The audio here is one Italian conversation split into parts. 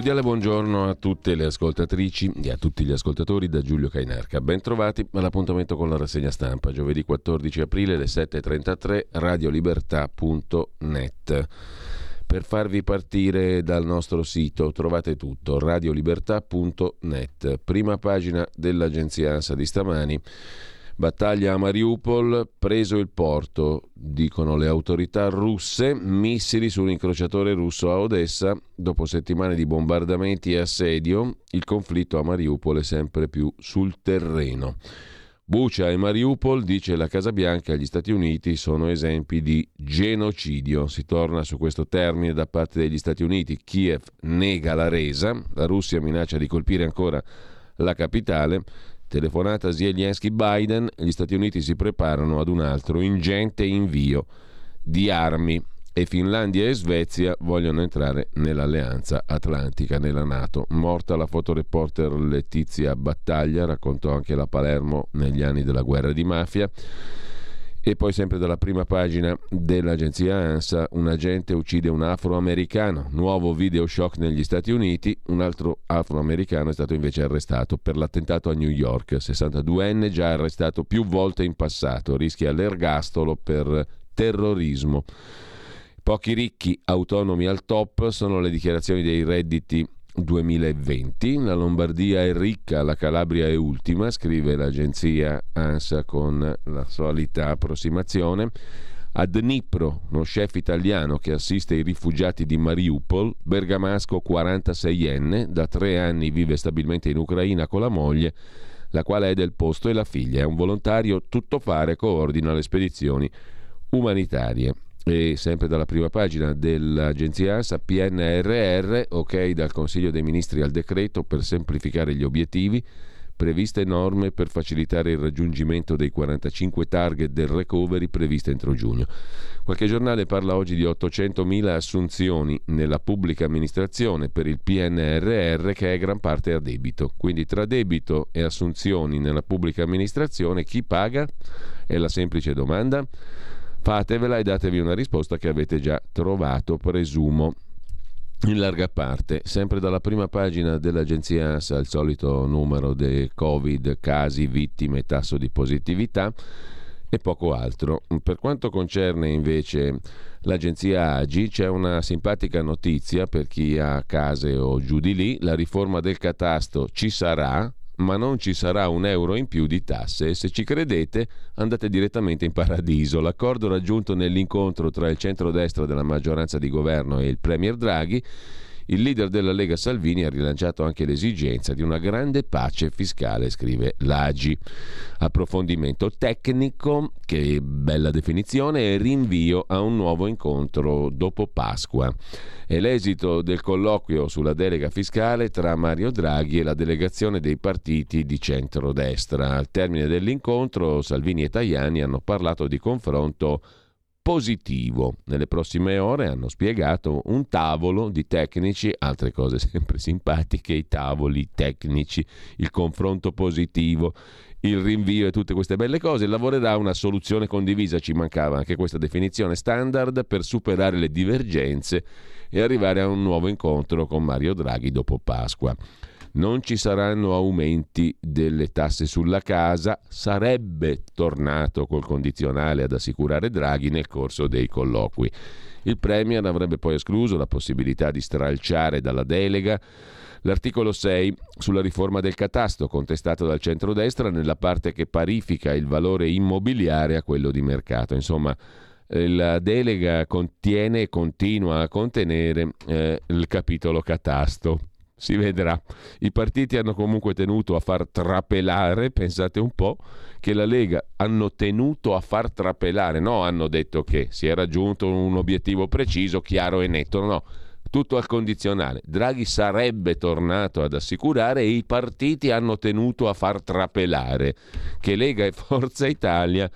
Cordiale buongiorno a tutte le ascoltatrici e a tutti gli ascoltatori da Giulio Cainarca. Bentrovati all'appuntamento con la rassegna stampa, giovedì 14 aprile alle 7.33, radiolibertà.net. Per farvi partire dal nostro sito trovate tutto, radiolibertà.net. Prima pagina dell'agenzia ANSA di stamani. Battaglia a Mariupol, preso il porto, dicono le autorità russe, missili su un incrociatore russo a Odessa. Dopo settimane di bombardamenti e assedio, il conflitto a Mariupol è sempre più sul terreno. Bucia e Mariupol, dice la Casa Bianca, gli Stati Uniti sono esempi di genocidio. Si torna su questo termine da parte degli Stati Uniti. Kiev nega la resa, la Russia minaccia di colpire ancora la capitale. Telefonata Zelensky-Biden, gli Stati Uniti si preparano ad un altro ingente invio di armi e Finlandia e Svezia vogliono entrare nell'alleanza atlantica, nella Nato. Morta la fotoreporter Letizia Battaglia, raccontò anche la Palermo negli anni della guerra di mafia. E poi sempre dalla prima pagina dell'agenzia ANSA, un agente uccide un afroamericano, nuovo video shock negli Stati Uniti, un altro afroamericano è stato invece arrestato per l'attentato a New York, 62enne già arrestato più volte in passato, rischia l'ergastolo per terrorismo. Pochi ricchi, autonomi al top sono le dichiarazioni dei redditi 2020. La Lombardia è ricca, la Calabria è ultima, scrive l'agenzia ANSA con la solita approssimazione. A Dnipro, uno chef italiano che assiste i rifugiati di Mariupol, bergamasco 46enne, da tre anni vive stabilmente in Ucraina con la moglie, la quale è del posto e la figlia. È un volontario tuttofare, coordina le spedizioni umanitarie. E sempre dalla prima pagina dell'agenzia ANSA, PNRR, ok dal Consiglio dei Ministri al decreto per semplificare gli obiettivi, previste norme per facilitare il raggiungimento dei 45 target del recovery previste entro giugno. Qualche giornale parla oggi di 800.000 assunzioni nella pubblica amministrazione per il PNRR che è gran parte a debito. Quindi tra debito e assunzioni nella pubblica amministrazione chi paga? È la semplice domanda. Fatevela e datevi una risposta che avete già trovato, presumo in larga parte, sempre dalla prima pagina dell'agenzia ANSA, il solito numero dei Covid, casi, vittime, tasso di positività e poco altro. Per quanto concerne invece l'agenzia AGI, c'è una simpatica notizia per chi ha case o giù di lì, la riforma del catasto ci sarà, ma non ci sarà un euro in più di tasse e se ci credete andate direttamente in paradiso. L'accordo raggiunto nell'incontro tra il centrodestra della maggioranza di governo e il Premier Draghi il leader della Lega Salvini ha rilanciato anche l'esigenza di una grande pace fiscale, scrive l'AGI. Approfondimento tecnico, che bella definizione, e rinvio a un nuovo incontro dopo Pasqua. È l'esito del colloquio sulla delega fiscale tra Mario Draghi e la delegazione dei partiti di centrodestra. Al termine dell'incontro Salvini e Tajani hanno parlato di confronto positivo. Nelle prossime ore hanno spiegato un tavolo di tecnici, altre cose sempre simpatiche, i tavoli tecnici, il confronto positivo, il rinvio e tutte queste belle cose, lavorerà una soluzione condivisa, ci mancava anche questa definizione standard per superare le divergenze e arrivare a un nuovo incontro con Mario Draghi dopo Pasqua non ci saranno aumenti delle tasse sulla casa, sarebbe tornato col condizionale ad assicurare Draghi nel corso dei colloqui. Il Premier avrebbe poi escluso la possibilità di stralciare dalla delega l'articolo 6 sulla riforma del catasto contestato dal centrodestra nella parte che parifica il valore immobiliare a quello di mercato. Insomma, la delega contiene e continua a contenere eh, il capitolo catasto si vedrà. I partiti hanno comunque tenuto a far trapelare, pensate un po', che la Lega hanno tenuto a far trapelare, no hanno detto che si è raggiunto un obiettivo preciso, chiaro e netto, no tutto al condizionale. Draghi sarebbe tornato ad assicurare e i partiti hanno tenuto a far trapelare che Lega e Forza Italia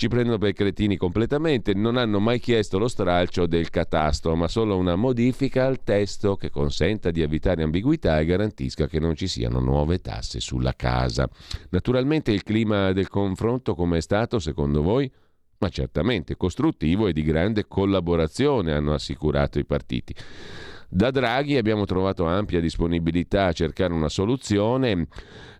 ci prendono per cretini completamente, non hanno mai chiesto lo stralcio del catasto, ma solo una modifica al testo che consenta di evitare ambiguità e garantisca che non ci siano nuove tasse sulla casa. Naturalmente il clima del confronto come è stato secondo voi? ma certamente costruttivo e di grande collaborazione, hanno assicurato i partiti. Da Draghi abbiamo trovato ampia disponibilità a cercare una soluzione,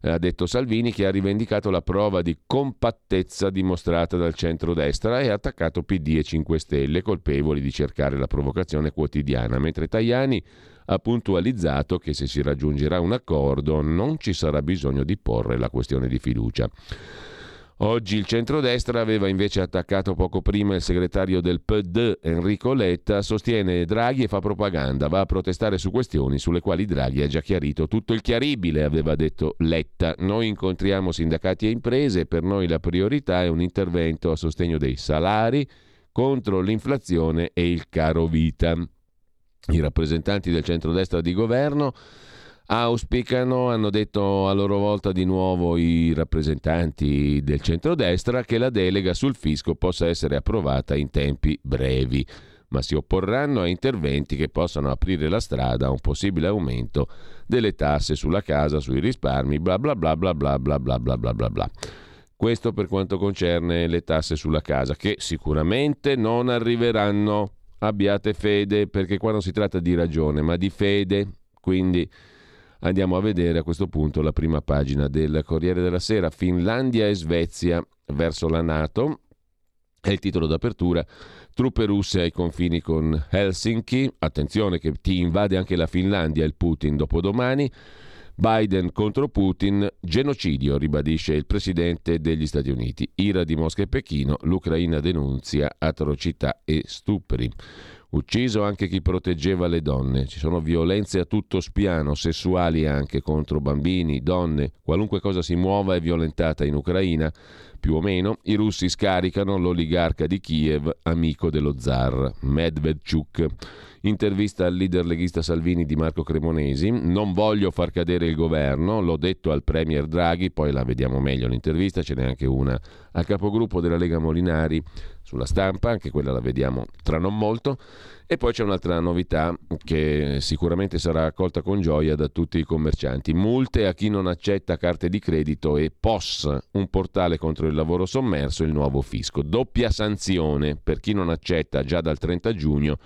ha detto Salvini, che ha rivendicato la prova di compattezza dimostrata dal centro-destra e ha attaccato PD e 5 Stelle, colpevoli di cercare la provocazione quotidiana, mentre Tajani ha puntualizzato che se si raggiungerà un accordo non ci sarà bisogno di porre la questione di fiducia. Oggi il centrodestra aveva invece attaccato poco prima il segretario del PD Enrico Letta, sostiene Draghi e fa propaganda, va a protestare su questioni sulle quali Draghi ha già chiarito tutto il chiaribile, aveva detto Letta. Noi incontriamo sindacati e imprese, per noi la priorità è un intervento a sostegno dei salari contro l'inflazione e il caro vita. I rappresentanti del centrodestra di governo auspicano, hanno detto a loro volta di nuovo i rappresentanti del centrodestra, che la delega sul fisco possa essere approvata in tempi brevi, ma si opporranno a interventi che possano aprire la strada a un possibile aumento delle tasse sulla casa, sui risparmi, bla bla bla bla bla bla bla bla bla bla bla. Questo per quanto concerne le tasse sulla casa, che sicuramente non arriveranno. Abbiate fede, perché qua non si tratta di ragione, ma di fede. Quindi Andiamo a vedere a questo punto la prima pagina del Corriere della Sera. Finlandia e Svezia verso la Nato. È il titolo d'apertura. Truppe russe ai confini con Helsinki. Attenzione che ti invade anche la Finlandia il Putin dopodomani. Biden contro Putin, genocidio, ribadisce il presidente degli Stati Uniti. Ira di Mosca e Pechino, l'Ucraina denunzia atrocità e stupri. Ucciso anche chi proteggeva le donne. Ci sono violenze a tutto spiano, sessuali anche contro bambini, donne, qualunque cosa si muova è violentata in Ucraina. Più o meno i russi scaricano l'oligarca di Kiev, amico dello zar, Medvedchuk. Intervista al leader leghista Salvini di Marco Cremonesi. Non voglio far cadere il governo, l'ho detto al Premier Draghi, poi la vediamo meglio l'intervista, ce n'è anche una al capogruppo della Lega Molinari sulla stampa, anche quella la vediamo tra non molto. E poi c'è un'altra novità che sicuramente sarà accolta con gioia da tutti i commercianti. Multe a chi non accetta carte di credito e POS, un portale contro il lavoro sommerso, il nuovo fisco. Doppia sanzione per chi non accetta già dal 30 giugno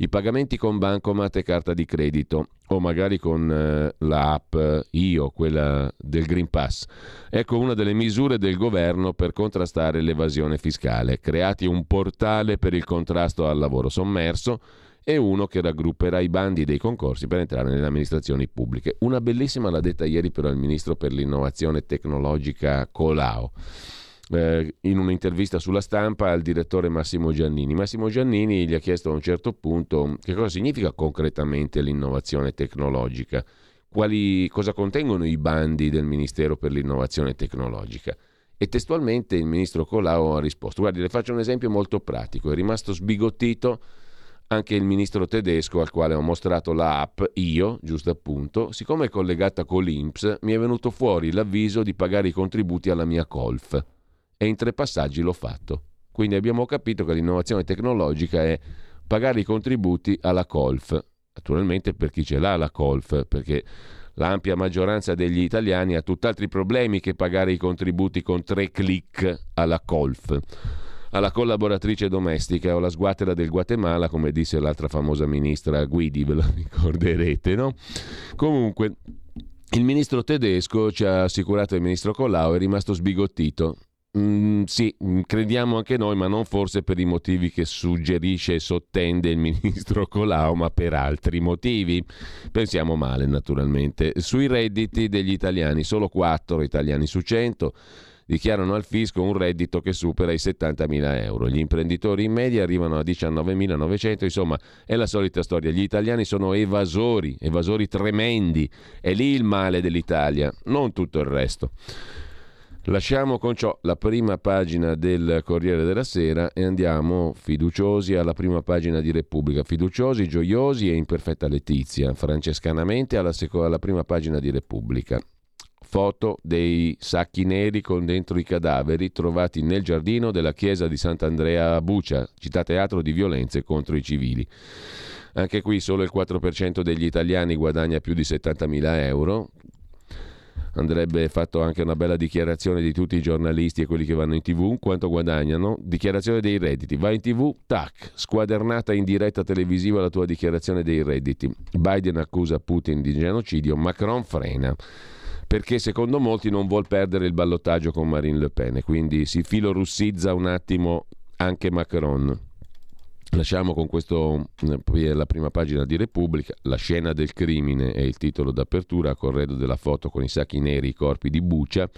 i pagamenti con bancomat e carta di credito o magari con eh, l'app Io, quella del Green Pass. Ecco una delle misure del governo per contrastare l'evasione fiscale. Creati un portale per il contrasto al lavoro sommerso e uno che raggrupperà i bandi dei concorsi per entrare nelle amministrazioni pubbliche. Una bellissima l'ha detta ieri però il ministro per l'innovazione tecnologica Colau eh, in un'intervista sulla stampa al direttore Massimo Giannini. Massimo Giannini gli ha chiesto a un certo punto che cosa significa concretamente l'innovazione tecnologica, quali, cosa contengono i bandi del Ministero per l'innovazione tecnologica. E testualmente il ministro Colau ha risposto, guardi le faccio un esempio molto pratico, è rimasto sbigottito anche il ministro tedesco al quale ho mostrato la app io, giusto appunto, siccome è collegata con l'Inps, mi è venuto fuori l'avviso di pagare i contributi alla mia Colf e in tre passaggi l'ho fatto. Quindi abbiamo capito che l'innovazione tecnologica è pagare i contributi alla Colf, naturalmente per chi ce l'ha la Colf, perché l'ampia maggioranza degli italiani ha tutt'altri problemi che pagare i contributi con tre clic alla Colf alla collaboratrice domestica o la sguattera del Guatemala, come disse l'altra famosa ministra Guidi, ve lo ricorderete, no? Comunque, il ministro tedesco ci ha assicurato il ministro Collau è rimasto sbigottito. Mm, sì, mm, crediamo anche noi, ma non forse per i motivi che suggerisce e sottende il ministro Colau, ma per altri motivi. Pensiamo male, naturalmente. Sui redditi degli italiani, solo 4 italiani su 100 dichiarano al fisco un reddito che supera i 70.000 euro. Gli imprenditori in media arrivano a 19.900, insomma è la solita storia. Gli italiani sono evasori, evasori tremendi. È lì il male dell'Italia, non tutto il resto. Lasciamo con ciò la prima pagina del Corriere della Sera e andiamo fiduciosi alla prima pagina di Repubblica. Fiduciosi, gioiosi e in perfetta letizia, francescanamente alla, seco- alla prima pagina di Repubblica foto dei sacchi neri con dentro i cadaveri trovati nel giardino della chiesa di Sant'Andrea a Bucia, città teatro di violenze contro i civili. Anche qui solo il 4% degli italiani guadagna più di 70.000 euro. Andrebbe fatto anche una bella dichiarazione di tutti i giornalisti e quelli che vanno in tv, quanto guadagnano. Dichiarazione dei redditi. Vai in tv, tac, squadernata in diretta televisiva la tua dichiarazione dei redditi. Biden accusa Putin di genocidio, Macron frena perché secondo molti non vuol perdere il ballottaggio con Marine Le Pen quindi si filorussizza un attimo anche Macron. Lasciamo con questo eh, la prima pagina di Repubblica, la scena del crimine è il titolo d'apertura, a corredo della foto con i sacchi neri, i corpi di Bucia.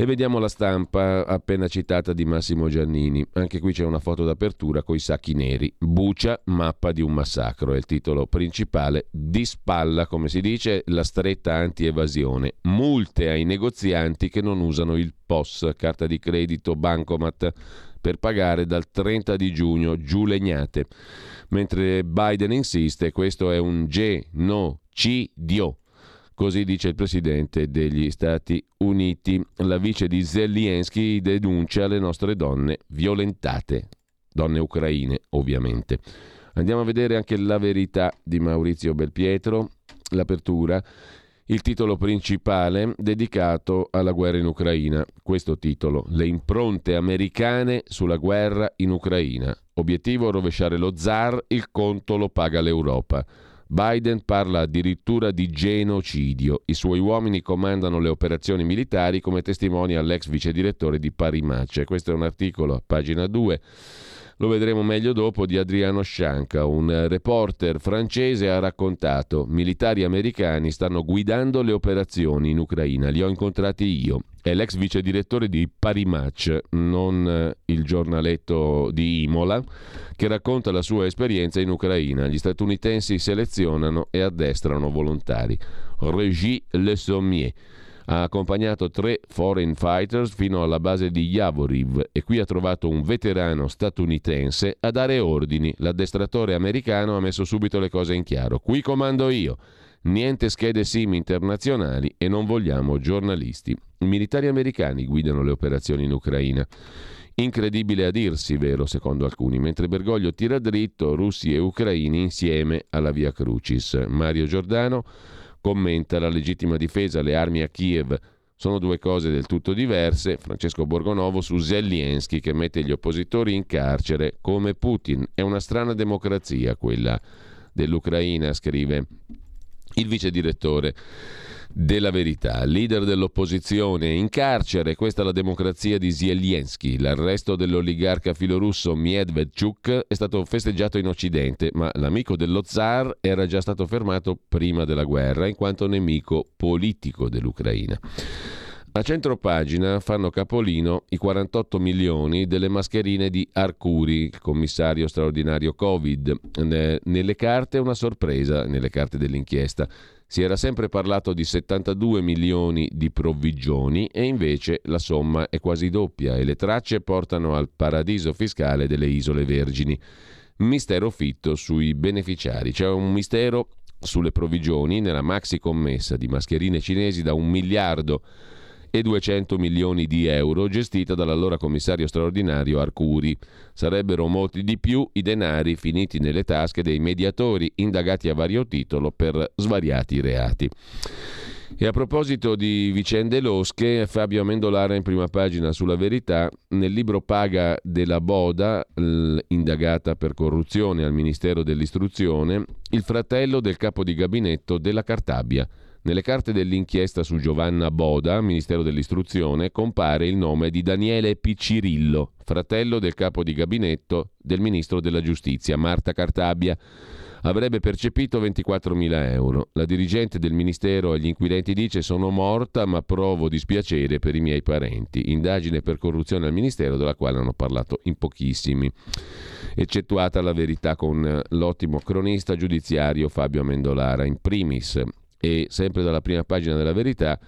E vediamo la stampa appena citata di Massimo Giannini. Anche qui c'è una foto d'apertura con i sacchi neri. Bucia, mappa di un massacro. È il titolo principale. Di spalla, come si dice, la stretta anti-evasione. Multe ai negozianti che non usano il POS, carta di credito, bancomat, per pagare dal 30 di giugno. Giù legnate. Mentre Biden insiste, questo è un genocidio Così dice il presidente degli Stati Uniti. La vice di Zelensky denuncia le nostre donne violentate, donne ucraine ovviamente. Andiamo a vedere anche la verità di Maurizio Belpietro, l'apertura. Il titolo principale dedicato alla guerra in Ucraina. Questo titolo, Le impronte americane sulla guerra in Ucraina. Obiettivo rovesciare lo zar, il conto lo paga l'Europa. Biden parla addirittura di genocidio. I suoi uomini comandano le operazioni militari come testimonia l'ex vice direttore di Parimace. Questo è un articolo pagina 2 lo vedremo meglio dopo, di Adriano Scianca, un reporter francese ha raccontato militari americani stanno guidando le operazioni in Ucraina, li ho incontrati io. È l'ex vice direttore di Parimatch, non eh, il giornaletto di Imola, che racconta la sua esperienza in Ucraina. Gli statunitensi selezionano e addestrano volontari. Régis Le Sommier ha accompagnato tre foreign fighters fino alla base di Yavoriv e qui ha trovato un veterano statunitense a dare ordini. L'addestratore americano ha messo subito le cose in chiaro. Qui comando io. Niente schede SIM internazionali e non vogliamo giornalisti. I militari americani guidano le operazioni in Ucraina. Incredibile a dirsi, vero, secondo alcuni, mentre Bergoglio tira dritto russi e ucraini insieme alla Via Crucis. Mario Giordano commenta la legittima difesa, le armi a Kiev sono due cose del tutto diverse. Francesco Borgonovo su Zelensky che mette gli oppositori in carcere come Putin. È una strana democrazia quella dell'Ucraina, scrive il vice direttore della verità. Leader dell'opposizione in carcere, questa è la democrazia di Zelensky. L'arresto dell'oligarca filorusso Medvedchuk è stato festeggiato in Occidente, ma l'amico dello zar era già stato fermato prima della guerra in quanto nemico politico dell'Ucraina. A centro pagina fanno capolino i 48 milioni delle mascherine di Arcuri, il commissario straordinario Covid. Nelle carte una sorpresa, nelle carte dell'inchiesta. Si era sempre parlato di 72 milioni di provvigioni e invece la somma è quasi doppia e le tracce portano al paradiso fiscale delle Isole Vergini. Mistero fitto sui beneficiari. C'è un mistero sulle provvigioni nella maxi commessa di mascherine cinesi da un miliardo e 200 milioni di euro gestita dall'allora commissario straordinario Arcuri. Sarebbero molti di più i denari finiti nelle tasche dei mediatori indagati a vario titolo per svariati reati. E a proposito di vicende losche, Fabio Amendolara in prima pagina sulla verità, nel libro Paga della Boda, indagata per corruzione al Ministero dell'Istruzione, il fratello del capo di gabinetto della Cartabia. Nelle carte dell'inchiesta su Giovanna Boda, Ministero dell'Istruzione, compare il nome di Daniele Piccirillo, fratello del capo di gabinetto del Ministro della Giustizia, Marta Cartabia avrebbe percepito 24.000 euro. La dirigente del Ministero agli inquirenti dice sono morta ma provo dispiacere per i miei parenti. Indagine per corruzione al Ministero della quale hanno parlato in pochissimi, eccettuata la verità con l'ottimo cronista giudiziario Fabio Amendolara in primis. E sempre dalla prima pagina della verità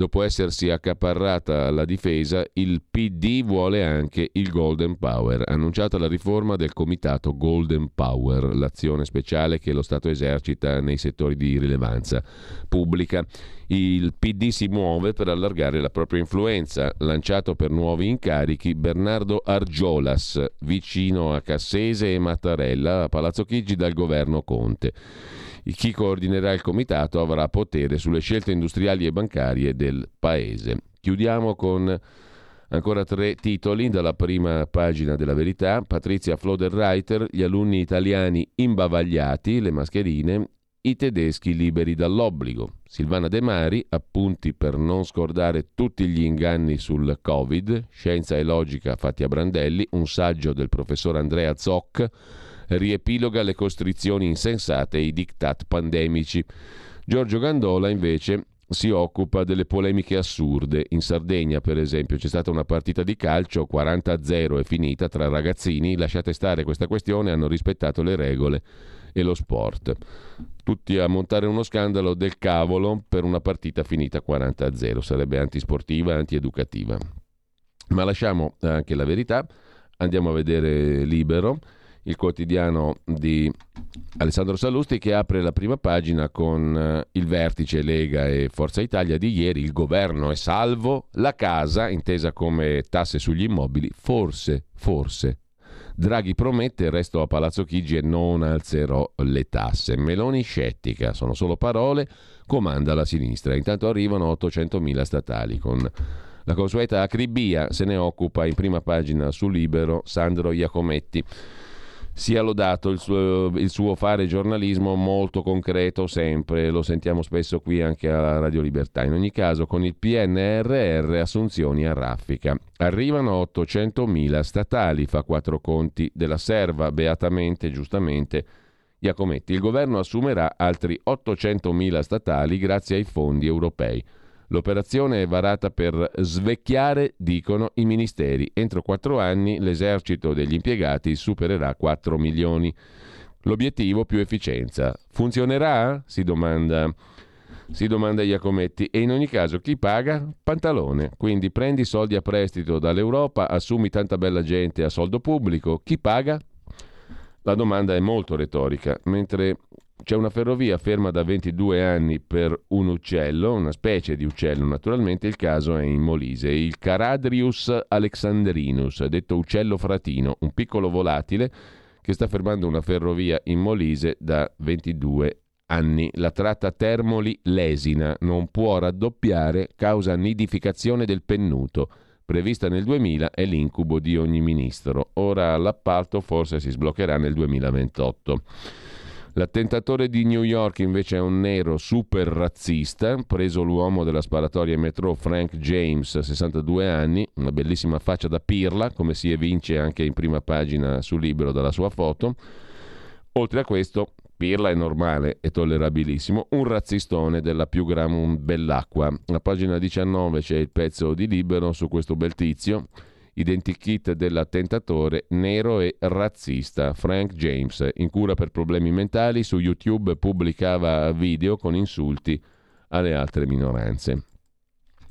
Dopo essersi accaparrata la difesa, il PD vuole anche il Golden Power. Annunciata la riforma del comitato Golden Power, l'azione speciale che lo Stato esercita nei settori di rilevanza pubblica. Il PD si muove per allargare la propria influenza. Lanciato per nuovi incarichi Bernardo Argiolas, vicino a Cassese e Mattarella, a Palazzo Chigi dal governo Conte. Chi coordinerà il comitato avrà potere sulle scelte industriali e bancarie del paese. Chiudiamo con ancora tre titoli dalla prima pagina della verità. Patrizia Floderreiter, gli alunni italiani imbavagliati, le mascherine, i tedeschi liberi dall'obbligo. Silvana De Mari, appunti per non scordare tutti gli inganni sul Covid, scienza e logica fatti a Brandelli, un saggio del professor Andrea Zoc riepiloga le costrizioni insensate e i diktat pandemici. Giorgio Gandola invece si occupa delle polemiche assurde. In Sardegna, per esempio, c'è stata una partita di calcio 40-0 è finita tra ragazzini, lasciate stare questa questione, hanno rispettato le regole e lo sport. Tutti a montare uno scandalo del cavolo per una partita finita 40-0, sarebbe antisportiva, antieducativa. Ma lasciamo anche la verità, andiamo a vedere Libero il quotidiano di Alessandro Sallusti che apre la prima pagina con eh, il vertice Lega e Forza Italia di ieri, il governo è salvo, la casa, intesa come tasse sugli immobili, forse, forse. Draghi promette resto a Palazzo Chigi e non alzerò le tasse. Meloni scettica, sono solo parole, comanda la sinistra. Intanto arrivano 800.000 statali con la consueta acribia, se ne occupa in prima pagina su Libero Sandro Iacometti sia lodato il suo, il suo, fare giornalismo molto concreto sempre, lo sentiamo spesso qui anche alla Radio Libertà. In ogni caso con il PNRR assunzioni a raffica. Arrivano 800.000 statali, fa quattro conti della serva, beatamente, giustamente. Iacometti, il governo assumerà altri 800.000 statali grazie ai fondi europei. L'operazione è varata per svecchiare, dicono i ministeri. Entro quattro anni l'esercito degli impiegati supererà 4 milioni. L'obiettivo più efficienza. Funzionerà? Si domanda, si domanda Iacometti. E in ogni caso chi paga? Pantalone. Quindi prendi soldi a prestito dall'Europa, assumi tanta bella gente a soldo pubblico. Chi paga? La domanda è molto retorica, mentre c'è una ferrovia ferma da 22 anni per un uccello, una specie di uccello naturalmente, il caso è in Molise, il Caradrius alexandrinus, detto uccello fratino, un piccolo volatile che sta fermando una ferrovia in Molise da 22 anni. La tratta Termoli-Lesina non può raddoppiare causa nidificazione del pennuto. Prevista nel 2000 è l'incubo di ogni ministro. Ora l'appalto forse si sbloccherà nel 2028. L'attentatore di New York invece è un nero super razzista, preso l'uomo della sparatoria in metro Frank James, 62 anni, una bellissima faccia da pirla, come si evince anche in prima pagina sul libro dalla sua foto. Oltre a questo, pirla è normale e tollerabilissimo, un razzistone della più gran bellacqua. A pagina 19 c'è il pezzo di libero su questo bel tizio identikit dell'attentatore nero e razzista Frank James, in cura per problemi mentali, su YouTube pubblicava video con insulti alle altre minoranze.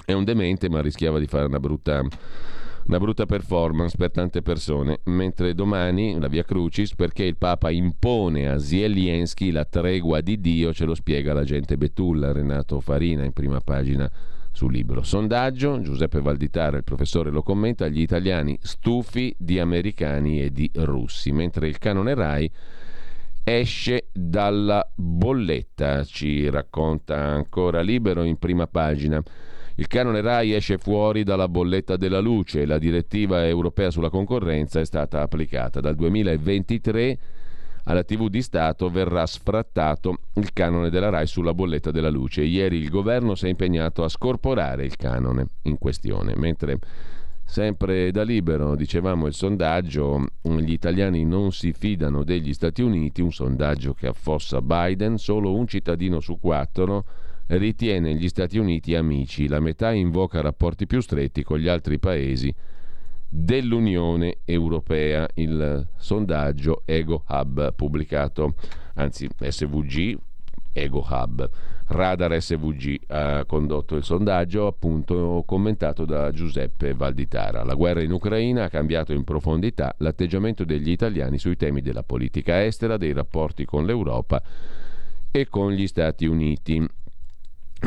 È un demente, ma rischiava di fare una brutta, una brutta performance per tante persone, mentre domani la Via Crucis, perché il Papa impone a Zelensky la tregua di Dio, ce lo spiega l'agente Betulla, Renato Farina, in prima pagina sul libro. Sondaggio, Giuseppe Valditara, il professore lo commenta, gli italiani stufi di americani e di russi, mentre il canone RAI esce dalla bolletta, ci racconta ancora Libero in prima pagina. Il canone RAI esce fuori dalla bolletta della luce, la direttiva europea sulla concorrenza è stata applicata dal 2023 alla TV di Stato verrà sfrattato il canone della RAI sulla bolletta della luce. Ieri il governo si è impegnato a scorporare il canone in questione, mentre sempre da libero dicevamo il sondaggio gli italiani non si fidano degli Stati Uniti, un sondaggio che affossa Biden, solo un cittadino su quattro ritiene gli Stati Uniti amici, la metà invoca rapporti più stretti con gli altri paesi dell'Unione Europea, il sondaggio Ego Hub pubblicato, anzi SVG, Ego Hub, Radar SVG ha condotto il sondaggio appunto commentato da Giuseppe Valditara. La guerra in Ucraina ha cambiato in profondità l'atteggiamento degli italiani sui temi della politica estera, dei rapporti con l'Europa e con gli Stati Uniti.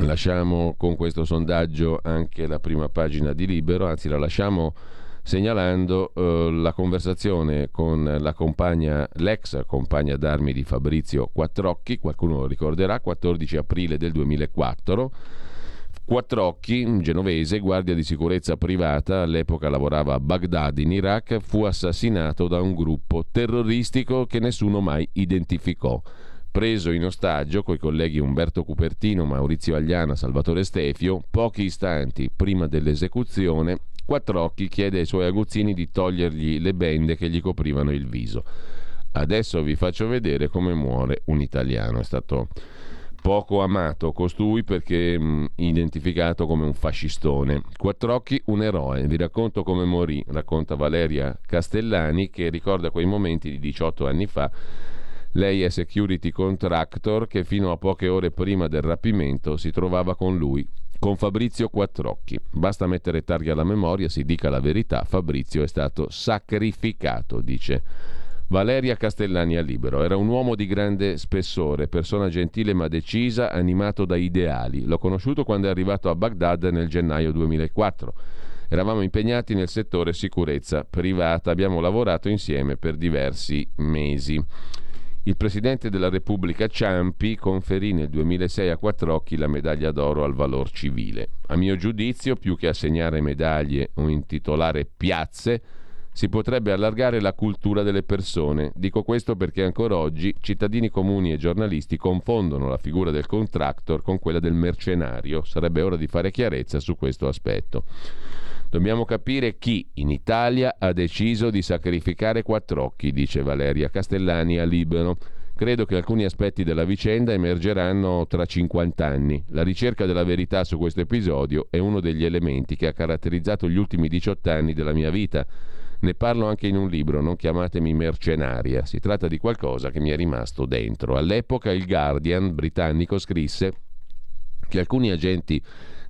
Lasciamo con questo sondaggio anche la prima pagina di Libero, anzi la lasciamo segnalando eh, la conversazione con la compagna, l'ex compagna d'armi di Fabrizio Quattrocchi, qualcuno lo ricorderà, 14 aprile del 2004. Quattrocchi, genovese, guardia di sicurezza privata, all'epoca lavorava a Baghdad in Iraq, fu assassinato da un gruppo terroristico che nessuno mai identificò preso in ostaggio coi colleghi Umberto Cupertino, Maurizio Agliana, Salvatore Stefio, pochi istanti prima dell'esecuzione Quattrocchi chiede ai suoi aguzzini di togliergli le bende che gli coprivano il viso. Adesso vi faccio vedere come muore un italiano. È stato poco amato costui perché mh, mm, identificato come un fascistone. Quattrocchi un eroe. Vi racconto come morì, racconta Valeria Castellani che ricorda quei momenti di 18 anni fa. Lei è security contractor che fino a poche ore prima del rapimento si trovava con lui con Fabrizio Quattrocchi. Basta mettere targhe alla memoria, si dica la verità, Fabrizio è stato sacrificato, dice Valeria Castellani a Libero. Era un uomo di grande spessore, persona gentile ma decisa, animato da ideali. L'ho conosciuto quando è arrivato a Baghdad nel gennaio 2004. Eravamo impegnati nel settore sicurezza privata, abbiamo lavorato insieme per diversi mesi. Il presidente della Repubblica Ciampi conferì nel 2006 a Quattrocchi la medaglia d'oro al valor civile. A mio giudizio, più che assegnare medaglie o intitolare piazze, si potrebbe allargare la cultura delle persone. Dico questo perché ancora oggi cittadini comuni e giornalisti confondono la figura del contractor con quella del mercenario. Sarebbe ora di fare chiarezza su questo aspetto. Dobbiamo capire chi in Italia ha deciso di sacrificare quattro occhi, dice Valeria Castellani a Libero. Credo che alcuni aspetti della vicenda emergeranno tra 50 anni. La ricerca della verità su questo episodio è uno degli elementi che ha caratterizzato gli ultimi 18 anni della mia vita. Ne parlo anche in un libro, non chiamatemi mercenaria. Si tratta di qualcosa che mi è rimasto dentro. All'epoca il Guardian britannico scrisse che alcuni agenti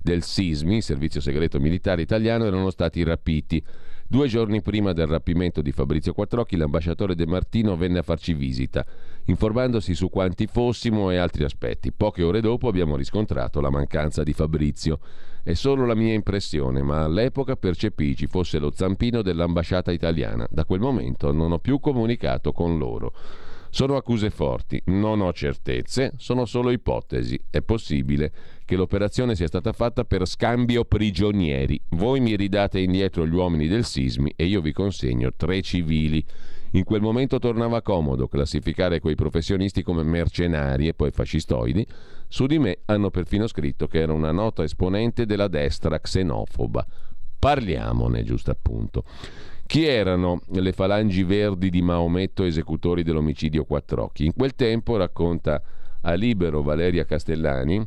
del SISMI, Servizio Segreto Militare Italiano, erano stati rapiti. Due giorni prima del rapimento di Fabrizio Quattrocchi, l'ambasciatore De Martino venne a farci visita, informandosi su quanti fossimo e altri aspetti. Poche ore dopo abbiamo riscontrato la mancanza di Fabrizio. È solo la mia impressione, ma all'epoca percepì ci fosse lo zampino dell'ambasciata italiana. Da quel momento non ho più comunicato con loro. Sono accuse forti, non ho certezze, sono solo ipotesi. È possibile che l'operazione sia stata fatta per scambio prigionieri. Voi mi ridate indietro gli uomini del Sismi e io vi consegno tre civili. In quel momento tornava comodo classificare quei professionisti come mercenari e poi fascistoidi. Su di me hanno perfino scritto che era una nota esponente della destra xenofoba. Parliamone, giusto appunto. Chi erano le falangi verdi di Maometto esecutori dell'omicidio Quattrocchi? In quel tempo, racconta a Libero Valeria Castellani,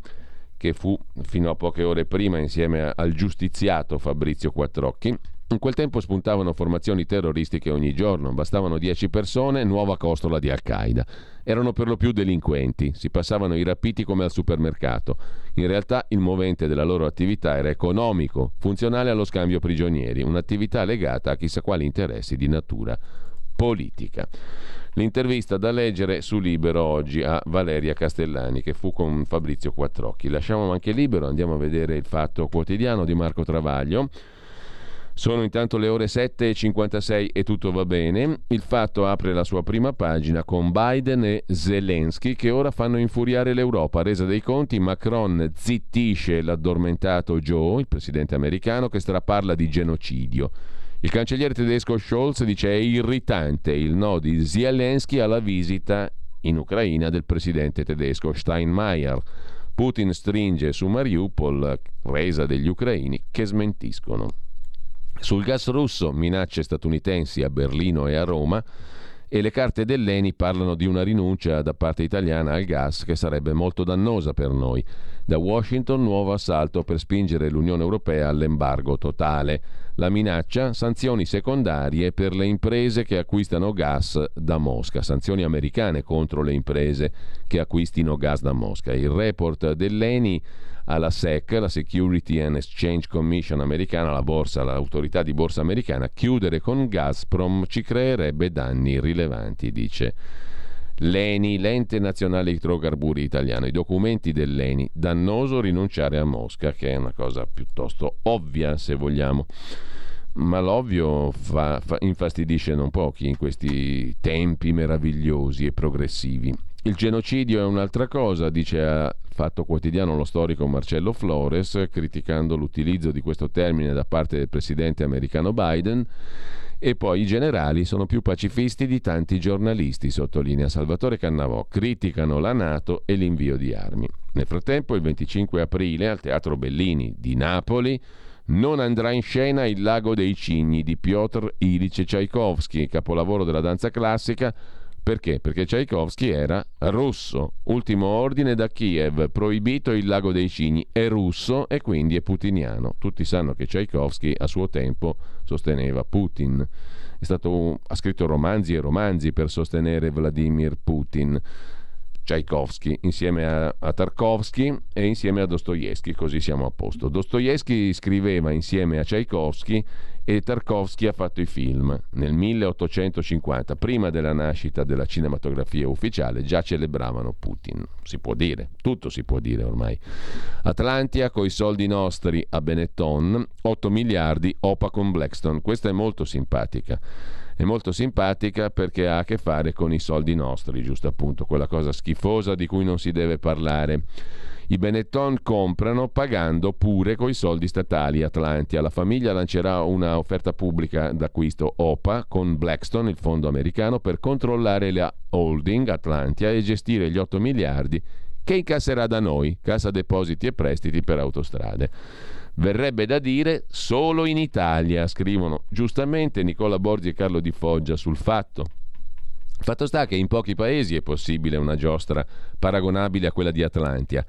che fu fino a poche ore prima insieme al giustiziato Fabrizio Quattrocchi. In quel tempo spuntavano formazioni terroristiche ogni giorno, bastavano 10 persone, nuova costola di Al-Qaeda. Erano per lo più delinquenti, si passavano i rapiti come al supermercato. In realtà il movente della loro attività era economico, funzionale allo scambio prigionieri, un'attività legata a chissà quali interessi di natura politica. L'intervista da leggere su Libero oggi a Valeria Castellani, che fu con Fabrizio Quattrocchi. Lasciamo anche Libero, andiamo a vedere il fatto quotidiano di Marco Travaglio. Sono intanto le ore 7.56 e tutto va bene. Il fatto apre la sua prima pagina con Biden e Zelensky che ora fanno infuriare l'Europa. Resa dei conti, Macron zittisce l'addormentato Joe, il presidente americano, che straparla di genocidio. Il cancelliere tedesco Scholz dice è irritante il no di Zelensky alla visita in Ucraina del presidente tedesco Steinmeier. Putin stringe su Mariupol, resa degli ucraini che smentiscono. Sul gas russo, minacce statunitensi a Berlino e a Roma e le carte dell'ENI parlano di una rinuncia da parte italiana al gas che sarebbe molto dannosa per noi. Da Washington nuovo assalto per spingere l'Unione Europea all'embargo totale. La minaccia? Sanzioni secondarie per le imprese che acquistano gas da Mosca, sanzioni americane contro le imprese che acquistino gas da Mosca. Il report dell'ENI alla SEC, la Security and Exchange Commission americana, la borsa, l'autorità di borsa americana, chiudere con Gazprom ci creerebbe danni rilevanti, dice l'ENI, l'ente nazionale idrocarburi italiano, i documenti dell'ENI, dannoso rinunciare a Mosca, che è una cosa piuttosto ovvia se vogliamo. Ma l'ovvio fa, fa, infastidisce non pochi in questi tempi meravigliosi e progressivi. Il genocidio è un'altra cosa, dice a Fatto Quotidiano lo storico Marcello Flores, criticando l'utilizzo di questo termine da parte del presidente americano Biden. E poi i generali sono più pacifisti di tanti giornalisti, sottolinea Salvatore Cannavò, criticano la Nato e l'invio di armi. Nel frattempo, il 25 aprile, al Teatro Bellini di Napoli, non andrà in scena Il lago dei cigni di Piotr Ilyich Tchaikovsky, capolavoro della danza classica, perché? Perché Tchaikovsky era russo. Ultimo ordine da Kiev, proibito il lago dei cigni, è russo e quindi è putiniano. Tutti sanno che Tchaikovsky a suo tempo sosteneva Putin. Stato, ha scritto romanzi e romanzi per sostenere Vladimir Putin. Tchaikovsky insieme a, a Tarkovsky e insieme a Dostoevsky, così siamo a posto. Dostoevsky scriveva insieme a Tchaikovsky e Tarkovsky ha fatto i film. Nel 1850, prima della nascita della cinematografia ufficiale, già celebravano Putin. Si può dire, tutto si può dire ormai. Atlantia, coi soldi nostri a Benetton, 8 miliardi, OPA con Blackstone. Questa è molto simpatica. È molto simpatica perché ha a che fare con i soldi nostri, giusto appunto, quella cosa schifosa di cui non si deve parlare. I Benetton comprano pagando pure coi soldi statali Atlantia. La famiglia lancerà una offerta pubblica d'acquisto OPA con Blackstone, il fondo americano, per controllare la holding Atlantia e gestire gli 8 miliardi che incasserà da noi, Cassa Depositi e Prestiti per Autostrade. Verrebbe da dire solo in Italia, scrivono giustamente Nicola Borgi e Carlo Di Foggia sul fatto. Fatto sta che in pochi paesi è possibile una giostra paragonabile a quella di Atlantia.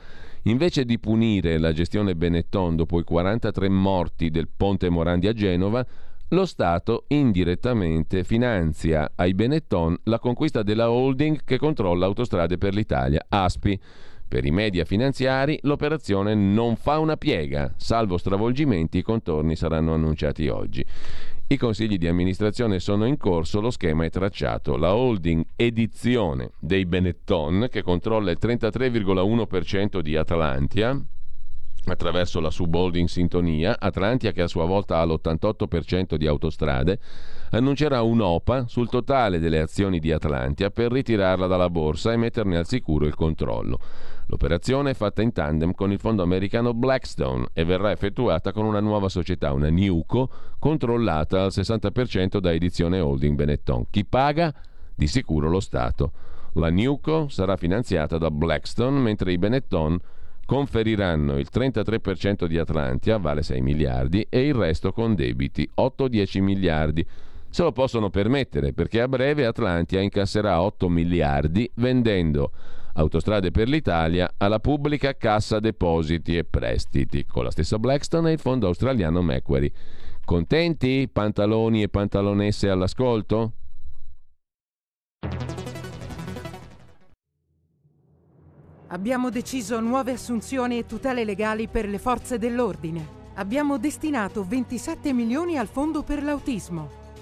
Invece di punire la gestione Benetton dopo i 43 morti del ponte Morandi a Genova, lo Stato indirettamente finanzia ai Benetton la conquista della holding che controlla Autostrade per l'Italia, ASPI. Per i media finanziari l'operazione non fa una piega, salvo stravolgimenti i contorni saranno annunciati oggi. I consigli di amministrazione sono in corso, lo schema è tracciato. La holding edizione dei Benetton, che controlla il 33,1% di Atlantia, attraverso la subholding Sintonia, Atlantia che a sua volta ha l'88% di autostrade, annuncerà un'OPA sul totale delle azioni di Atlantia per ritirarla dalla borsa e metterne al sicuro il controllo. L'operazione è fatta in tandem con il fondo americano Blackstone e verrà effettuata con una nuova società, una Newco, controllata al 60% da Edizione Holding Benetton. Chi paga? Di sicuro lo Stato. La Newco sarà finanziata da Blackstone, mentre i Benetton conferiranno il 33% di Atlantia, vale 6 miliardi, e il resto con debiti, 8-10 miliardi. Se lo possono permettere perché a breve Atlantia incasserà 8 miliardi vendendo Autostrade per l'Italia alla pubblica Cassa Depositi e Prestiti, con la stessa Blackstone e il fondo australiano Macquarie. Contenti? Pantaloni e pantalonesse all'ascolto? Abbiamo deciso nuove assunzioni e tutele legali per le forze dell'ordine. Abbiamo destinato 27 milioni al fondo per l'autismo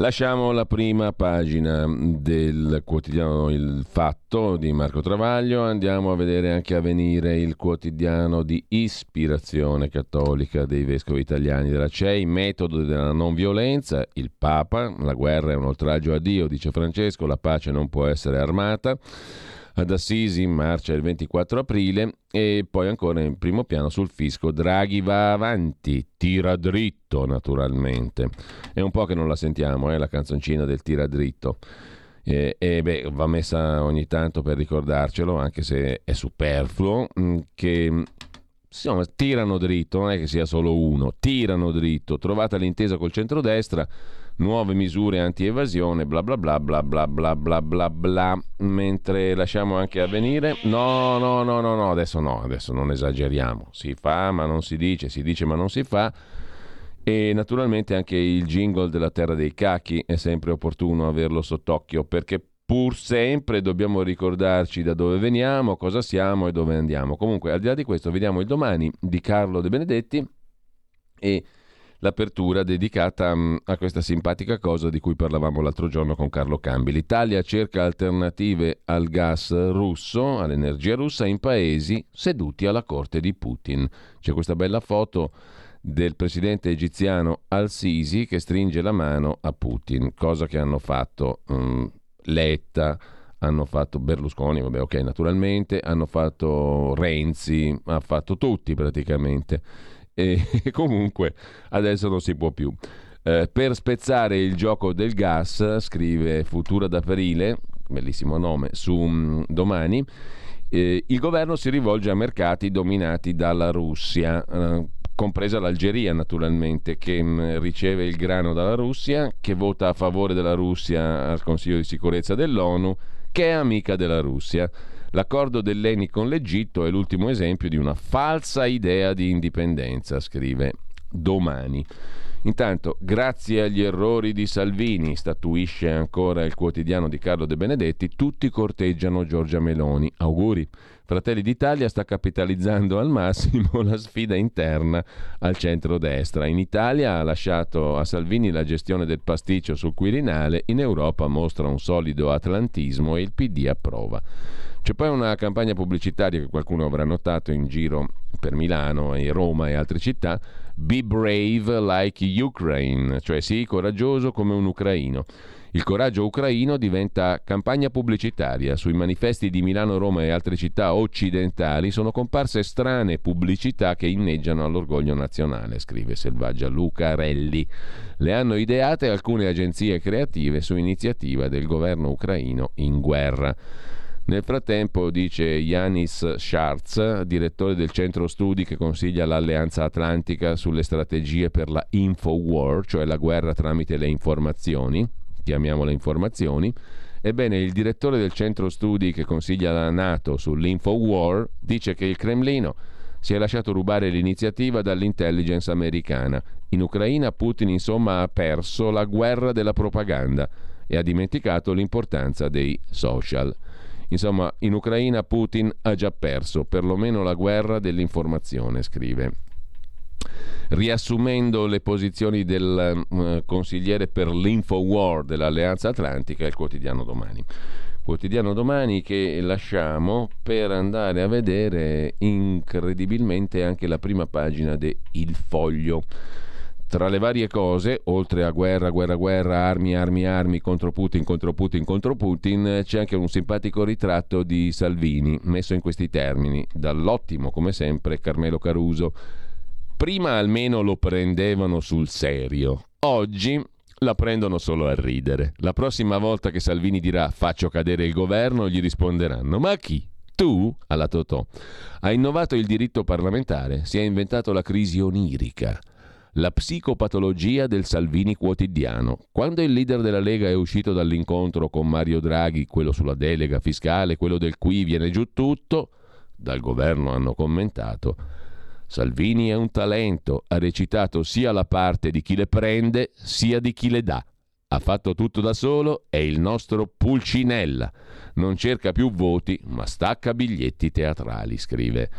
Lasciamo la prima pagina del quotidiano Il Fatto di Marco Travaglio, andiamo a vedere anche a venire il quotidiano di ispirazione cattolica dei vescovi italiani della CEI, metodo della non violenza, il Papa, la guerra è un oltraggio a Dio, dice Francesco, la pace non può essere armata ad Assisi in marcia il 24 aprile e poi ancora in primo piano sul fisco Draghi va avanti, tira dritto naturalmente. È un po' che non la sentiamo, eh, la canzoncina del tira dritto. E, e beh, va messa ogni tanto per ricordarcelo, anche se è superfluo, mh, che insomma, tirano dritto, non è che sia solo uno, tirano dritto. Trovata l'intesa col centrodestra, nuove misure anti-evasione, bla bla bla bla bla bla bla bla bla, mentre lasciamo anche avvenire, no, no, no, no, no, adesso no, adesso non esageriamo, si fa ma non si dice, si dice ma non si fa, e naturalmente anche il jingle della terra dei cachi è sempre opportuno averlo sott'occhio, perché pur sempre dobbiamo ricordarci da dove veniamo, cosa siamo e dove andiamo. Comunque, al di là di questo, vediamo il domani di Carlo De Benedetti e l'apertura dedicata mh, a questa simpatica cosa di cui parlavamo l'altro giorno con Carlo Cambi. L'Italia cerca alternative al gas russo, all'energia russa, in paesi seduti alla corte di Putin. C'è questa bella foto del presidente egiziano Al-Sisi che stringe la mano a Putin, cosa che hanno fatto mh, Letta, hanno fatto Berlusconi, vabbè ok naturalmente, hanno fatto Renzi, ha fatto tutti praticamente e comunque adesso non si può più. Eh, per spezzare il gioco del gas, scrive Futura d'Aprile, bellissimo nome, su mm, domani, eh, il governo si rivolge a mercati dominati dalla Russia, eh, compresa l'Algeria naturalmente, che mh, riceve il grano dalla Russia, che vota a favore della Russia al Consiglio di sicurezza dell'ONU, che è amica della Russia. L'accordo dell'ENI con l'Egitto è l'ultimo esempio di una falsa idea di indipendenza, scrive domani. Intanto, grazie agli errori di Salvini, statuisce ancora il quotidiano di Carlo De Benedetti, tutti corteggiano Giorgia Meloni. Auguri. Fratelli d'Italia sta capitalizzando al massimo la sfida interna al centro-destra. In Italia ha lasciato a Salvini la gestione del pasticcio sul Quirinale, in Europa mostra un solido atlantismo e il PD approva. C'è poi una campagna pubblicitaria che qualcuno avrà notato in giro per Milano e Roma e altre città, Be brave like Ukraine, cioè sii coraggioso come un ucraino. Il coraggio ucraino diventa campagna pubblicitaria. Sui manifesti di Milano, Roma e altre città occidentali sono comparse strane pubblicità che inneggiano all'orgoglio nazionale, scrive Selvaggia Lucarelli. Le hanno ideate alcune agenzie creative su iniziativa del governo ucraino in guerra. Nel frattempo, dice Yanis Scharz, direttore del centro studi che consiglia l'Alleanza Atlantica sulle strategie per la Infowar, cioè la guerra tramite le informazioni, chiamiamole informazioni, ebbene il direttore del centro studi che consiglia la Nato sull'Infowar dice che il Cremlino si è lasciato rubare l'iniziativa dall'intelligence americana. In Ucraina Putin insomma ha perso la guerra della propaganda e ha dimenticato l'importanza dei social. Insomma, in Ucraina Putin ha già perso perlomeno la guerra dell'informazione, scrive. Riassumendo le posizioni del uh, consigliere per l'Infowar dell'Alleanza Atlantica, il quotidiano domani. Quotidiano domani che lasciamo per andare a vedere incredibilmente anche la prima pagina di Il Foglio. Tra le varie cose, oltre a guerra, guerra, guerra, armi, armi, armi contro Putin, contro Putin, contro Putin, c'è anche un simpatico ritratto di Salvini, messo in questi termini, dall'ottimo, come sempre, Carmelo Caruso. Prima almeno lo prendevano sul serio, oggi la prendono solo a ridere. La prossima volta che Salvini dirà faccio cadere il governo, gli risponderanno ma chi? Tu, alla Totò, hai innovato il diritto parlamentare, si è inventato la crisi onirica la psicopatologia del Salvini quotidiano. Quando il leader della Lega è uscito dall'incontro con Mario Draghi, quello sulla delega fiscale, quello del qui viene giù tutto, dal governo hanno commentato, Salvini è un talento, ha recitato sia la parte di chi le prende sia di chi le dà. Ha fatto tutto da solo, è il nostro Pulcinella. Non cerca più voti, ma stacca biglietti teatrali, scrive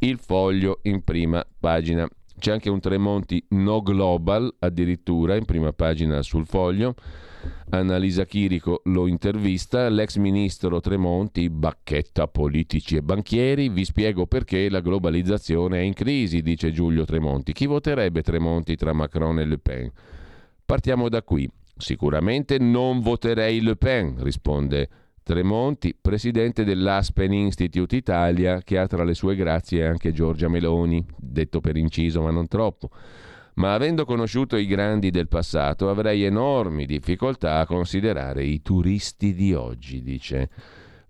il foglio in prima pagina. C'è anche un Tremonti no global addirittura in prima pagina sul foglio. Annalisa Chirico lo intervista, l'ex ministro Tremonti bacchetta politici e banchieri, vi spiego perché la globalizzazione è in crisi, dice Giulio Tremonti. Chi voterebbe Tremonti tra Macron e Le Pen? Partiamo da qui. Sicuramente non voterei Le Pen, risponde Tremonti, presidente dell'Aspen Institute Italia, che ha tra le sue grazie anche Giorgia Meloni, detto per inciso ma non troppo. Ma avendo conosciuto i grandi del passato avrei enormi difficoltà a considerare i turisti di oggi, dice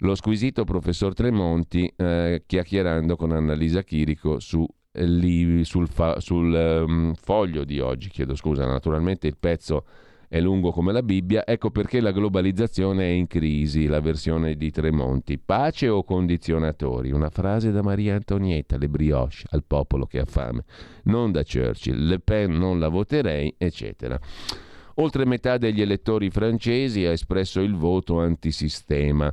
lo squisito professor Tremonti eh, chiacchierando con Annalisa Chirico su, eh, sul, fa, sul um, foglio di oggi. Chiedo scusa, naturalmente il pezzo è lungo come la Bibbia, ecco perché la globalizzazione è in crisi, la versione di Tremonti. Pace o condizionatori? Una frase da Maria Antonietta, le brioche al popolo che ha fame, non da Churchill, Le Pen non la voterei, eccetera. Oltre metà degli elettori francesi ha espresso il voto antisistema.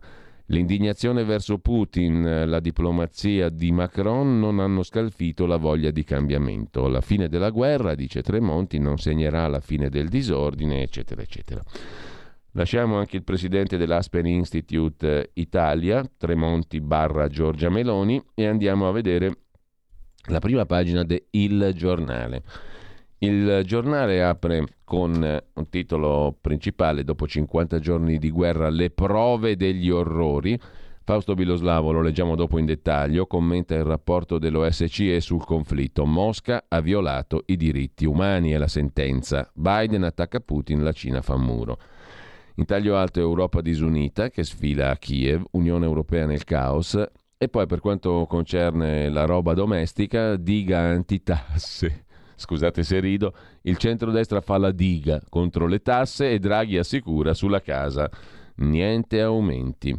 L'indignazione verso Putin, la diplomazia di Macron non hanno scalfito la voglia di cambiamento. La fine della guerra, dice Tremonti, non segnerà la fine del disordine, eccetera, eccetera. Lasciamo anche il presidente dell'Aspen Institute Italia, Tremonti barra Giorgia Meloni, e andiamo a vedere la prima pagina de Il Giornale. Il giornale apre con un titolo principale, dopo 50 giorni di guerra, le prove degli orrori. Fausto Biloslavo, lo leggiamo dopo in dettaglio, commenta il rapporto dell'OSCE sul conflitto. Mosca ha violato i diritti umani e la sentenza. Biden attacca Putin, la Cina fa muro. In taglio alto Europa disunita che sfila a Kiev, Unione Europea nel caos e poi per quanto concerne la roba domestica, diga antitasse scusate se rido, il centrodestra fa la diga contro le tasse e Draghi assicura sulla casa niente aumenti.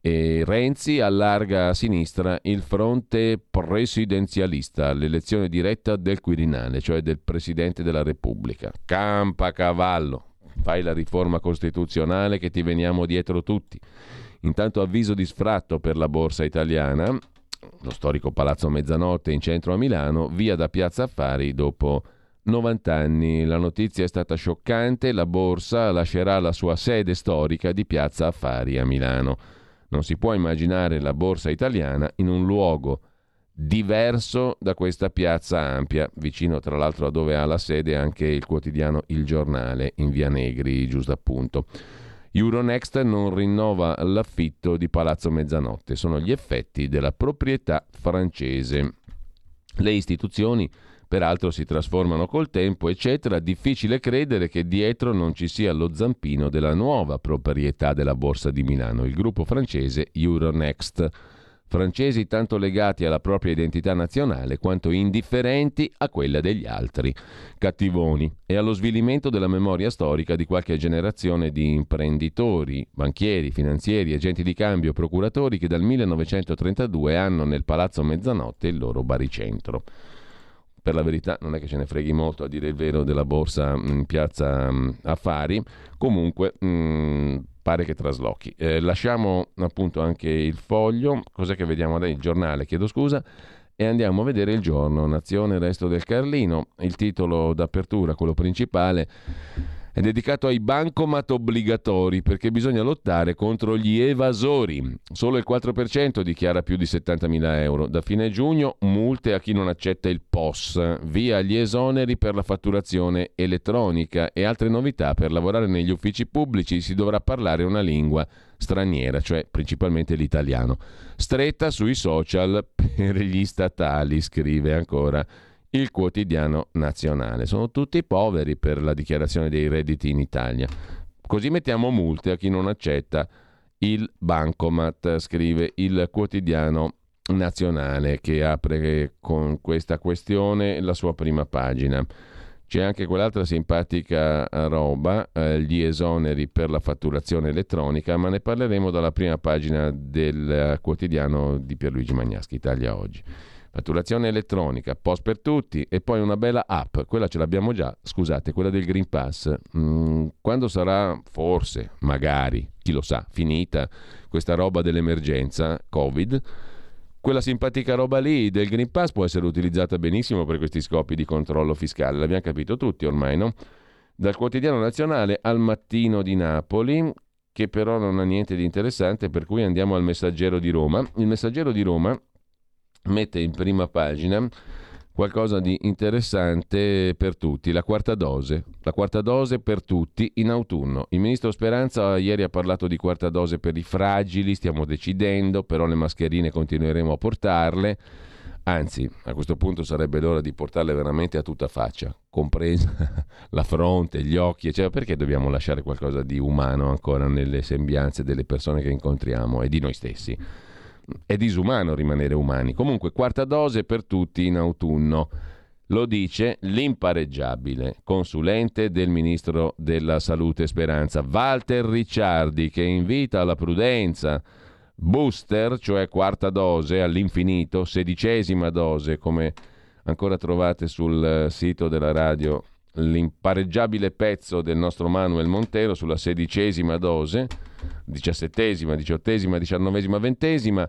E Renzi allarga a sinistra il fronte presidenzialista all'elezione diretta del Quirinale, cioè del Presidente della Repubblica. Campa cavallo, fai la riforma costituzionale che ti veniamo dietro tutti. Intanto avviso di sfratto per la borsa italiana, lo storico Palazzo Mezzanotte in centro a Milano, via da Piazza Affari dopo 90 anni. La notizia è stata scioccante, la borsa lascerà la sua sede storica di Piazza Affari a Milano. Non si può immaginare la borsa italiana in un luogo diverso da questa piazza ampia, vicino tra l'altro a dove ha la sede anche il quotidiano Il Giornale in Via Negri, giusto appunto. Euronext non rinnova l'affitto di Palazzo Mezzanotte, sono gli effetti della proprietà francese. Le istituzioni peraltro si trasformano col tempo, eccetera, difficile credere che dietro non ci sia lo zampino della nuova proprietà della Borsa di Milano, il gruppo francese Euronext francesi tanto legati alla propria identità nazionale quanto indifferenti a quella degli altri, cattivoni, e allo svilimento della memoria storica di qualche generazione di imprenditori, banchieri, finanzieri, agenti di cambio, procuratori che dal 1932 hanno nel Palazzo Mezzanotte il loro baricentro. Per la verità non è che ce ne freghi molto a dire il vero della borsa in piazza Affari, comunque mh, mm, pare che traslochi. Eh, lasciamo appunto anche il foglio, cos'è che vediamo adesso? Il giornale, chiedo scusa, e andiamo a vedere il giorno, Nazione, Resto del Carlino, il titolo d'apertura, quello principale è dedicato ai bancomat obbligatori perché bisogna lottare contro gli evasori. Solo il 4% dichiara più di 70.000 euro. Da fine giugno multe a chi non accetta il POS, via gli esoneri per la fatturazione elettronica e altre novità. Per lavorare negli uffici pubblici si dovrà parlare una lingua straniera, cioè principalmente l'italiano. Stretta sui social per gli statali, scrive ancora il quotidiano nazionale. Sono tutti poveri per la dichiarazione dei redditi in Italia. Così mettiamo multe a chi non accetta il bancomat, scrive il quotidiano nazionale che apre con questa questione la sua prima pagina. C'è anche quell'altra simpatica roba, eh, gli esoneri per la fatturazione elettronica, ma ne parleremo dalla prima pagina del quotidiano di Pierluigi Magnaschi, Italia Oggi. Fatturazione elettronica, post per tutti e poi una bella app, quella ce l'abbiamo già, scusate, quella del Green Pass. Mm, quando sarà, forse, magari, chi lo sa, finita questa roba dell'emergenza Covid, quella simpatica roba lì del Green Pass può essere utilizzata benissimo per questi scopi di controllo fiscale, l'abbiamo capito tutti ormai, no? Dal quotidiano nazionale al mattino di Napoli, che però non ha niente di interessante, per cui andiamo al messaggero di Roma. Il messaggero di Roma mette in prima pagina qualcosa di interessante per tutti, la quarta dose. La quarta dose per tutti in autunno. Il ministro Speranza ieri ha parlato di quarta dose per i fragili, stiamo decidendo, però le mascherine continueremo a portarle. Anzi, a questo punto sarebbe l'ora di portarle veramente a tutta faccia, compresa la fronte, gli occhi, cioè perché dobbiamo lasciare qualcosa di umano ancora nelle sembianze delle persone che incontriamo e di noi stessi? È disumano rimanere umani. Comunque, quarta dose per tutti in autunno. Lo dice l'impareggiabile consulente del ministro della Salute Speranza, Walter Ricciardi, che invita alla prudenza. Booster, cioè quarta dose all'infinito, sedicesima dose, come ancora trovate sul sito della radio l'impareggiabile pezzo del nostro Manuel Montero sulla sedicesima dose, diciassettesima, diciottesima, diciannovesima, ventesima,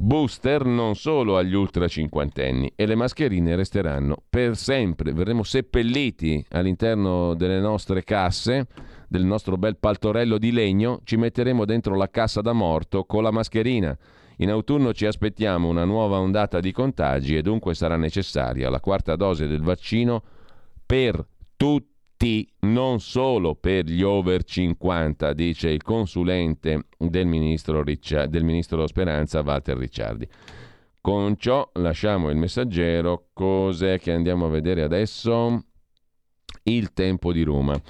booster non solo agli ultra cinquantenni e le mascherine resteranno per sempre, verremo seppelliti all'interno delle nostre casse, del nostro bel paltorello di legno, ci metteremo dentro la cassa da morto con la mascherina. In autunno ci aspettiamo una nuova ondata di contagi e dunque sarà necessaria la quarta dose del vaccino per tutti, non solo per gli over 50, dice il consulente del ministro, Riccia, del ministro Speranza, Walter Ricciardi. Con ciò lasciamo il messaggero. Cos'è che andiamo a vedere adesso? Il tempo di Roma.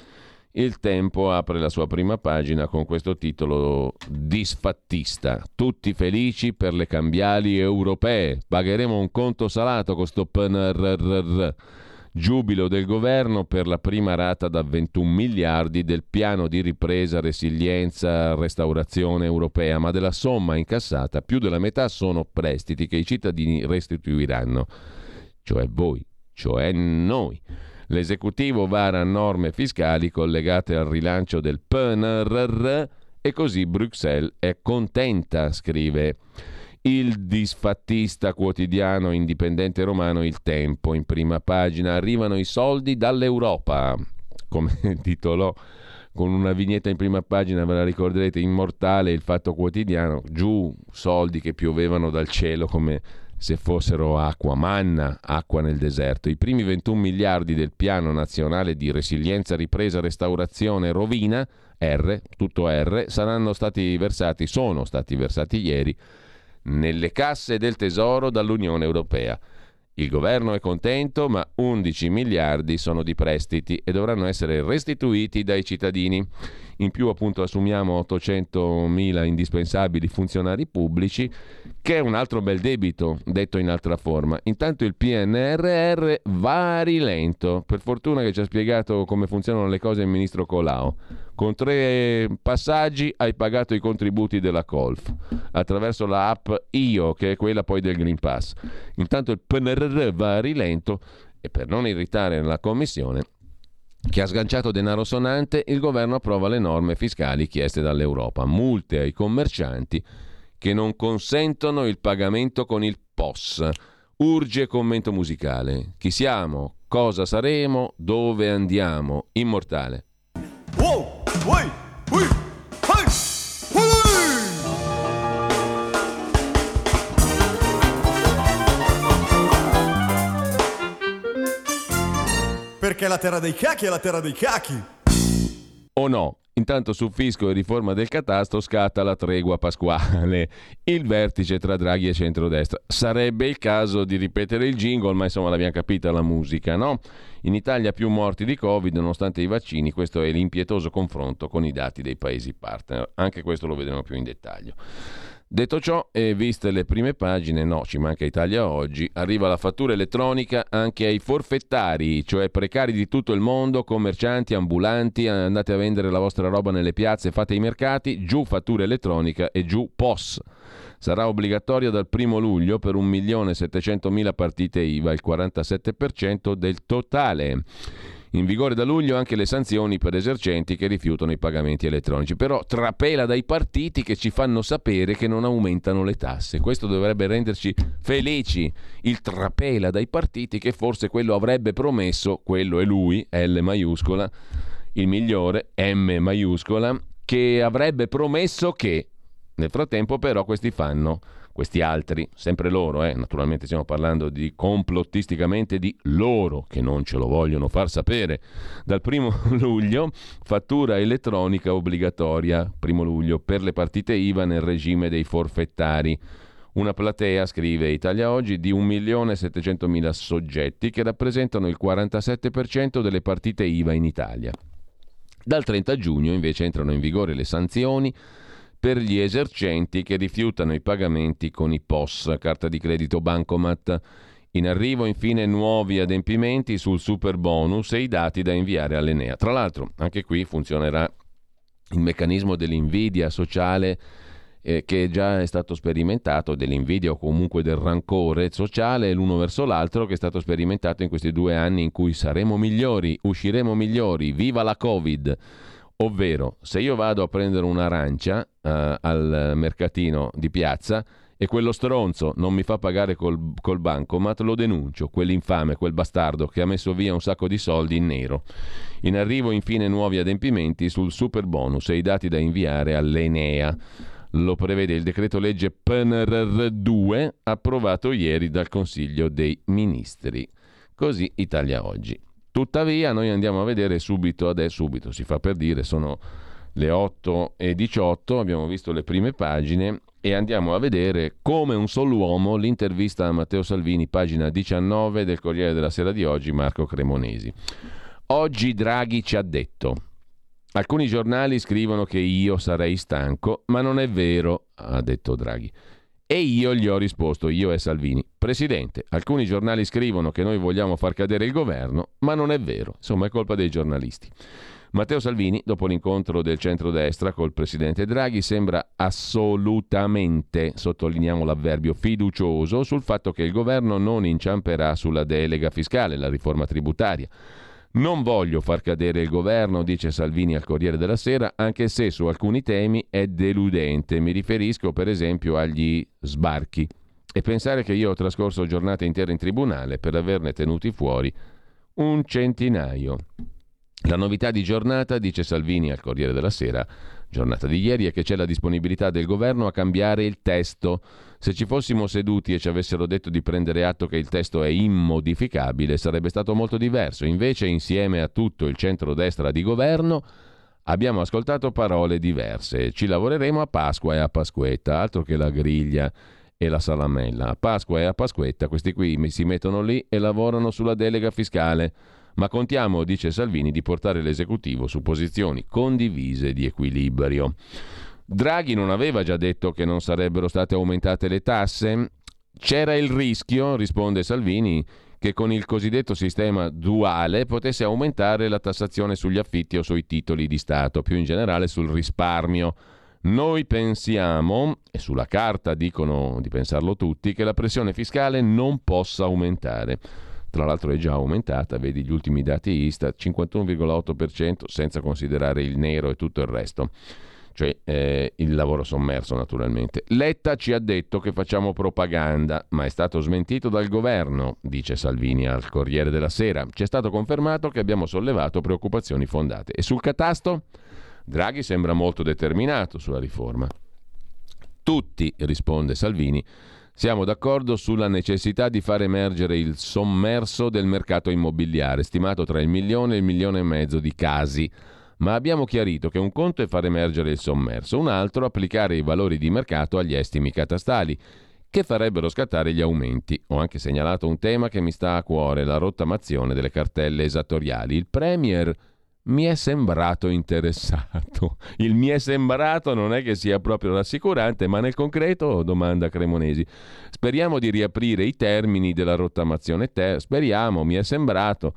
Il tempo apre la sua prima pagina con questo titolo disfattista. Tutti felici per le cambiali europee. Pagheremo un conto salato con sto PNRR. Giubilo del governo per la prima rata da 21 miliardi del piano di ripresa, resilienza, restaurazione europea, ma della somma incassata più della metà sono prestiti che i cittadini restituiranno, cioè voi, cioè noi. L'esecutivo vara norme fiscali collegate al rilancio del PNRR e così Bruxelles è contenta, scrive il disfattista quotidiano indipendente romano Il Tempo, in prima pagina, arrivano i soldi dall'Europa, come titolò con una vignetta in prima pagina, ve la ricorderete, immortale il fatto quotidiano, giù soldi che piovevano dal cielo come se fossero acqua, manna, acqua nel deserto. I primi 21 miliardi del piano nazionale di resilienza, ripresa, restaurazione, rovina, R, tutto R, saranno stati versati, sono stati versati ieri nelle casse del tesoro dall'Unione Europea. Il governo è contento, ma 11 miliardi sono di prestiti e dovranno essere restituiti dai cittadini. In più appunto assumiamo 800 mila indispensabili funzionari pubblici, che è un altro bel debito, detto in altra forma. Intanto il PNRR va a rilento. Per fortuna che ci ha spiegato come funzionano le cose il ministro Colau. Con tre passaggi hai pagato i contributi della Colf attraverso la app Io, che è quella poi del Green Pass. Intanto il PNRR va a rilento e per non irritare la Commissione che ha sganciato denaro sonante, il governo approva le norme fiscali chieste dall'Europa, multe ai commercianti che non consentono il pagamento con il POS. Urge commento musicale. Chi siamo? Cosa saremo? Dove andiamo? Immortale. Wow, uy, uy, Perché la terra dei cacchi è la terra dei cacchi. O no? Intanto su fisco e riforma del catasto scatta la tregua pasquale, il vertice tra Draghi e centrodestra. Sarebbe il caso di ripetere il jingle, ma insomma l'abbiamo capita la musica, no? In Italia più morti di Covid nonostante i vaccini, questo è l'impietoso confronto con i dati dei paesi partner. Anche questo lo vedremo più in dettaglio. Detto ciò, e viste le prime pagine, no, ci manca Italia oggi, arriva la fattura elettronica anche ai forfettari, cioè precari di tutto il mondo, commercianti, ambulanti, andate a vendere la vostra roba nelle piazze, fate i mercati, giù fattura elettronica e giù POS. Sarà obbligatoria dal 1 luglio per 1.700.000 partite IVA, il 47% del totale. In vigore da luglio anche le sanzioni per esercenti che rifiutano i pagamenti elettronici, però trapela dai partiti che ci fanno sapere che non aumentano le tasse. Questo dovrebbe renderci felici. Il trapela dai partiti che forse quello avrebbe promesso, quello è lui, L maiuscola, il migliore, M maiuscola, che avrebbe promesso che nel frattempo però questi fanno questi altri, sempre loro, eh, naturalmente stiamo parlando di complottisticamente di loro che non ce lo vogliono far sapere. Dal primo luglio fattura elettronica obbligatoria, primo luglio, per le partite IVA nel regime dei forfettari. Una platea, scrive Italia Oggi, di 1.700.000 soggetti che rappresentano il 47% delle partite IVA in Italia. Dal 30 giugno invece entrano in vigore le sanzioni per gli esercenti che rifiutano i pagamenti con i POS, carta di credito Bancomat. In arrivo infine nuovi adempimenti sul super bonus e i dati da inviare all'Enea. Tra l'altro, anche qui funzionerà il meccanismo dell'invidia sociale eh, che già è stato sperimentato, dell'invidia o comunque del rancore sociale l'uno verso l'altro che è stato sperimentato in questi due anni in cui saremo migliori, usciremo migliori, viva la Covid. Ovvero, se io vado a prendere un'arancia eh, al mercatino di piazza e quello stronzo non mi fa pagare col, col bancomat, lo denuncio, quell'infame, quel bastardo che ha messo via un sacco di soldi in nero. In arrivo infine nuovi adempimenti sul super bonus e i dati da inviare all'Enea. Lo prevede il decreto legge PNRR 2 approvato ieri dal Consiglio dei Ministri. Così Italia oggi. Tuttavia noi andiamo a vedere subito, adesso subito si fa per dire, sono le 8 e 18, abbiamo visto le prime pagine e andiamo a vedere come un solo uomo l'intervista a Matteo Salvini, pagina 19 del Corriere della Sera di oggi, Marco Cremonesi. Oggi Draghi ci ha detto, alcuni giornali scrivono che io sarei stanco, ma non è vero, ha detto Draghi. E io gli ho risposto, io e Salvini, Presidente, alcuni giornali scrivono che noi vogliamo far cadere il governo, ma non è vero, insomma è colpa dei giornalisti. Matteo Salvini, dopo l'incontro del centrodestra col presidente Draghi, sembra assolutamente, sottolineiamo l'avverbio, fiducioso sul fatto che il governo non inciamperà sulla delega fiscale, la riforma tributaria. Non voglio far cadere il governo, dice Salvini al Corriere della Sera, anche se su alcuni temi è deludente. Mi riferisco per esempio agli sbarchi. E pensare che io ho trascorso giornate intere in tribunale per averne tenuti fuori un centinaio. La novità di giornata, dice Salvini al Corriere della Sera, giornata di ieri, è che c'è la disponibilità del governo a cambiare il testo. Se ci fossimo seduti e ci avessero detto di prendere atto che il testo è immodificabile, sarebbe stato molto diverso. Invece, insieme a tutto il centro-destra di governo, abbiamo ascoltato parole diverse. Ci lavoreremo a Pasqua e a Pasquetta, altro che la griglia e la salamella. A Pasqua e a Pasquetta questi qui si mettono lì e lavorano sulla delega fiscale ma contiamo, dice Salvini, di portare l'esecutivo su posizioni condivise di equilibrio. Draghi non aveva già detto che non sarebbero state aumentate le tasse? C'era il rischio, risponde Salvini, che con il cosiddetto sistema duale potesse aumentare la tassazione sugli affitti o sui titoli di Stato, più in generale sul risparmio. Noi pensiamo, e sulla carta dicono di pensarlo tutti, che la pressione fiscale non possa aumentare tra l'altro è già aumentata, vedi gli ultimi dati Istat, 51,8% senza considerare il nero e tutto il resto cioè eh, il lavoro sommerso naturalmente. Letta ci ha detto che facciamo propaganda, ma è stato smentito dal governo, dice Salvini al Corriere della Sera. Ci è stato confermato che abbiamo sollevato preoccupazioni fondate. E sul catasto? Draghi sembra molto determinato sulla riforma. Tutti, risponde Salvini, siamo d'accordo sulla necessità di far emergere il sommerso del mercato immobiliare, stimato tra il milione e il milione e mezzo di casi. Ma abbiamo chiarito che un conto è far emergere il sommerso, un altro applicare i valori di mercato agli estimi catastali, che farebbero scattare gli aumenti. Ho anche segnalato un tema che mi sta a cuore, la rottamazione delle cartelle esattoriali. Il Premier mi è sembrato interessato. Il mi è sembrato non è che sia proprio rassicurante, ma nel concreto, domanda Cremonesi, speriamo di riaprire i termini della rottamazione ter, speriamo, mi è sembrato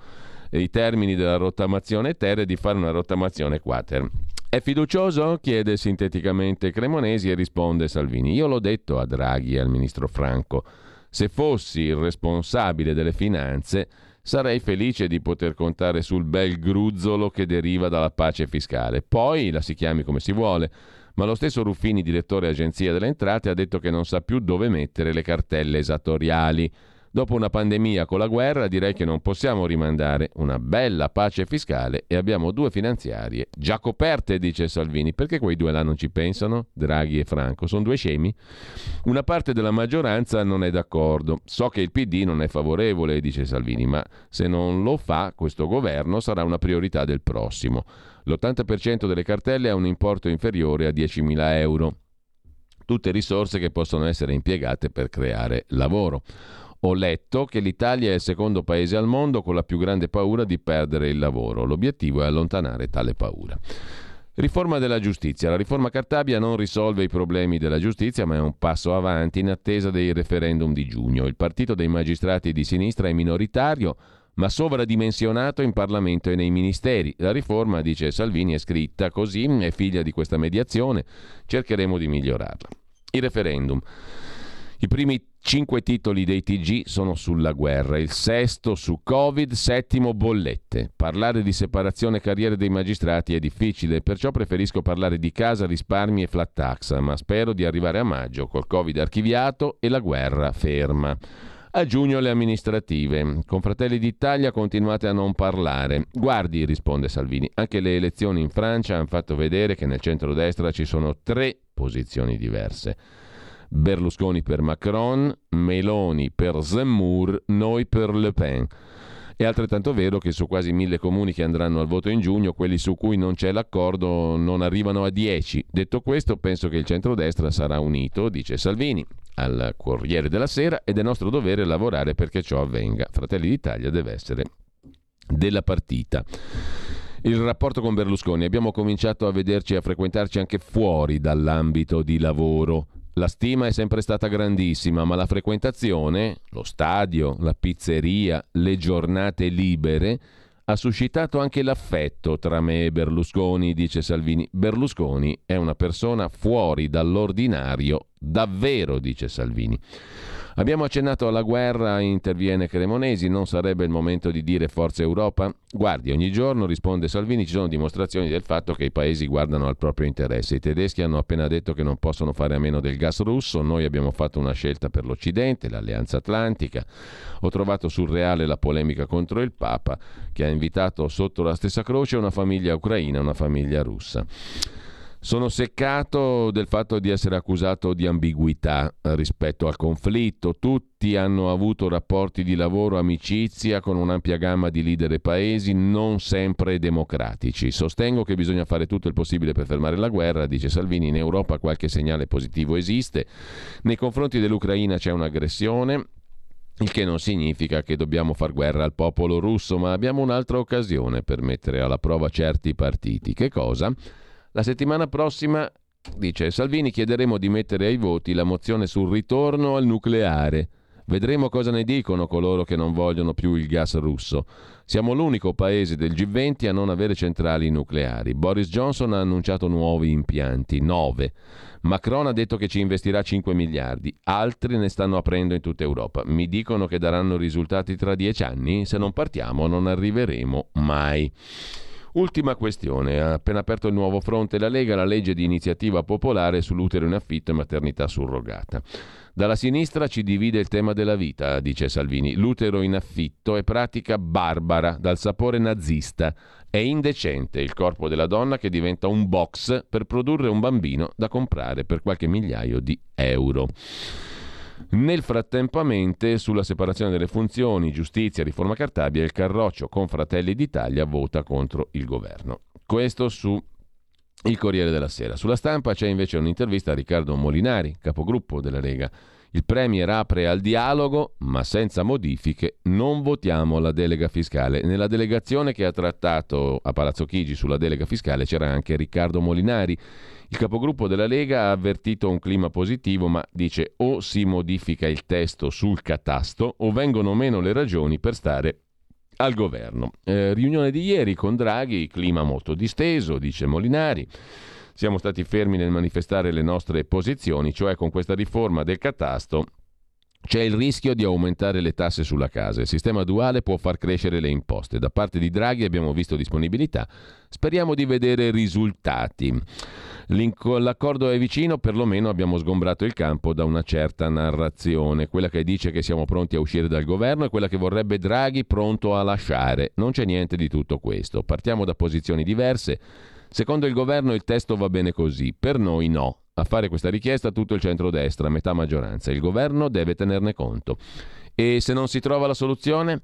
i termini della rottamazione ter e di fare una rottamazione quater. È fiducioso? chiede sinteticamente Cremonesi e risponde Salvini. Io l'ho detto a Draghi e al ministro Franco. Se fossi il responsabile delle finanze, sarei felice di poter contare sul bel gruzzolo che deriva dalla pace fiscale. Poi la si chiami come si vuole. Ma lo stesso Ruffini, direttore agenzia delle entrate, ha detto che non sa più dove mettere le cartelle esattoriali. Dopo una pandemia con la guerra direi che non possiamo rimandare una bella pace fiscale e abbiamo due finanziarie già coperte, dice Salvini. Perché quei due là non ci pensano? Draghi e Franco. Sono due scemi? Una parte della maggioranza non è d'accordo. So che il PD non è favorevole, dice Salvini, ma se non lo fa questo governo sarà una priorità del prossimo. L'80% delle cartelle ha un importo inferiore a 10.000 euro. Tutte risorse che possono essere impiegate per creare lavoro. Ho letto che l'Italia è il secondo paese al mondo con la più grande paura di perdere il lavoro. L'obiettivo è allontanare tale paura. Riforma della giustizia. La riforma Cartabia non risolve i problemi della giustizia, ma è un passo avanti in attesa dei referendum di giugno. Il partito dei magistrati di sinistra è minoritario, ma sovradimensionato in Parlamento e nei ministeri. La riforma, dice Salvini, è scritta così, è figlia di questa mediazione, cercheremo di migliorarla. Il referendum. I primi cinque titoli dei TG sono sulla guerra, il sesto su Covid, settimo bollette. Parlare di separazione carriere dei magistrati è difficile, perciò preferisco parlare di casa, risparmi e flat tax, ma spero di arrivare a maggio col Covid archiviato e la guerra ferma. A giugno le amministrative. Con Fratelli d'Italia continuate a non parlare. Guardi, risponde Salvini, anche le elezioni in Francia hanno fatto vedere che nel centrodestra ci sono tre posizioni diverse. Berlusconi per Macron, Meloni per Zemmour, noi per Le Pen. È altrettanto vero che su quasi mille comuni che andranno al voto in giugno, quelli su cui non c'è l'accordo non arrivano a 10. Detto questo, penso che il centrodestra sarà unito, dice Salvini, al Corriere della Sera ed è nostro dovere lavorare perché ciò avvenga. Fratelli d'Italia deve essere della partita. Il rapporto con Berlusconi, abbiamo cominciato a vederci e a frequentarci anche fuori dall'ambito di lavoro. La stima è sempre stata grandissima, ma la frequentazione, lo stadio, la pizzeria, le giornate libere ha suscitato anche l'affetto tra me e Berlusconi, dice Salvini. Berlusconi è una persona fuori dall'ordinario, davvero, dice Salvini. Abbiamo accennato alla guerra, interviene Cremonesi, non sarebbe il momento di dire forza Europa? Guardi, ogni giorno, risponde Salvini, ci sono dimostrazioni del fatto che i paesi guardano al proprio interesse. I tedeschi hanno appena detto che non possono fare a meno del gas russo, noi abbiamo fatto una scelta per l'Occidente, l'Alleanza Atlantica. Ho trovato surreale la polemica contro il Papa, che ha invitato sotto la stessa croce una famiglia ucraina e una famiglia russa. Sono seccato del fatto di essere accusato di ambiguità rispetto al conflitto. Tutti hanno avuto rapporti di lavoro, amicizia con un'ampia gamma di leader e paesi, non sempre democratici. Sostengo che bisogna fare tutto il possibile per fermare la guerra, dice Salvini. In Europa qualche segnale positivo esiste. Nei confronti dell'Ucraina c'è un'aggressione. Il che non significa che dobbiamo far guerra al popolo russo, ma abbiamo un'altra occasione per mettere alla prova certi partiti. Che cosa? La settimana prossima, dice Salvini, chiederemo di mettere ai voti la mozione sul ritorno al nucleare. Vedremo cosa ne dicono coloro che non vogliono più il gas russo. Siamo l'unico paese del G20 a non avere centrali nucleari. Boris Johnson ha annunciato nuovi impianti, nove. Macron ha detto che ci investirà 5 miliardi, altri ne stanno aprendo in tutta Europa. Mi dicono che daranno risultati tra dieci anni? Se non partiamo non arriveremo mai. Ultima questione, ha appena aperto il nuovo fronte la Lega, la legge di iniziativa popolare sull'utero in affitto e maternità surrogata. Dalla sinistra ci divide il tema della vita, dice Salvini. L'utero in affitto è pratica barbara, dal sapore nazista. È indecente il corpo della donna che diventa un box per produrre un bambino da comprare per qualche migliaio di euro. Nel frattempo, sulla separazione delle funzioni, giustizia, riforma Cartabia, il Carroccio con Fratelli d'Italia vota contro il governo. Questo su il Corriere della Sera. Sulla stampa c'è invece un'intervista a Riccardo Molinari, capogruppo della Lega Il Premier apre al dialogo, ma senza modifiche, non votiamo la delega fiscale. Nella delegazione che ha trattato a Palazzo Chigi sulla delega fiscale c'era anche Riccardo Molinari. Il capogruppo della Lega ha avvertito un clima positivo, ma dice o si modifica il testo sul catasto o vengono meno le ragioni per stare al governo. Eh, riunione di ieri con Draghi, clima molto disteso, dice Molinari. Siamo stati fermi nel manifestare le nostre posizioni, cioè con questa riforma del catasto c'è il rischio di aumentare le tasse sulla casa. Il sistema duale può far crescere le imposte. Da parte di Draghi abbiamo visto disponibilità. Speriamo di vedere risultati. L'accordo è vicino, perlomeno abbiamo sgombrato il campo da una certa narrazione, quella che dice che siamo pronti a uscire dal governo e quella che vorrebbe Draghi pronto a lasciare. Non c'è niente di tutto questo. Partiamo da posizioni diverse. Secondo il governo il testo va bene così, per noi no. A fare questa richiesta tutto il centrodestra, metà maggioranza. Il governo deve tenerne conto. E se non si trova la soluzione?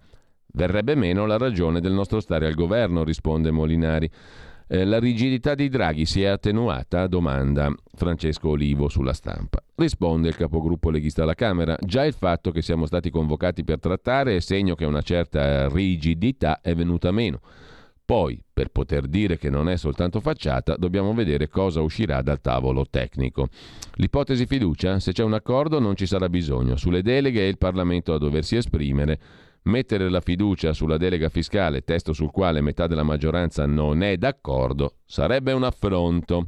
Verrebbe meno la ragione del nostro stare al governo, risponde Molinari. Eh, la rigidità di Draghi si è attenuata? Domanda Francesco Olivo sulla stampa. Risponde il capogruppo leghista alla Camera. Già il fatto che siamo stati convocati per trattare è segno che una certa rigidità è venuta meno. Poi, per poter dire che non è soltanto facciata, dobbiamo vedere cosa uscirà dal tavolo tecnico. L'ipotesi fiducia? Se c'è un accordo non ci sarà bisogno. Sulle deleghe è il Parlamento a doversi esprimere Mettere la fiducia sulla delega fiscale, testo sul quale metà della maggioranza non è d'accordo, sarebbe un affronto.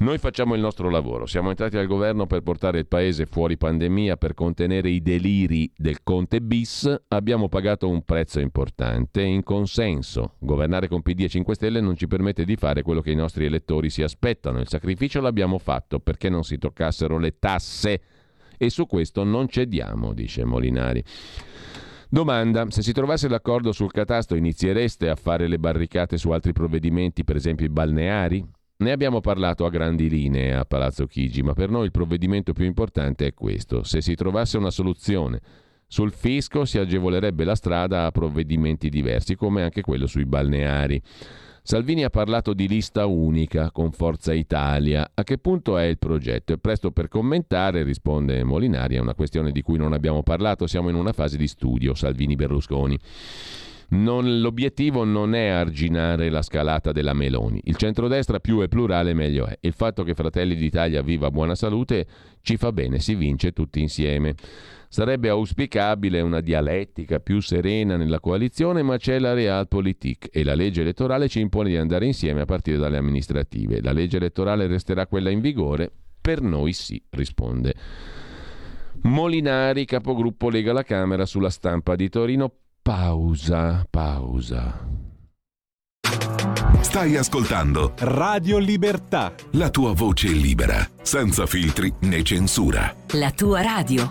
Noi facciamo il nostro lavoro, siamo entrati al governo per portare il paese fuori pandemia, per contenere i deliri del Conte bis, abbiamo pagato un prezzo importante in consenso. Governare con PD e 5 Stelle non ci permette di fare quello che i nostri elettori si aspettano, il sacrificio l'abbiamo fatto perché non si toccassero le tasse e su questo non cediamo, dice Molinari. Domanda, se si trovasse l'accordo sul catasto iniziereste a fare le barricate su altri provvedimenti, per esempio i balneari? Ne abbiamo parlato a grandi linee a Palazzo Chigi, ma per noi il provvedimento più importante è questo. Se si trovasse una soluzione sul fisco si agevolerebbe la strada a provvedimenti diversi, come anche quello sui balneari. Salvini ha parlato di lista unica con Forza Italia. A che punto è il progetto? È presto per commentare, risponde Molinari, è una questione di cui non abbiamo parlato, siamo in una fase di studio, Salvini-Berlusconi. Non, l'obiettivo non è arginare la scalata della Meloni. Il centrodestra più è plurale meglio è. Il fatto che Fratelli d'Italia viva buona salute ci fa bene, si vince tutti insieme. Sarebbe auspicabile una dialettica più serena nella coalizione, ma c'è la realpolitik e la legge elettorale ci impone di andare insieme a partire dalle amministrative. La legge elettorale resterà quella in vigore? Per noi sì, risponde. Molinari, capogruppo Lega alla Camera sulla stampa di Torino. Pausa, pausa. Stai ascoltando Radio Libertà. la tua voce libera, senza filtri né censura. La tua radio.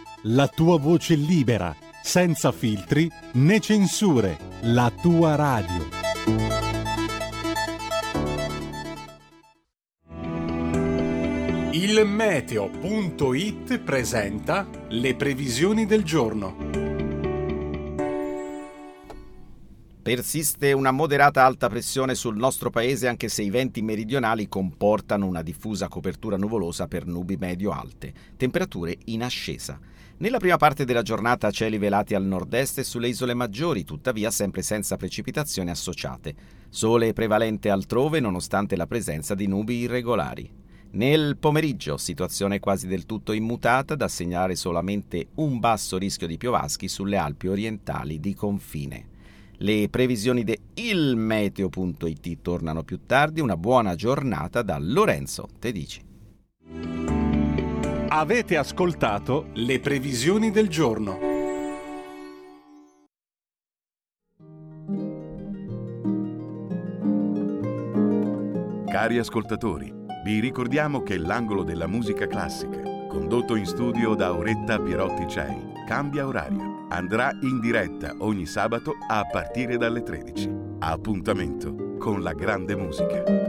la tua voce libera, senza filtri né censure, la tua radio. Il meteo.it presenta le previsioni del giorno. Persiste una moderata alta pressione sul nostro paese anche se i venti meridionali comportano una diffusa copertura nuvolosa per nubi medio-alte, temperature in ascesa. Nella prima parte della giornata cieli velati al nord-est e sulle isole maggiori, tuttavia sempre senza precipitazioni associate. Sole prevalente altrove nonostante la presenza di nubi irregolari. Nel pomeriggio, situazione quasi del tutto immutata, da segnalare solamente un basso rischio di piovaschi sulle Alpi orientali di confine. Le previsioni di ilmeteo.it tornano più tardi. Una buona giornata da Lorenzo Tedici. Avete ascoltato le previsioni del giorno. Cari ascoltatori, Vi ricordiamo che l'angolo della musica classica, condotto in studio da Auretta Pierotti Cei, cambia orario. Andrà in diretta ogni sabato a partire dalle 13. Appuntamento con la grande musica.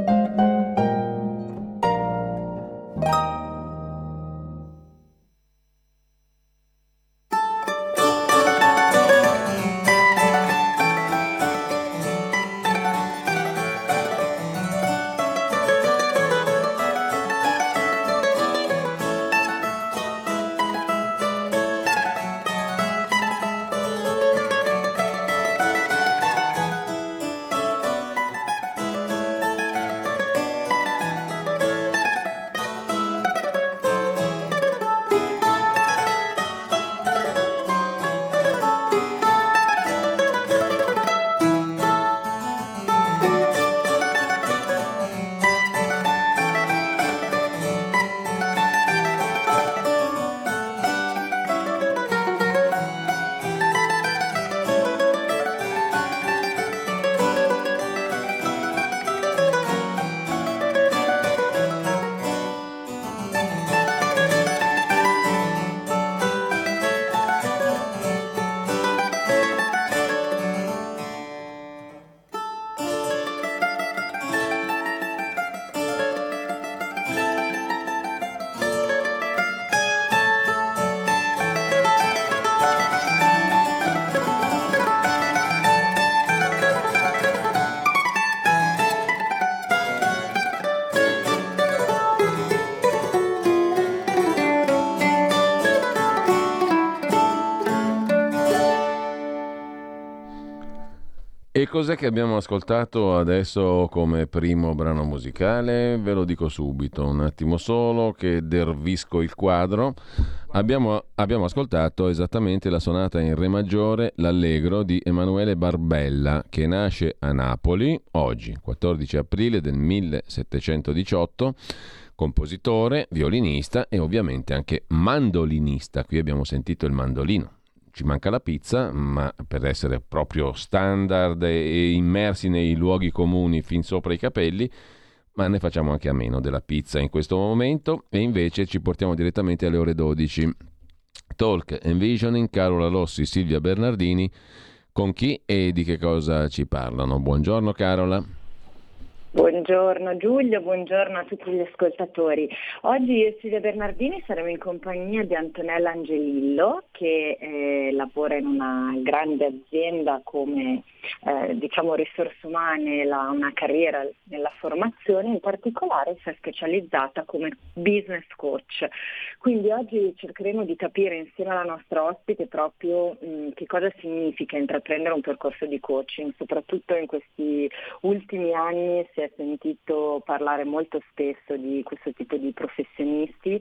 Cos'è che abbiamo ascoltato adesso come primo brano musicale? Ve lo dico subito, un attimo solo che dervisco il quadro. Abbiamo, abbiamo ascoltato esattamente la sonata in Re maggiore, l'Allegro di Emanuele Barbella, che nasce a Napoli oggi, 14 aprile del 1718 compositore, violinista e ovviamente anche mandolinista. Qui abbiamo sentito il mandolino ci manca la pizza, ma per essere proprio standard e immersi nei luoghi comuni fin sopra i capelli, ma ne facciamo anche a meno della pizza in questo momento e invece ci portiamo direttamente alle ore 12. Talk Envisioning, Carola Rossi, Silvia Bernardini, con chi e di che cosa ci parlano? Buongiorno Carola. Buongiorno Giulio, buongiorno a tutti gli ascoltatori. Oggi io e Silvia Bernardini saremo in compagnia di Antonella Angelillo che eh, lavora in una grande azienda come eh, diciamo risorse umane, la, una carriera nella formazione, in particolare si è specializzata come business coach. Quindi oggi cercheremo di capire insieme alla nostra ospite proprio mh, che cosa significa intraprendere un percorso di coaching, soprattutto in questi ultimi anni si è sentito parlare molto spesso di questo tipo di professionisti,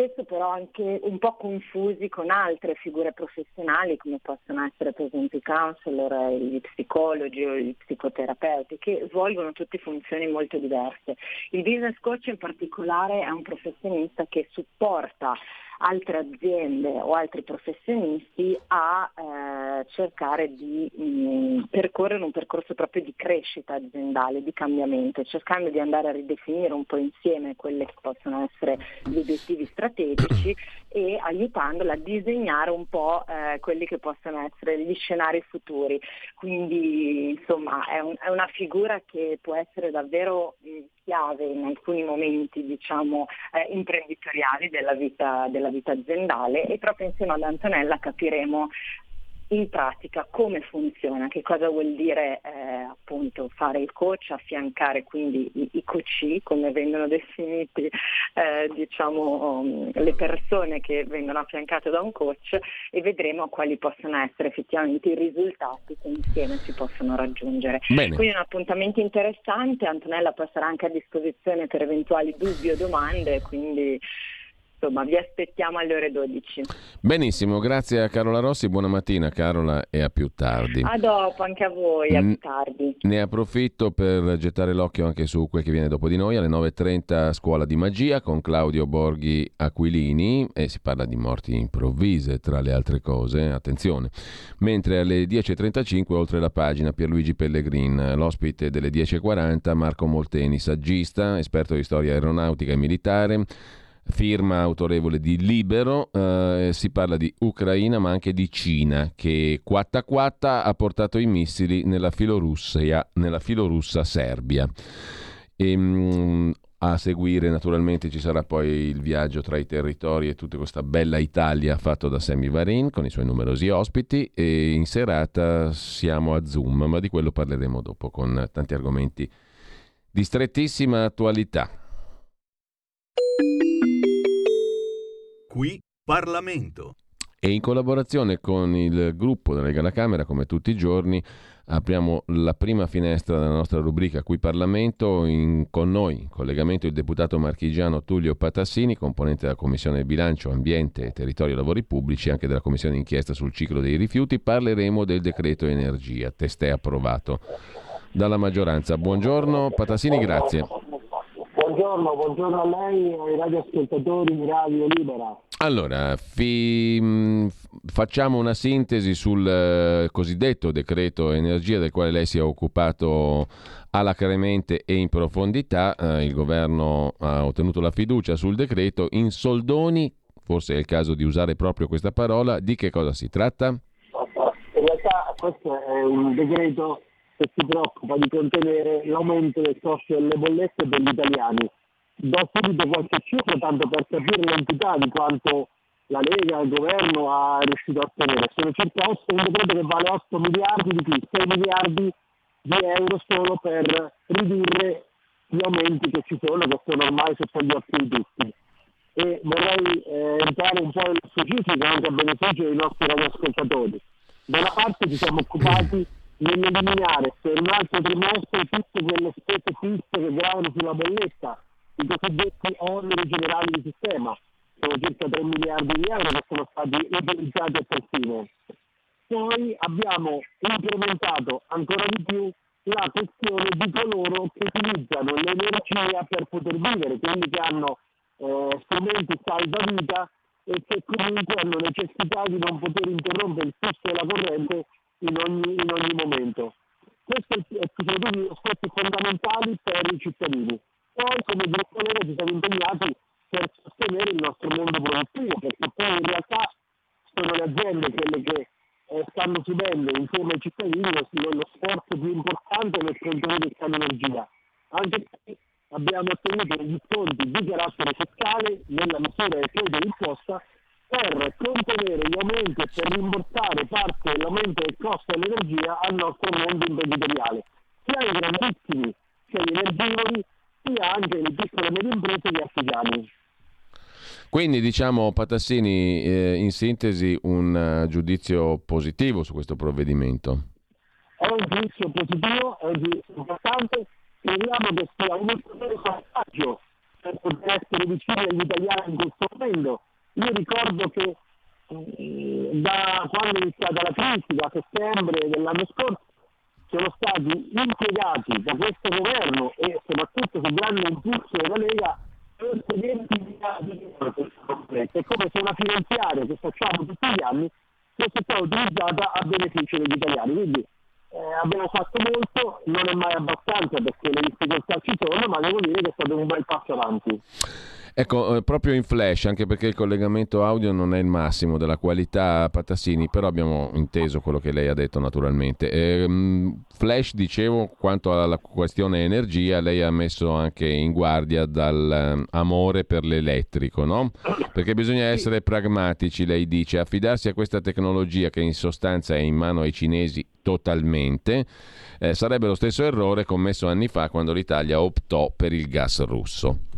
spesso però anche un po' confusi con altre figure professionali come possono essere per esempio i counselor, gli psicologi o gli psicoterapeuti che svolgono tutte funzioni molto diverse. Il business coach in particolare è un professionista che supporta altre aziende o altri professionisti a eh, cercare di mh, mm, percorrere un percorso proprio di crescita aziendale, di cambiamento, cercando di andare a ridefinire un po' insieme quelli che possono essere gli obiettivi strategici e aiutandola a disegnare un po' eh, quelli che possono essere gli scenari futuri. Quindi insomma è, un, è una figura che può essere davvero mh, mm, chiave in alcuni momenti diciamo, eh, imprenditoriali della vita, della vita aziendale e proprio insieme ad Antonella capiremo in pratica come funziona, che cosa vuol dire eh, appunto fare il coach, affiancare quindi i, i coach, come vengono definiti eh, diciamo, um, le persone che vengono affiancate da un coach e vedremo quali possono essere effettivamente i risultati che insieme si possono raggiungere. Bene. Quindi un appuntamento interessante, Antonella poi sarà anche a disposizione per eventuali dubbi o domande, quindi insomma vi aspettiamo alle ore 12. Benissimo, grazie a Carola Rossi, buona mattina Carola e a più tardi. A dopo, anche a voi, a più tardi. Ne approfitto per gettare l'occhio anche su quel che viene dopo di noi, alle 9.30 Scuola di Magia con Claudio Borghi Aquilini e si parla di morti improvvise tra le altre cose, attenzione. Mentre alle 10.35 oltre la pagina Pierluigi Pellegrin, l'ospite delle 10.40 Marco Molteni, saggista, esperto di storia aeronautica e militare firma autorevole di Libero, eh, si parla di Ucraina ma anche di Cina che quatta quatta ha portato i missili nella Filorussia, nella filorussa Serbia. E, ehm, mh, a seguire naturalmente ci sarà poi il viaggio tra i territori e tutta questa bella Italia fatto da Sammy Varin con i suoi numerosi ospiti e in serata siamo a Zoom, ma di quello parleremo dopo con tanti argomenti di strettissima attualità. Qui Parlamento. E in collaborazione con il gruppo della Lega alla Camera, come tutti i giorni, apriamo la prima finestra della nostra rubrica Qui Parlamento. In, con noi in collegamento il deputato marchigiano Tullio Patassini, componente della Commissione Bilancio, Ambiente Territorio e Lavori Pubblici, anche della Commissione d'inchiesta sul ciclo dei rifiuti. Parleremo del decreto energia, testè approvato dalla maggioranza. Buongiorno Patassini, grazie. Buongiorno, buongiorno a lei e ai radioascoltatori di Radio Libera. Allora, fi, facciamo una sintesi sul eh, cosiddetto decreto energia del quale lei si è occupato alacremente e in profondità. Eh, il governo ha ottenuto la fiducia sul decreto. In soldoni, forse è il caso di usare proprio questa parola, di che cosa si tratta? In realtà questo è un decreto che si preoccupa di contenere l'aumento del costo delle bollette per gli italiani. Do subito qualche cifra tanto per capire l'entità di quanto la Lega, il governo ha riuscito a ottenere. Sono circa 8, un decreto che vale 8 miliardi di più, 6 miliardi di euro solo per ridurre gli aumenti che ci sono, che sono ormai sotto gli occhi di tutti. E vorrei eh, entrare un po' nello specifico anche a beneficio dei nostri radioascoltatori. Da una parte ci siamo occupati nell'eliminare per un altro trimestre tutte quelle spese fisse che gravano sulla bolletta, i cosiddetti oneri generali di sistema, sono circa 3 miliardi di euro che sono stati utilizzati a tal fine. Poi abbiamo incrementato ancora di più la questione di coloro che utilizzano l'energia per poter vivere, quelli che hanno eh, strumenti salvavita e che comunque hanno necessità di non poter interrompere il flusso della corrente in ogni, in ogni momento. Questi sono tutti aspetti fondamentali per i cittadini. Poi come gruppo Lega ci siamo impegnati per sostenere il nostro mondo produttivo, perché poi in realtà sono le aziende quelle che eh, stanno subendo insieme ai cittadini lo, sforzo più importante nel contenere il cambio energia. Anche qui abbiamo ottenuto degli sconti di carattere fiscale nella misura del credito d'imposta per contenere gli aumenti e per rimborsare parte dell'aumento del costo dell'energia al nostro mondo imprenditoriale, sia ai grandissimi, sia agli energivori, sia anche alle piccole e medie imprese e agli artigiani. Quindi diciamo Patassini, eh, in sintesi un uh, giudizio positivo su questo provvedimento. È un giudizio positivo, è un giudizio importante, crediamo che sia un ulteriore passaggio per poter essere vicini agli italiani in questo momento io ricordo che eh, da quando è iniziata la crisi, da settembre dell'anno scorso, sono stati impiegati da questo governo e soprattutto sul grande impulso della Lega per 20 miliardi di euro È come se una finanziaria che facciamo tutti gli anni fosse stata utilizzata a beneficio degli italiani. Quindi eh, abbiamo fatto molto, non è mai abbastanza perché le difficoltà ci sono, ma devo dire che è stato un bel passo avanti. Ecco, eh, proprio in flash, anche perché il collegamento audio non è il massimo della qualità Patassini, però abbiamo inteso quello che lei ha detto naturalmente. Ehm, flash, dicevo, quanto alla questione energia, lei ha messo anche in guardia dall'amore per l'elettrico, no? Perché bisogna essere pragmatici, lei dice, affidarsi a questa tecnologia che in sostanza è in mano ai cinesi totalmente, eh, sarebbe lo stesso errore commesso anni fa quando l'Italia optò per il gas russo.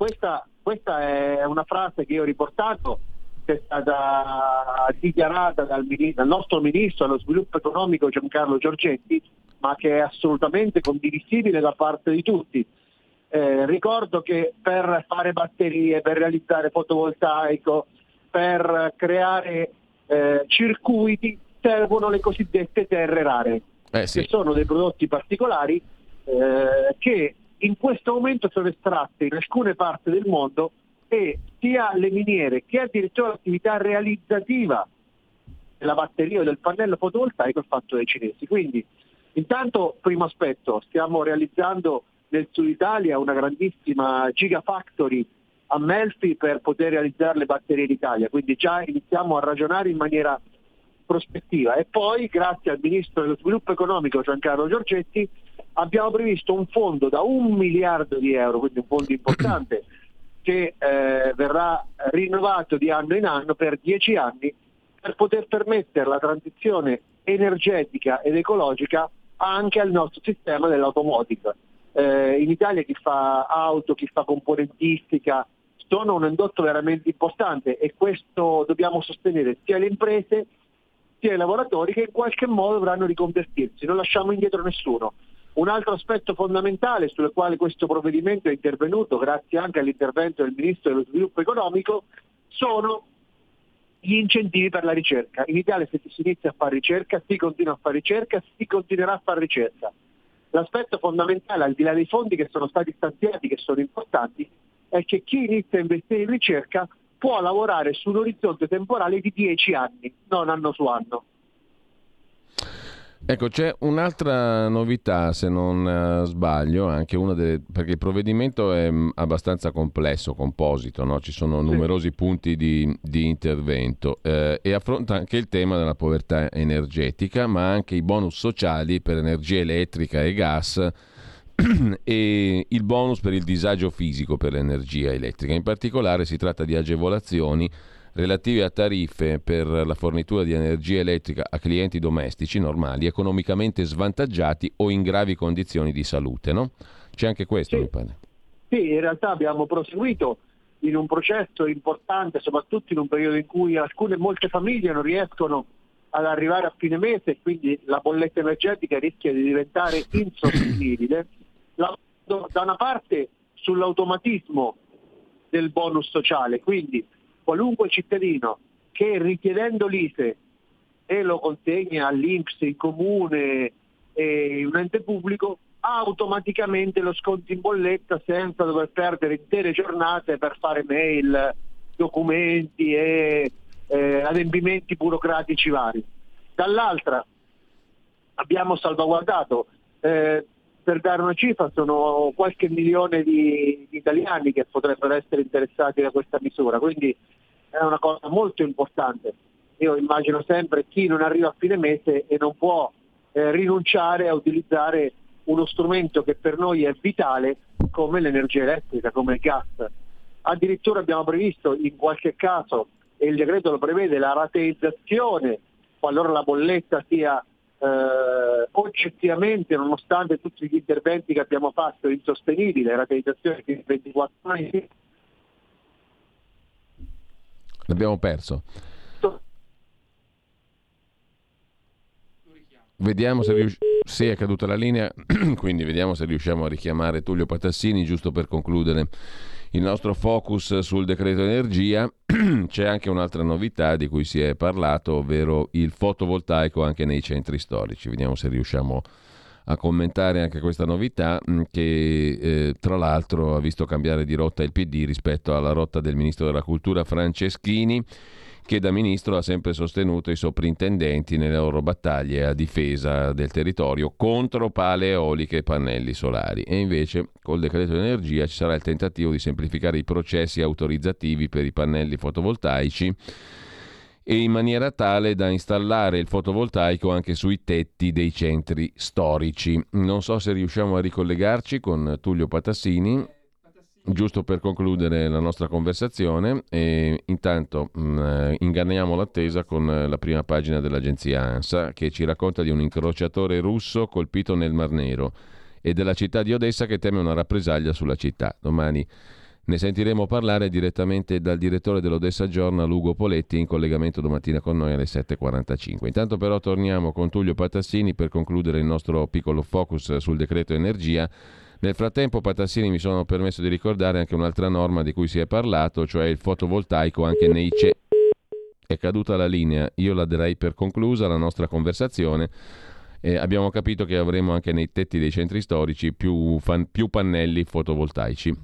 Questa, questa è una frase che io ho riportato che è stata dichiarata dal, dal nostro ministro dello sviluppo economico Giancarlo Giorgetti, ma che è assolutamente condivisibile da parte di tutti. Eh, ricordo che per fare batterie, per realizzare fotovoltaico, per creare eh, circuiti servono le cosiddette terre rare, eh sì. che sono dei prodotti particolari eh, che in questo momento sono estratte in alcune parti del mondo e sia le miniere che addirittura l'attività realizzativa della batteria o del pannello fotovoltaico è fatto dai cinesi. Quindi intanto, primo aspetto, stiamo realizzando nel Sud Italia una grandissima gigafactory a Melfi per poter realizzare le batterie in Italia, quindi già iniziamo a ragionare in maniera prospettiva e poi grazie al Ministro dello Sviluppo Economico Giancarlo Giorgetti abbiamo previsto un fondo da un miliardo di euro, quindi un fondo importante che eh, verrà rinnovato di anno in anno per dieci anni per poter permettere la transizione energetica ed ecologica anche al nostro sistema dell'automotive. Eh, in Italia chi fa auto, chi fa componentistica, sono un indotto veramente importante e questo dobbiamo sostenere sia le imprese sia i lavoratori che in qualche modo dovranno riconvertirsi, non lasciamo indietro nessuno. Un altro aspetto fondamentale sul quale questo provvedimento è intervenuto, grazie anche all'intervento del Ministro dello Sviluppo Economico, sono gli incentivi per la ricerca. In Italia se si inizia a fare ricerca, si continua a fare ricerca, si continuerà a fare ricerca. L'aspetto fondamentale, al di là dei fondi che sono stati stanziati, che sono importanti, è che chi inizia a investire in ricerca può lavorare su un orizzonte temporale di 10 anni, non anno su anno. Ecco, c'è un'altra novità, se non uh, sbaglio, anche una delle, perché il provvedimento è mh, abbastanza complesso, composito, no? ci sono numerosi punti di, di intervento eh, e affronta anche il tema della povertà energetica, ma anche i bonus sociali per energia elettrica e gas e il bonus per il disagio fisico per l'energia elettrica. In particolare si tratta di agevolazioni relative a tariffe per la fornitura di energia elettrica a clienti domestici normali, economicamente svantaggiati o in gravi condizioni di salute. No? C'è anche questo, sì. mi pare. Sì, in realtà abbiamo proseguito in un processo importante, soprattutto in un periodo in cui alcune molte famiglie non riescono ad arrivare a fine mese e quindi la bolletta energetica rischia di diventare insostenibile. Da una parte sull'automatismo del bonus sociale, quindi qualunque cittadino che richiedendo l'ISE e lo consegna all'Inps, il comune e un ente pubblico, automaticamente lo sconto in bolletta senza dover perdere intere giornate per fare mail, documenti e eh, adempimenti burocratici vari. Dall'altra abbiamo salvaguardato, eh, per dare una cifra, sono qualche milione di, di italiani che potrebbero essere interessati da questa misura, quindi è una cosa molto importante. Io immagino sempre chi non arriva a fine mese e non può eh, rinunciare a utilizzare uno strumento che per noi è vitale come l'energia elettrica, come il gas. Addirittura abbiamo previsto in qualche caso, e il decreto lo prevede, la rateizzazione qualora la bolletta sia eh, oggettivamente, nonostante tutti gli interventi che abbiamo fatto, insostenibile, rateizzazione di 24 anni, L'abbiamo perso. Vediamo se riusciamo. Sì, è caduta la linea, quindi vediamo se riusciamo a richiamare Tullio Patassini, giusto per concludere il nostro focus sul decreto energia. C'è anche un'altra novità di cui si è parlato, ovvero il fotovoltaico anche nei centri storici. Vediamo se riusciamo a commentare anche questa novità mm, che eh, tra l'altro ha visto cambiare di rotta il PD rispetto alla rotta del ministro della cultura Franceschini che da ministro ha sempre sostenuto i soprintendenti nelle loro battaglie a difesa del territorio contro pale eoliche e pannelli solari. E invece col decreto energia ci sarà il tentativo di semplificare i processi autorizzativi per i pannelli fotovoltaici e in maniera tale da installare il fotovoltaico anche sui tetti dei centri storici. Non so se riusciamo a ricollegarci con Tullio Patassini, giusto per concludere la nostra conversazione e intanto mh, mm, inganniamo l'attesa con la prima pagina dell'agenzia ANSA che ci racconta di un incrociatore russo colpito nel Mar Nero e della città di Odessa che teme una rappresaglia sulla città. Domani ne sentiremo parlare direttamente dal direttore dell'Odessa Journal, Ugo Poletti, in collegamento domattina con noi alle 7.45. Intanto però torniamo con Tullio Patassini per concludere il nostro piccolo focus sul decreto energia Nel frattempo, Patassini, mi sono permesso di ricordare anche un'altra norma di cui si è parlato, cioè il fotovoltaico anche nei CE. È caduta la linea, io la darei per conclusa la nostra conversazione. Eh, abbiamo capito che avremo anche nei tetti dei centri storici più, fan, più pannelli fotovoltaici.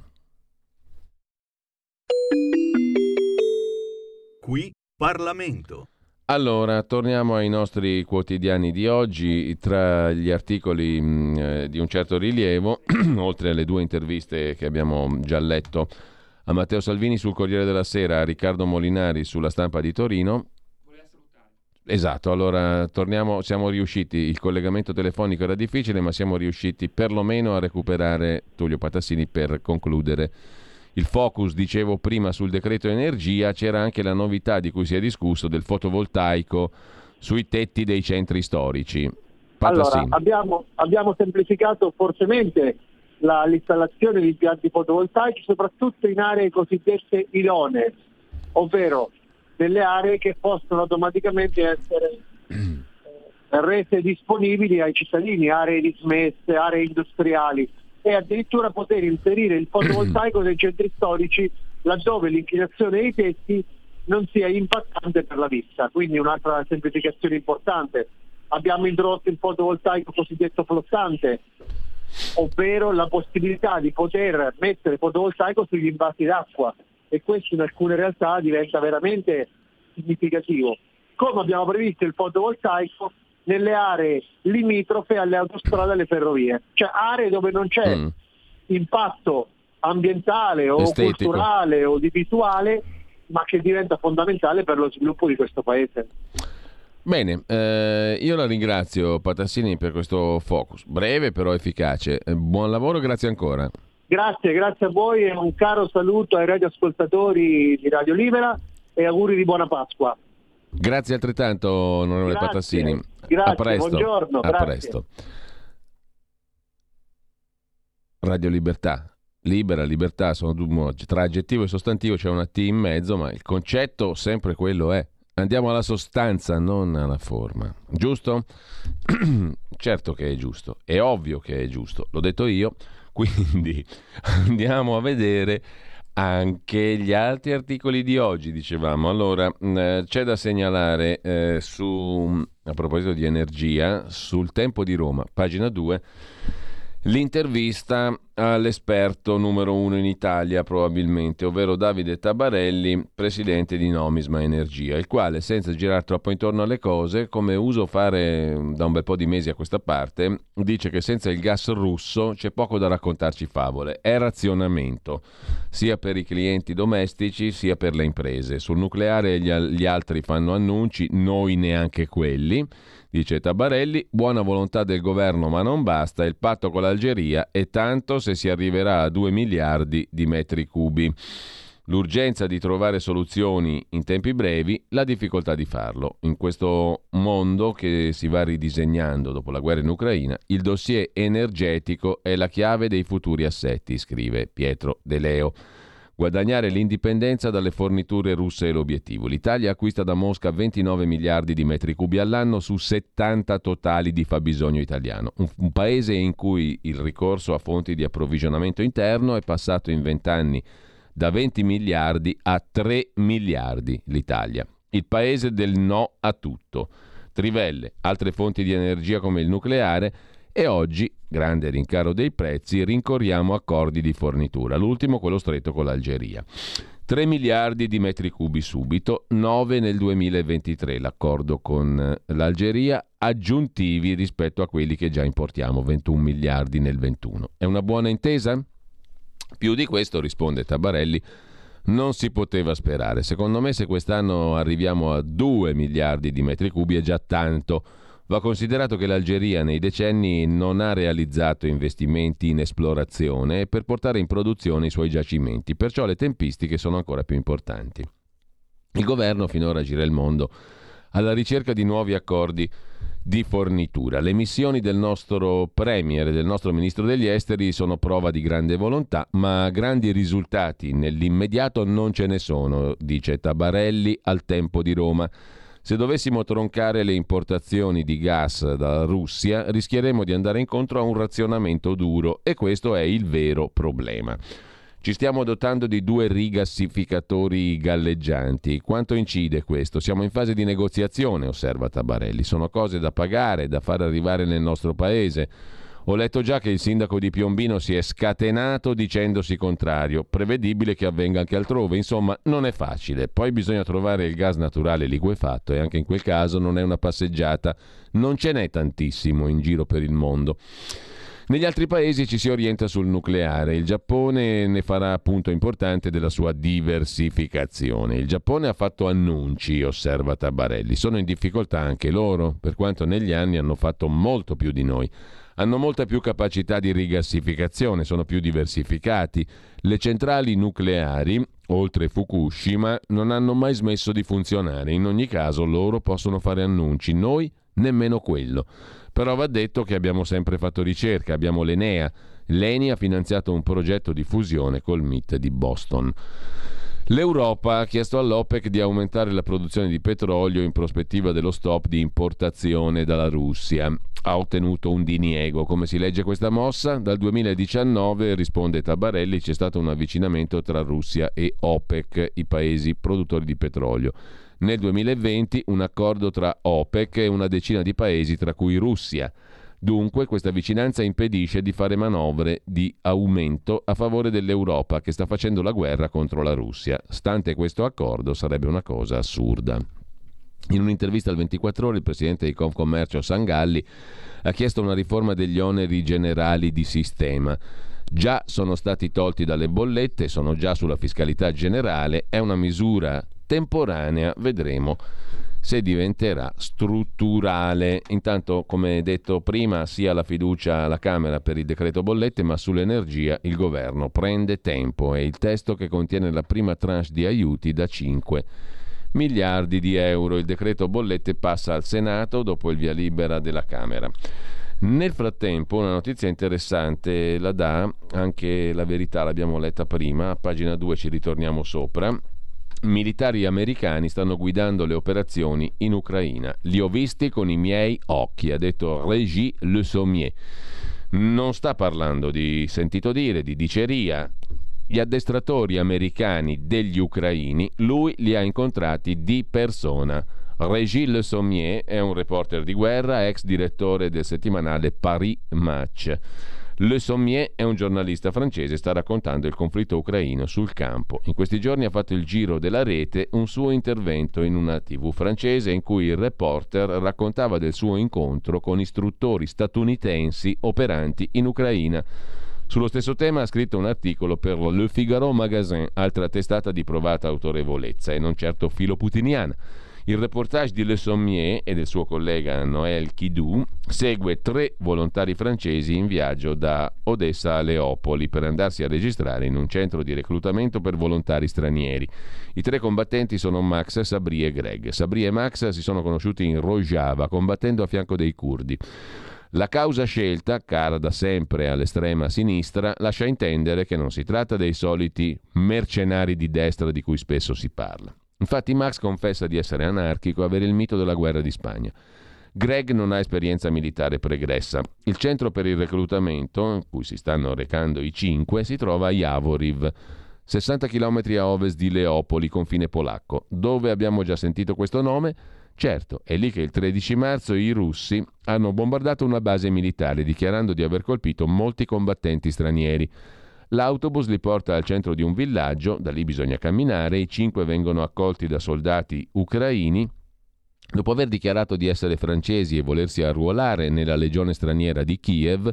Qui Parlamento. Allora, torniamo ai nostri quotidiani di oggi. Tra gli articoli mh, mm, eh, di un certo rilievo, oltre alle due interviste che abbiamo già letto a Matteo Salvini sul Corriere della Sera, a Riccardo Molinari sulla stampa di Torino. Esatto, allora torniamo, siamo riusciti, il collegamento telefonico era difficile, ma siamo riusciti perlomeno a recuperare Tullio Patassini per concludere il focus, dicevo prima, sul decreto energia, c'era anche la novità di cui si è discusso del fotovoltaico sui tetti dei centri storici. Allora, abbiamo, abbiamo, semplificato fortemente la, l'installazione di impianti fotovoltaici, soprattutto in aree cosiddette idonee, ovvero delle aree che possono automaticamente essere eh, rese disponibili ai cittadini, aree dismesse, aree industriali e addirittura poter inserire il fotovoltaico nei centri storici laddove l'inclinazione dei tetti non sia impattante per la vista. Quindi un'altra semplificazione importante. Abbiamo introdotto il fotovoltaico cosiddetto flottante, ovvero la possibilità di poter mettere fotovoltaico sugli invasi d'acqua e questo in alcune realtà diventa veramente significativo. Come abbiamo previsto il fotovoltaico nelle aree limitrofe alle autostrade e alle ferrovie, cioè aree dove non c'è mm. impatto ambientale o Estetico. culturale o di visuale, ma che diventa fondamentale per lo sviluppo di questo paese. Bene, eh, io la ringrazio Patassini per questo focus, breve però efficace. Eh, buon lavoro, grazie ancora. Grazie, grazie a voi e un caro saluto ai radioascoltatori di Radio Libera e auguri di buona Pasqua. Grazie altrettanto, onorevole grazie. Patassini. Grazie, a presto. buongiorno. A grazie. presto. Radio Libertà. Libera, libertà sono due Tra aggettivo e sostantivo c'è una T in mezzo, ma il concetto sempre quello è. Andiamo alla sostanza, non alla forma. Giusto? certo che è giusto. È ovvio che è giusto. L'ho detto io. Quindi andiamo a vedere anche gli altri articoli di oggi, dicevamo. Allora, eh, c'è da segnalare eh, su, a proposito di energia, sul Tempo di Roma, pagina 2, l'intervista all'esperto numero uno in Italia probabilmente, ovvero Davide Tabarelli, presidente di Nomisma Energia, il quale senza girare troppo intorno alle cose, come uso fare da un bel po' di mesi a questa parte, dice che senza il gas russo c'è poco da raccontarci favole, è razionamento, sia per i clienti domestici sia per le imprese. Sul nucleare gli, gli altri fanno annunci, noi neanche quelli. Dice Tabarelli, buona volontà del governo ma non basta, il patto con l'Algeria è tanto se si arriverà a 2 miliardi di metri cubi. L'urgenza di trovare soluzioni in tempi brevi, la difficoltà di farlo. In questo mondo che si va ridisegnando dopo la guerra in Ucraina, il dossier energetico è la chiave dei futuri assetti, scrive Pietro De Leo. Guadagnare l'indipendenza dalle forniture russe è l'obiettivo. L'Italia acquista da Mosca 29 miliardi di metri cubi all'anno su 70 totali di fabbisogno italiano. Un, un paese in cui il ricorso a fonti di approvvigionamento interno è passato in 20 anni da 20 miliardi a 3 miliardi l'Italia. Il paese del no a tutto. Trivelle, altre fonti di energia come il nucleare e oggi, grande rincaro dei prezzi, rincorriamo accordi di fornitura, l'ultimo quello stretto con l'Algeria. 3 miliardi di metri cubi subito, 9 nel 2023 l'accordo con l'Algeria, aggiuntivi rispetto a quelli che già importiamo, 21 miliardi nel 21. È una buona intesa? Più di questo, risponde Tabarelli, non si poteva sperare. Secondo me se quest'anno arriviamo a 2 miliardi di metri cubi è già tanto Va considerato che l'Algeria nei decenni non ha realizzato investimenti in esplorazione per portare in produzione i suoi giacimenti, perciò le tempistiche sono ancora più importanti. Il governo finora gira il mondo alla ricerca di nuovi accordi di fornitura. Le missioni del nostro Premier e del nostro Ministro degli Esteri sono prova di grande volontà, ma grandi risultati nell'immediato non ce ne sono, dice Tabarelli al tempo di Roma. Se dovessimo troncare le importazioni di gas dalla Russia, rischieremo di andare incontro a un razionamento duro e questo è il vero problema. Ci stiamo dotando di due rigassificatori galleggianti. Quanto incide questo? Siamo in fase di negoziazione, osserva Tabarelli. Sono cose da pagare, da far arrivare nel nostro paese. Ho letto già che il sindaco di Piombino si è scatenato dicendosi contrario. Prevedibile che avvenga anche altrove. Insomma, non è facile. Poi bisogna trovare il gas naturale liquefatto e anche in quel caso non è una passeggiata. Non ce n'è tantissimo in giro per il mondo. Negli altri paesi ci si orienta sul nucleare. Il Giappone ne farà punto importante della sua diversificazione. Il Giappone ha fatto annunci, osserva Tabarelli. Sono in difficoltà anche loro, per quanto negli anni hanno fatto molto più di noi. Hanno molta più capacità di rigassificazione, sono più diversificati. Le centrali nucleari, oltre Fukushima, non hanno mai smesso di funzionare. In ogni caso loro possono fare annunci, noi nemmeno quello. Però va detto che abbiamo sempre fatto ricerca, abbiamo l'Enea. L'ENI ha finanziato un progetto di fusione col MIT di Boston. L'Europa ha chiesto all'OPEC di aumentare la produzione di petrolio in prospettiva dello stop di importazione dalla Russia. Ha ottenuto un diniego. Come si legge questa mossa? Dal 2019, risponde Tabarelli, c'è stato un avvicinamento tra Russia e OPEC, i paesi produttori di petrolio. Nel 2020 un accordo tra OPEC e una decina di paesi, tra cui Russia. Dunque questa vicinanza impedisce di fare manovre di aumento a favore dell'Europa che sta facendo la guerra contro la Russia. Stante questo accordo sarebbe una cosa assurda. In un'intervista al 24 ore il presidente di Confcommercio Sangalli ha chiesto una riforma degli oneri generali di sistema. Già sono stati tolti dalle bollette, sono già sulla fiscalità generale, è una misura temporanea, vedremo se diventerà strutturale. Intanto, come detto prima, sia la fiducia alla Camera per il decreto bollette, ma sull'energia il governo prende tempo e il testo che contiene la prima tranche di aiuti da 5 miliardi di euro. Il decreto bollette passa al Senato dopo il via libera della Camera. Nel frattempo una notizia interessante la dà anche la verità, l'abbiamo letta prima, a pagina 2 ci ritorniamo sopra militari americani stanno guidando le operazioni in Ucraina. Li ho visti con i miei occhi, ha detto Régis Le Sommier. Non sta parlando di sentito dire, di diceria. Gli addestratori americani degli ucraini, lui li ha incontrati di persona. Régis Le Sommier è un reporter di guerra, ex direttore del settimanale Paris Match. Le Sommier è un giornalista francese, sta raccontando il conflitto ucraino sul campo. In questi giorni ha fatto il giro della rete un suo intervento in una tv francese in cui il reporter raccontava del suo incontro con istruttori statunitensi operanti in Ucraina. Sullo stesso tema ha scritto un articolo per Le Figaro Magazine, altra testata di provata autorevolezza e non certo filo putiniana. Il reportage di Le Sommier e del suo collega Noël Kidou segue tre volontari francesi in viaggio da Odessa a Leopoli per andarsi a registrare in un centro di reclutamento per volontari stranieri. I tre combattenti sono Max, Sabri e Greg. Sabri e Max si sono conosciuti in Rojava combattendo a fianco dei curdi. La causa scelta, cara da sempre all'estrema sinistra, lascia intendere che non si tratta dei soliti mercenari di destra di cui spesso si parla. Infatti Max confessa di essere anarchico e avere il mito della guerra di Spagna. Greg non ha esperienza militare pregressa. Il centro per il reclutamento, in cui si stanno recando i cinque, si trova a Javoriv, 60 km a ovest di Leopoli, confine polacco. Dove abbiamo già sentito questo nome? Certo, è lì che il 13 marzo i russi hanno bombardato una base militare, dichiarando di aver colpito molti combattenti stranieri. L'autobus li porta al centro di un villaggio, da lì bisogna camminare, i cinque vengono accolti da soldati ucraini. Dopo aver dichiarato di essere francesi e volersi arruolare nella legione straniera di Kiev,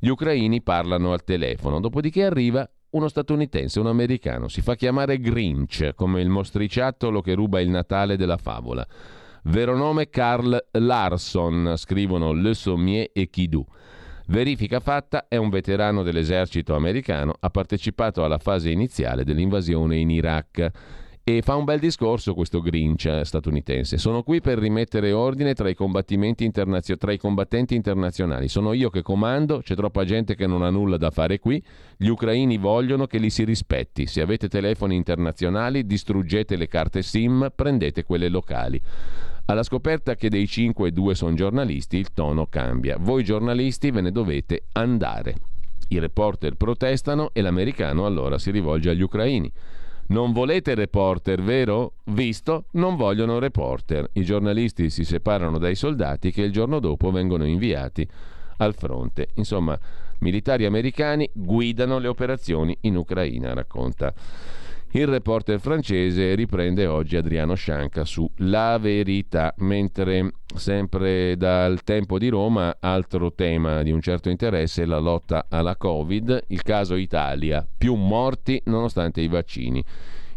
gli ucraini parlano al telefono, dopodiché arriva uno statunitense, un americano, si fa chiamare Grinch, come il mostriciattolo che ruba il Natale della favola. Vero nome Carl Larson, scrivono Le Sommier e Kidou. Verifica fatta, è un veterano dell'esercito americano, ha partecipato alla fase iniziale dell'invasione in Iraq. E fa un bel discorso questo Grinch statunitense. Sono qui per rimettere ordine tra i, internazio- tra i, combattenti internazionali. Sono io che comando, c'è troppa gente che non ha nulla da fare qui. Gli ucraini vogliono che li si rispetti. Se avete telefoni internazionali, distruggete le carte SIM, prendete quelle locali. Alla scoperta che dei cinque due sono giornalisti, il tono cambia. Voi giornalisti ve ne dovete andare. I reporter protestano e l'americano allora si rivolge agli ucraini. Non volete reporter, vero? Visto, non vogliono reporter. I giornalisti si separano dai soldati che il giorno dopo vengono inviati al fronte. Insomma, militari americani guidano le operazioni in Ucraina, racconta il reporter francese riprende oggi Adriano Scianca su La Verità, mentre sempre dal tempo di Roma altro tema di un certo interesse è la lotta alla Covid, il caso Italia, più morti nonostante i vaccini.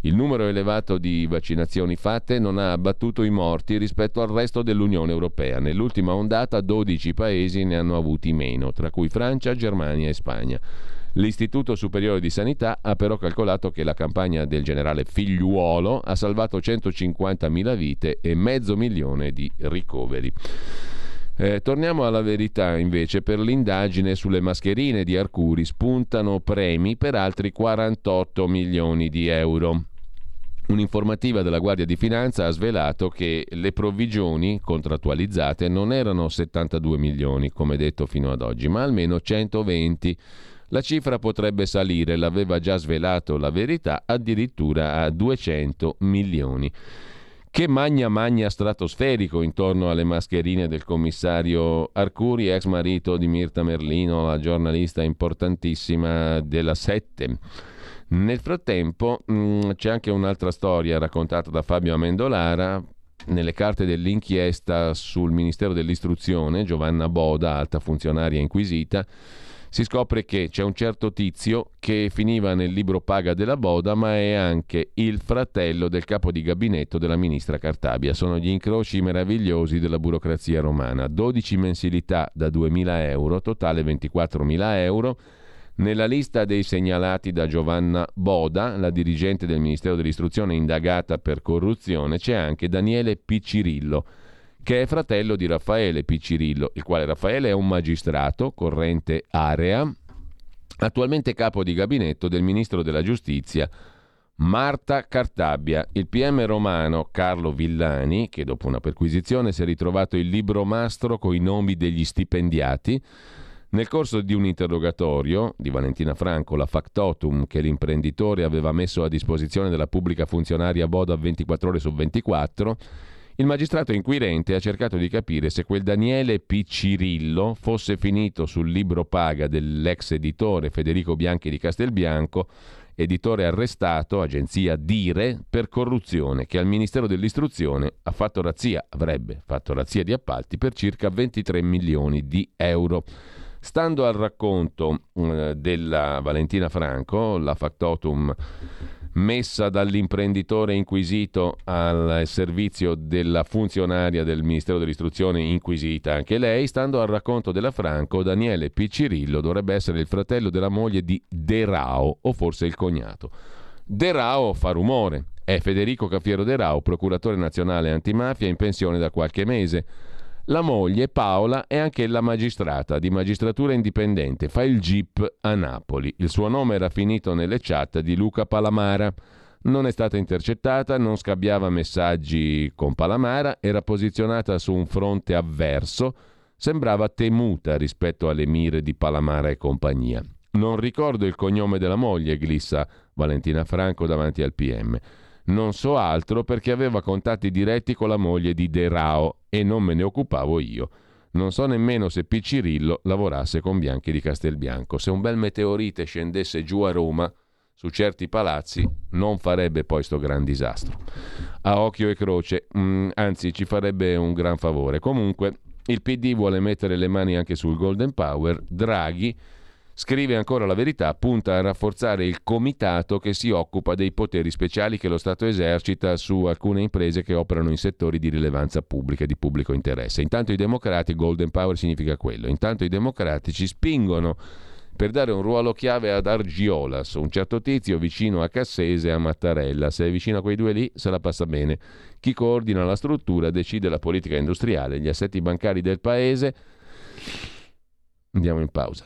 Il numero elevato di vaccinazioni fatte non ha abbattuto i morti rispetto al resto dell'Unione Europea. Nell'ultima ondata 12 paesi ne hanno avuti meno, tra cui Francia, Germania e Spagna. L'Istituto Superiore di Sanità ha però calcolato che la campagna del generale Figliuolo ha salvato 150.000 vite e mezzo milione di ricoveri. Eh, torniamo alla verità invece, per l'indagine sulle mascherine di Arcuri spuntano premi per altri 48 milioni di euro. Un'informativa della Guardia di Finanza ha svelato che le provvigioni contrattualizzate non erano 72 milioni, come detto fino ad oggi, ma almeno 120 la cifra potrebbe salire, l'aveva già svelato la verità, addirittura a 200 milioni. Che magna magna stratosferico intorno alle mascherine del commissario Arcuri, ex marito di Mirta Merlino, la giornalista importantissima della Sette. Nel frattempo mh, mm, c'è anche un'altra storia raccontata da Fabio Amendolara, nelle carte dell'inchiesta sul Ministero dell'Istruzione, Giovanna Boda, alta funzionaria inquisita, si scopre che c'è un certo tizio che finiva nel libro paga della Boda, ma è anche il fratello del capo di gabinetto della ministra Cartabia. Sono gli incroci meravigliosi della burocrazia romana. 12 mensilità da 2.000 euro, totale 24.000 euro. Nella lista dei segnalati da Giovanna Boda, la dirigente del Ministero dell'Istruzione indagata per corruzione, c'è anche Daniele Piccirillo che è fratello di Raffaele Piccirillo, il quale Raffaele è un magistrato, corrente area, attualmente capo di gabinetto del ministro della giustizia Marta Cartabbia. Il PM romano Carlo Villani, che dopo una perquisizione si è ritrovato il libro mastro con i nomi degli stipendiati, nel corso di un interrogatorio di Valentina Franco, la factotum che l'imprenditore aveva messo a disposizione della pubblica funzionaria Boda 24 ore su 24, il magistrato inquirente ha cercato di capire se quel Daniele Piccirillo fosse finito sul libro paga dell'ex editore Federico Bianchi di Castelbianco, editore arrestato, agenzia Dire, per corruzione, che al Ministero dell'Istruzione ha fatto razzia, avrebbe fatto razzia di appalti per circa 23 milioni di euro. Stando al racconto eh, della Valentina Franco, la factotum messa dall'imprenditore inquisito al servizio della funzionaria del Ministero dell'Istruzione inquisita anche lei, stando al racconto della Franco, Daniele Piccirillo dovrebbe essere il fratello della moglie di De Rao o forse il cognato. De Rao fa rumore, è Federico Caffiero De Rao, procuratore nazionale antimafia in pensione da qualche mese. La moglie, Paola, è anche la magistrata di magistratura indipendente, fa il GIP a Napoli. Il suo nome era finito nelle chat di Luca Palamara. Non è stata intercettata, non scambiava messaggi con Palamara, era posizionata su un fronte avverso, sembrava temuta rispetto alle mire di Palamara e compagnia. Non ricordo il cognome della moglie, glissa Valentina Franco davanti al PM. Non so altro perché aveva contatti diretti con la moglie di De Rao e non me ne occupavo io. Non so nemmeno se Piccirillo lavorasse con Bianchi di Castelbianco. Se un bel meteorite scendesse giù a Roma, su certi palazzi, non farebbe poi sto gran disastro. A occhio e croce, mm, anzi ci farebbe un gran favore. Comunque, il PD vuole mettere le mani anche sul Golden Power. Draghi Scrive ancora la verità, punta a rafforzare il comitato che si occupa dei poteri speciali che lo Stato esercita su alcune imprese che operano in settori di rilevanza pubblica e di pubblico interesse. Intanto i democratici, Golden Power significa quello, intanto i democratici spingono per dare un ruolo chiave ad Argiolas, un certo tizio vicino a Cassese e a Mattarella. Se è vicino a quei due lì, se la passa bene. Chi coordina la struttura decide la politica industriale, gli assetti bancari del paese. Andiamo in pausa.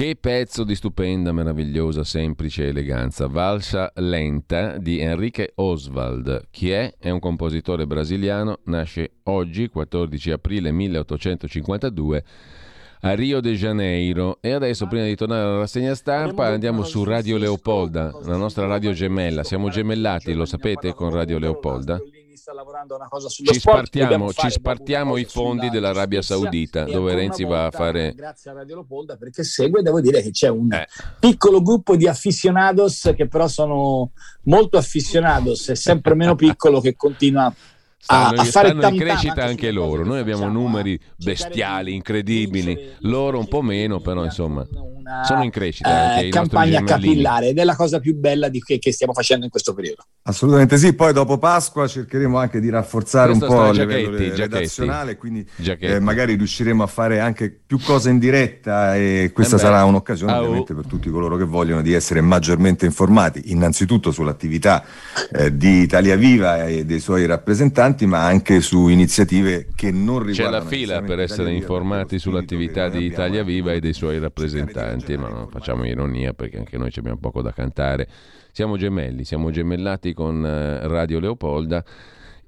Che pezzo di stupenda, meravigliosa, semplice eleganza. Valsa lenta di Enrique Oswald. Chi è? È un compositore brasiliano, nasce oggi, 14 aprile 1852 a Rio de Janeiro. E adesso, prima di tornare alla rassegna stampa, andiamo su Radio Leopolda, la nostra radio gemella. Siamo gemellati, lo sapete, con Radio Leopolda? Sta lavorando a una cosa sullo Ci sport, spartiamo, ci spartiamo i fondi sulla dell'Arabia. Saudita, dove Renzi va a fare... Grazie a Radio Leopolda perché segue, devo dire che c'è un Eh. piccolo gruppo di aficionados che però sono molto aficionados e sempre meno piccolo che continua Stanno, a fare stanno in crescita anche loro. Noi abbiamo facciamo, numeri bestiali, incredibili, loro un po' meno, però insomma sono in crescita anche eh, campagna capillare ed è la cosa più bella di che, che stiamo facendo in questo periodo. Assolutamente sì, poi dopo Pasqua cercheremo anche di rafforzare Questo un po' il livello redazionale, quindi eh, magari riusciremo a fare anche più cose in diretta e questa Eh sarà un'occasione Ah, ovviamente per tutti coloro che vogliono di essere maggiormente informati, innanzitutto sull'attività eh, di Italia Viva e dei suoi rappresentanti, ma anche su iniziative che non C'è riguardano la fila per essere informati sull'attività di Italia Viva e dei suoi rappresentanti, ma non facciamo ironia perché anche noi abbiamo poco da cantare. Siamo gemelli, siamo gemellati con eh, Radio Leopolda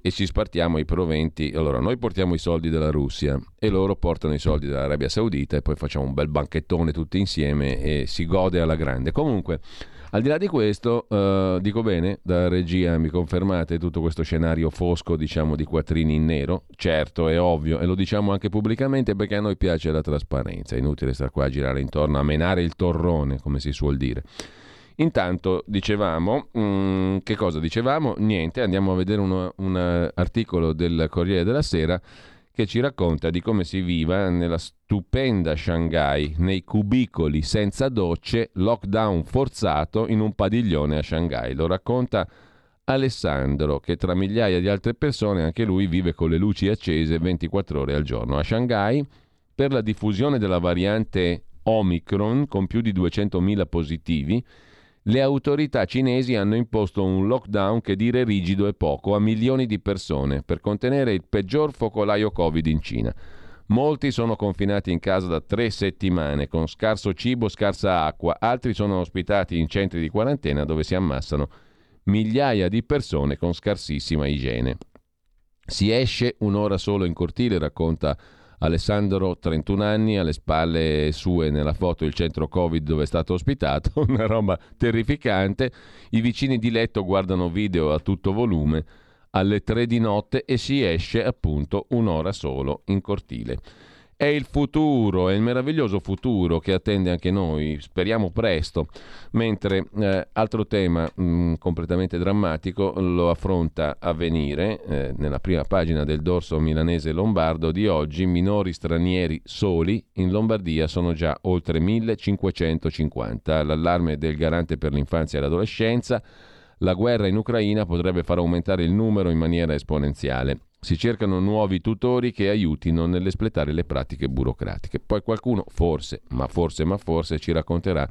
e ci spartiamo i proventi. Allora, noi portiamo i soldi della Russia e loro portano i soldi dell'Arabia Saudita e poi facciamo un bel banchettone tutti insieme e si gode alla grande. Comunque, al di là di questo, eh, dico bene, da regia mi confermate tutto questo scenario fosco, diciamo, di quattrini in nero? Certo, è ovvio, e lo diciamo anche pubblicamente perché a noi piace la trasparenza, è inutile stare qua a girare intorno, a menare il torrone, come si suol dire. Intanto dicevamo, mm, che cosa dicevamo? Niente, andiamo a vedere un eh, articolo del Corriere della Sera che ci racconta di come si viva nella stupenda Shanghai, nei cubicoli senza docce, lockdown forzato in un padiglione a Shanghai. Lo racconta Alessandro, che tra migliaia di altre persone anche lui vive con le luci accese 24 ore al giorno. A Shanghai, per la diffusione della variante Omicron, con più di 200.000 positivi, le autorità cinesi hanno imposto un lockdown che dire rigido è poco a milioni di persone per contenere il peggior focolaio Covid in Cina. Molti sono confinati in casa da tre settimane con scarso cibo, scarsa acqua, altri sono ospitati in centri di quarantena dove si ammassano migliaia di persone con scarsissima igiene. Si esce un'ora solo in cortile, racconta Alessandro, 31 anni, alle spalle sue nella foto il centro Covid dove è stato ospitato, una roba terrificante. I vicini di letto guardano video a tutto volume alle 3 di notte e si esce appunto un'ora solo in cortile. È il futuro, è il meraviglioso futuro che attende anche noi, speriamo presto. Mentre eh, altro tema mh, mm, completamente drammatico lo affronta Avvenire eh, nella prima pagina del dorso milanese lombardo di oggi, minori stranieri soli in Lombardia sono già oltre 1550. L'allarme del garante per l'infanzia e l'adolescenza la guerra in Ucraina potrebbe far aumentare il numero in maniera esponenziale. Si cercano nuovi tutori che aiutino nell'espletare le pratiche burocratiche. Poi qualcuno, forse, ma forse, ma forse, ci racconterà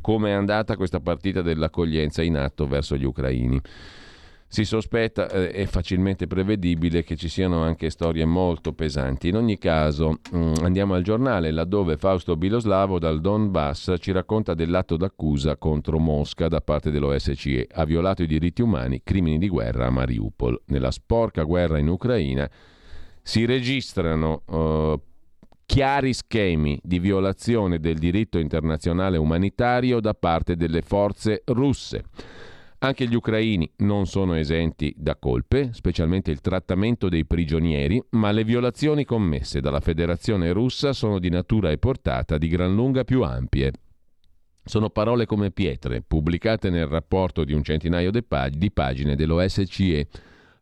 come è andata questa partita dell'accoglienza in atto verso gli ucraini. Si sospetta, eh, è facilmente prevedibile, che ci siano anche storie molto pesanti. In ogni caso, mh, mm, andiamo al giornale, laddove Fausto Biloslavo dal Donbass ci racconta dell'atto d'accusa contro Mosca da parte dell'OSCE. Ha violato i diritti umani, crimini di guerra a Mariupol. Nella sporca guerra in Ucraina si registrano uh, chiari schemi di violazione del diritto internazionale umanitario da parte delle forze russe. Anche gli ucraini non sono esenti da colpe, specialmente il trattamento dei prigionieri, ma le violazioni commesse dalla Federazione russa sono di natura e portata di gran lunga più ampie. Sono parole come pietre, pubblicate nel rapporto di un centinaio di pagine dell'OSCE,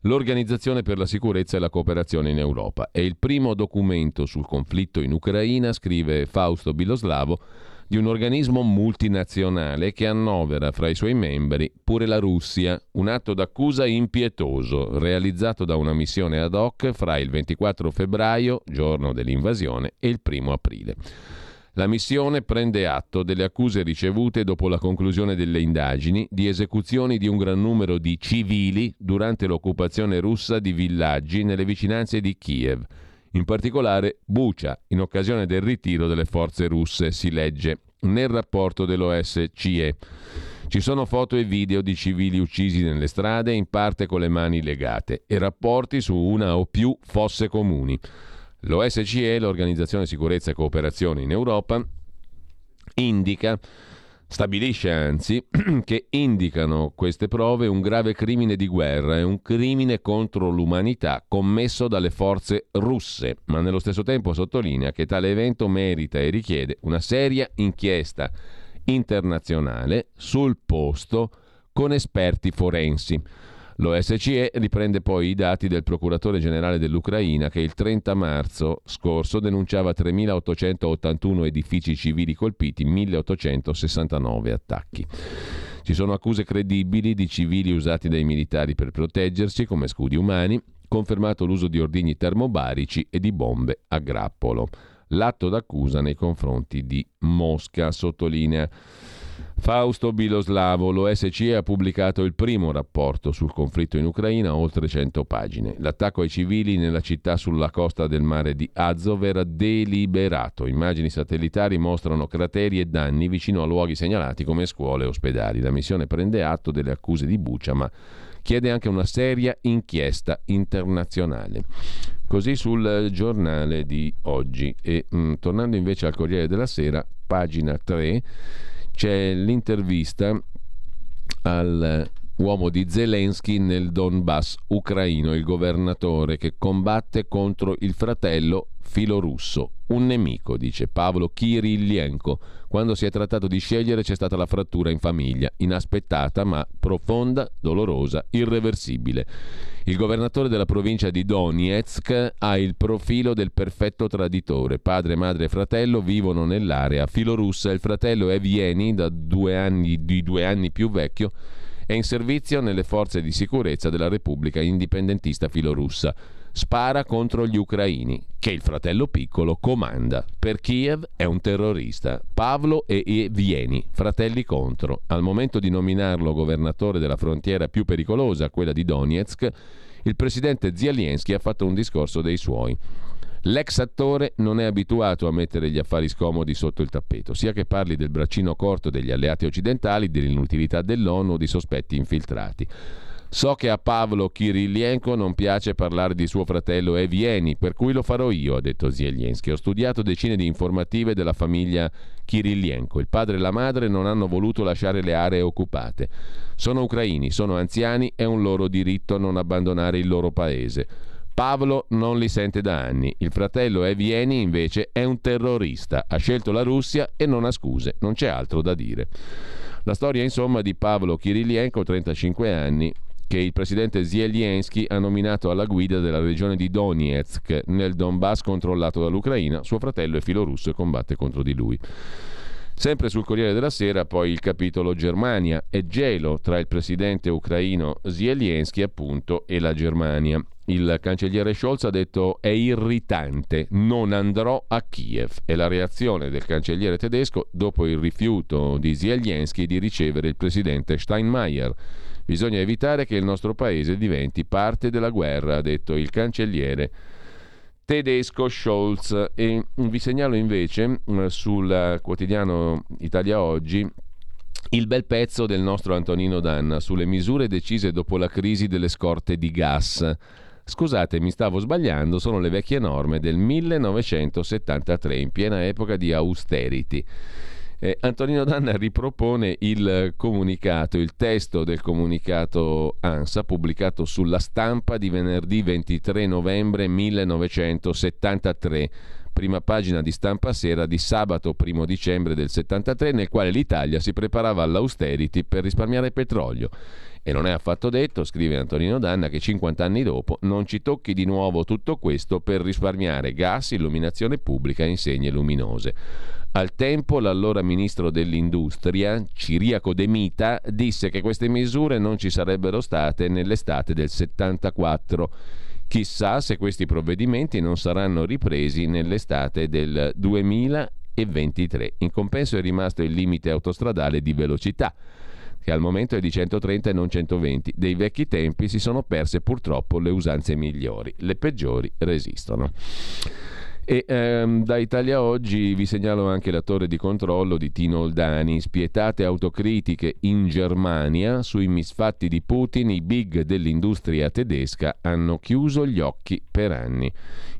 l'Organizzazione per la sicurezza e la cooperazione in Europa. È il primo documento sul conflitto in Ucraina, scrive Fausto Biloslavo, di un organismo multinazionale che annovera fra i suoi membri pure la Russia, un atto d'accusa impietoso realizzato da una missione ad hoc fra il 24 febbraio, giorno dell'invasione, e il 1 aprile. La missione prende atto delle accuse ricevute dopo la conclusione delle indagini di esecuzioni di un gran numero di civili durante l'occupazione russa di villaggi nelle vicinanze di Kiev in particolare Bucha, in occasione del ritiro delle forze russe, si legge nel rapporto dell'OSCE. Ci sono foto e video di civili uccisi nelle strade, in parte con le mani legate, e rapporti su una o più fosse comuni. L'OSCE, l'Organizzazione Sicurezza e Cooperazione in Europa, indica Stabilisce anzi che indicano queste prove un grave crimine di guerra e un crimine contro l'umanità commesso dalle forze russe, ma nello stesso tempo sottolinea che tale evento merita e richiede una seria inchiesta internazionale sul posto con esperti forensi. L'OSCE riprende poi i dati del procuratore generale dell'Ucraina che il 30 marzo scorso denunciava 3.881 edifici civili colpiti, 1.869 attacchi. Ci sono accuse credibili di civili usati dai militari per proteggersi come scudi umani, confermato l'uso di ordigni termobarici e di bombe a grappolo. L'atto d'accusa nei confronti di Mosca sottolinea Fausto Biloslavo, l'OSCE ha pubblicato il primo rapporto sul conflitto in Ucraina, oltre 100 pagine. L'attacco ai civili nella città sulla costa del mare di Azov era deliberato. Immagini satellitari mostrano crateri e danni vicino a luoghi segnalati come scuole e ospedali. La missione prende atto delle accuse di Bucia, ma chiede anche una seria inchiesta internazionale. Così sul giornale di oggi. E mh, mm, tornando invece al Corriere della Sera, pagina 3 c'è l'intervista al uomo di Zelensky nel Donbass ucraino, il governatore che combatte contro il fratello filorusso. Un nemico, dice Pavlo Kirillienko. Quando si è trattato di scegliere c'è stata la frattura in famiglia, inaspettata ma profonda, dolorosa, irreversibile. Il governatore della provincia di Donetsk ha il profilo del perfetto traditore. Padre, madre e fratello vivono nell'area filorussa. Il fratello è Vieni, da due anni, di due anni più vecchio, è in servizio nelle forze di sicurezza della Repubblica indipendentista filorussa spara contro gli ucraini, che il fratello piccolo comanda. Per Kiev è un terrorista. Pavlo e Vieni, fratelli contro. Al momento di nominarlo governatore della frontiera più pericolosa, quella di Donetsk, il presidente Zelensky ha fatto un discorso dei suoi. L'ex attore non è abituato a mettere gli affari scomodi sotto il tappeto, sia che parli del braccino corto degli alleati occidentali, dell'inutilità dell'ONU o di sospetti infiltrati. So che a Pavlo Kirillienko non piace parlare di suo fratello Evieni, per cui lo farò io, ha detto Zelensky. Ho studiato decine di informative della famiglia Kirillienko. Il padre e la madre non hanno voluto lasciare le aree occupate. Sono ucraini, sono anziani, è un loro diritto non abbandonare il loro paese. Pavlo non li sente da anni. Il fratello Evieni invece è un terrorista. Ha scelto la Russia e non ha scuse. Non c'è altro da dire. La storia insomma di Pavlo Kirillienko, 35 anni, che il presidente Zelensky ha nominato alla guida della regione di Donetsk nel Donbass controllato dall'Ucraina. Suo fratello è filorusso e combatte contro di lui. Sempre sul Corriere della Sera poi il capitolo Germania e gelo tra il presidente ucraino Zelensky appunto e la Germania. Il cancelliere Scholz ha detto è irritante, non andrò a Kiev. È la reazione del cancelliere tedesco dopo il rifiuto di Zelensky di ricevere il presidente Steinmeier. Bisogna evitare che il nostro paese diventi parte della guerra, ha detto il cancelliere tedesco Scholz. E vi segnalo invece eh, sul quotidiano Italia Oggi il bel pezzo del nostro Antonino Danna sulle misure decise dopo la crisi delle scorte di gas. Scusate, mi stavo sbagliando, sono le vecchie norme del 1973, in piena epoca di austerity. Eh, Antonino Danna ripropone il comunicato, il testo del comunicato ANSA pubblicato sulla stampa di venerdì 23 novembre 1973 prima pagina di stampa sera di sabato 1 dicembre del 73 nel quale l'Italia si preparava all'austerity per risparmiare petrolio. E non è affatto detto, scrive Antonino Danna, che 50 anni dopo non ci tocchi di nuovo tutto questo per risparmiare gas, illuminazione pubblica e insegne luminose. Al tempo l'allora ministro dell'Industria, Ciriaco De Mita, disse che queste misure non ci sarebbero state nell'estate del 74. Chissà se questi provvedimenti non saranno ripresi nell'estate del 2023. In compenso è rimasto il limite autostradale di velocità che al momento è di 130 e non 120. Dei vecchi tempi si sono perse purtroppo le usanze migliori, le peggiori resistono. E ehm, da Italia Oggi vi segnalo anche la torre di controllo di Tino Oldani. Spietate autocritiche in Germania sui misfatti di Putin, i big dell'industria tedesca hanno chiuso gli occhi per anni.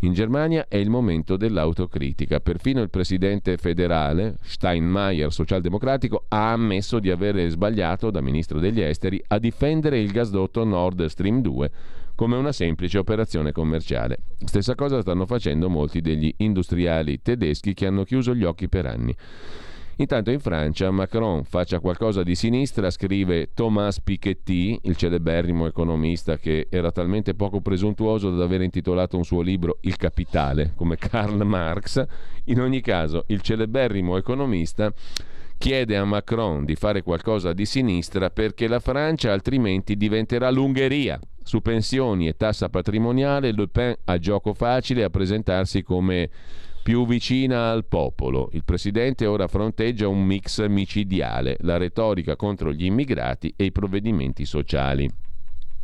In Germania è il momento dell'autocritica. Perfino il presidente federale, Steinmeier, socialdemocratico, ha ammesso di avere sbagliato da ministro degli esteri a difendere il gasdotto Nord Stream 2 come una semplice operazione commerciale. Stessa cosa stanno facendo molti degli industriali tedeschi che hanno chiuso gli occhi per anni. Intanto in Francia Macron faccia qualcosa di sinistra, scrive Thomas Piketty, il celeberrimo economista che era talmente poco presuntuoso da aver intitolato un suo libro Il Capitale, come Karl Marx. In ogni caso, il celeberrimo economista chiede a Macron di fare qualcosa di sinistra perché la Francia altrimenti diventerà l'Ungheria. Su pensioni e tassa patrimoniale Le Pen ha gioco facile a presentarsi come più vicina al popolo. Il presidente ora fronteggia un mix micidiale, la retorica contro gli immigrati e i provvedimenti sociali.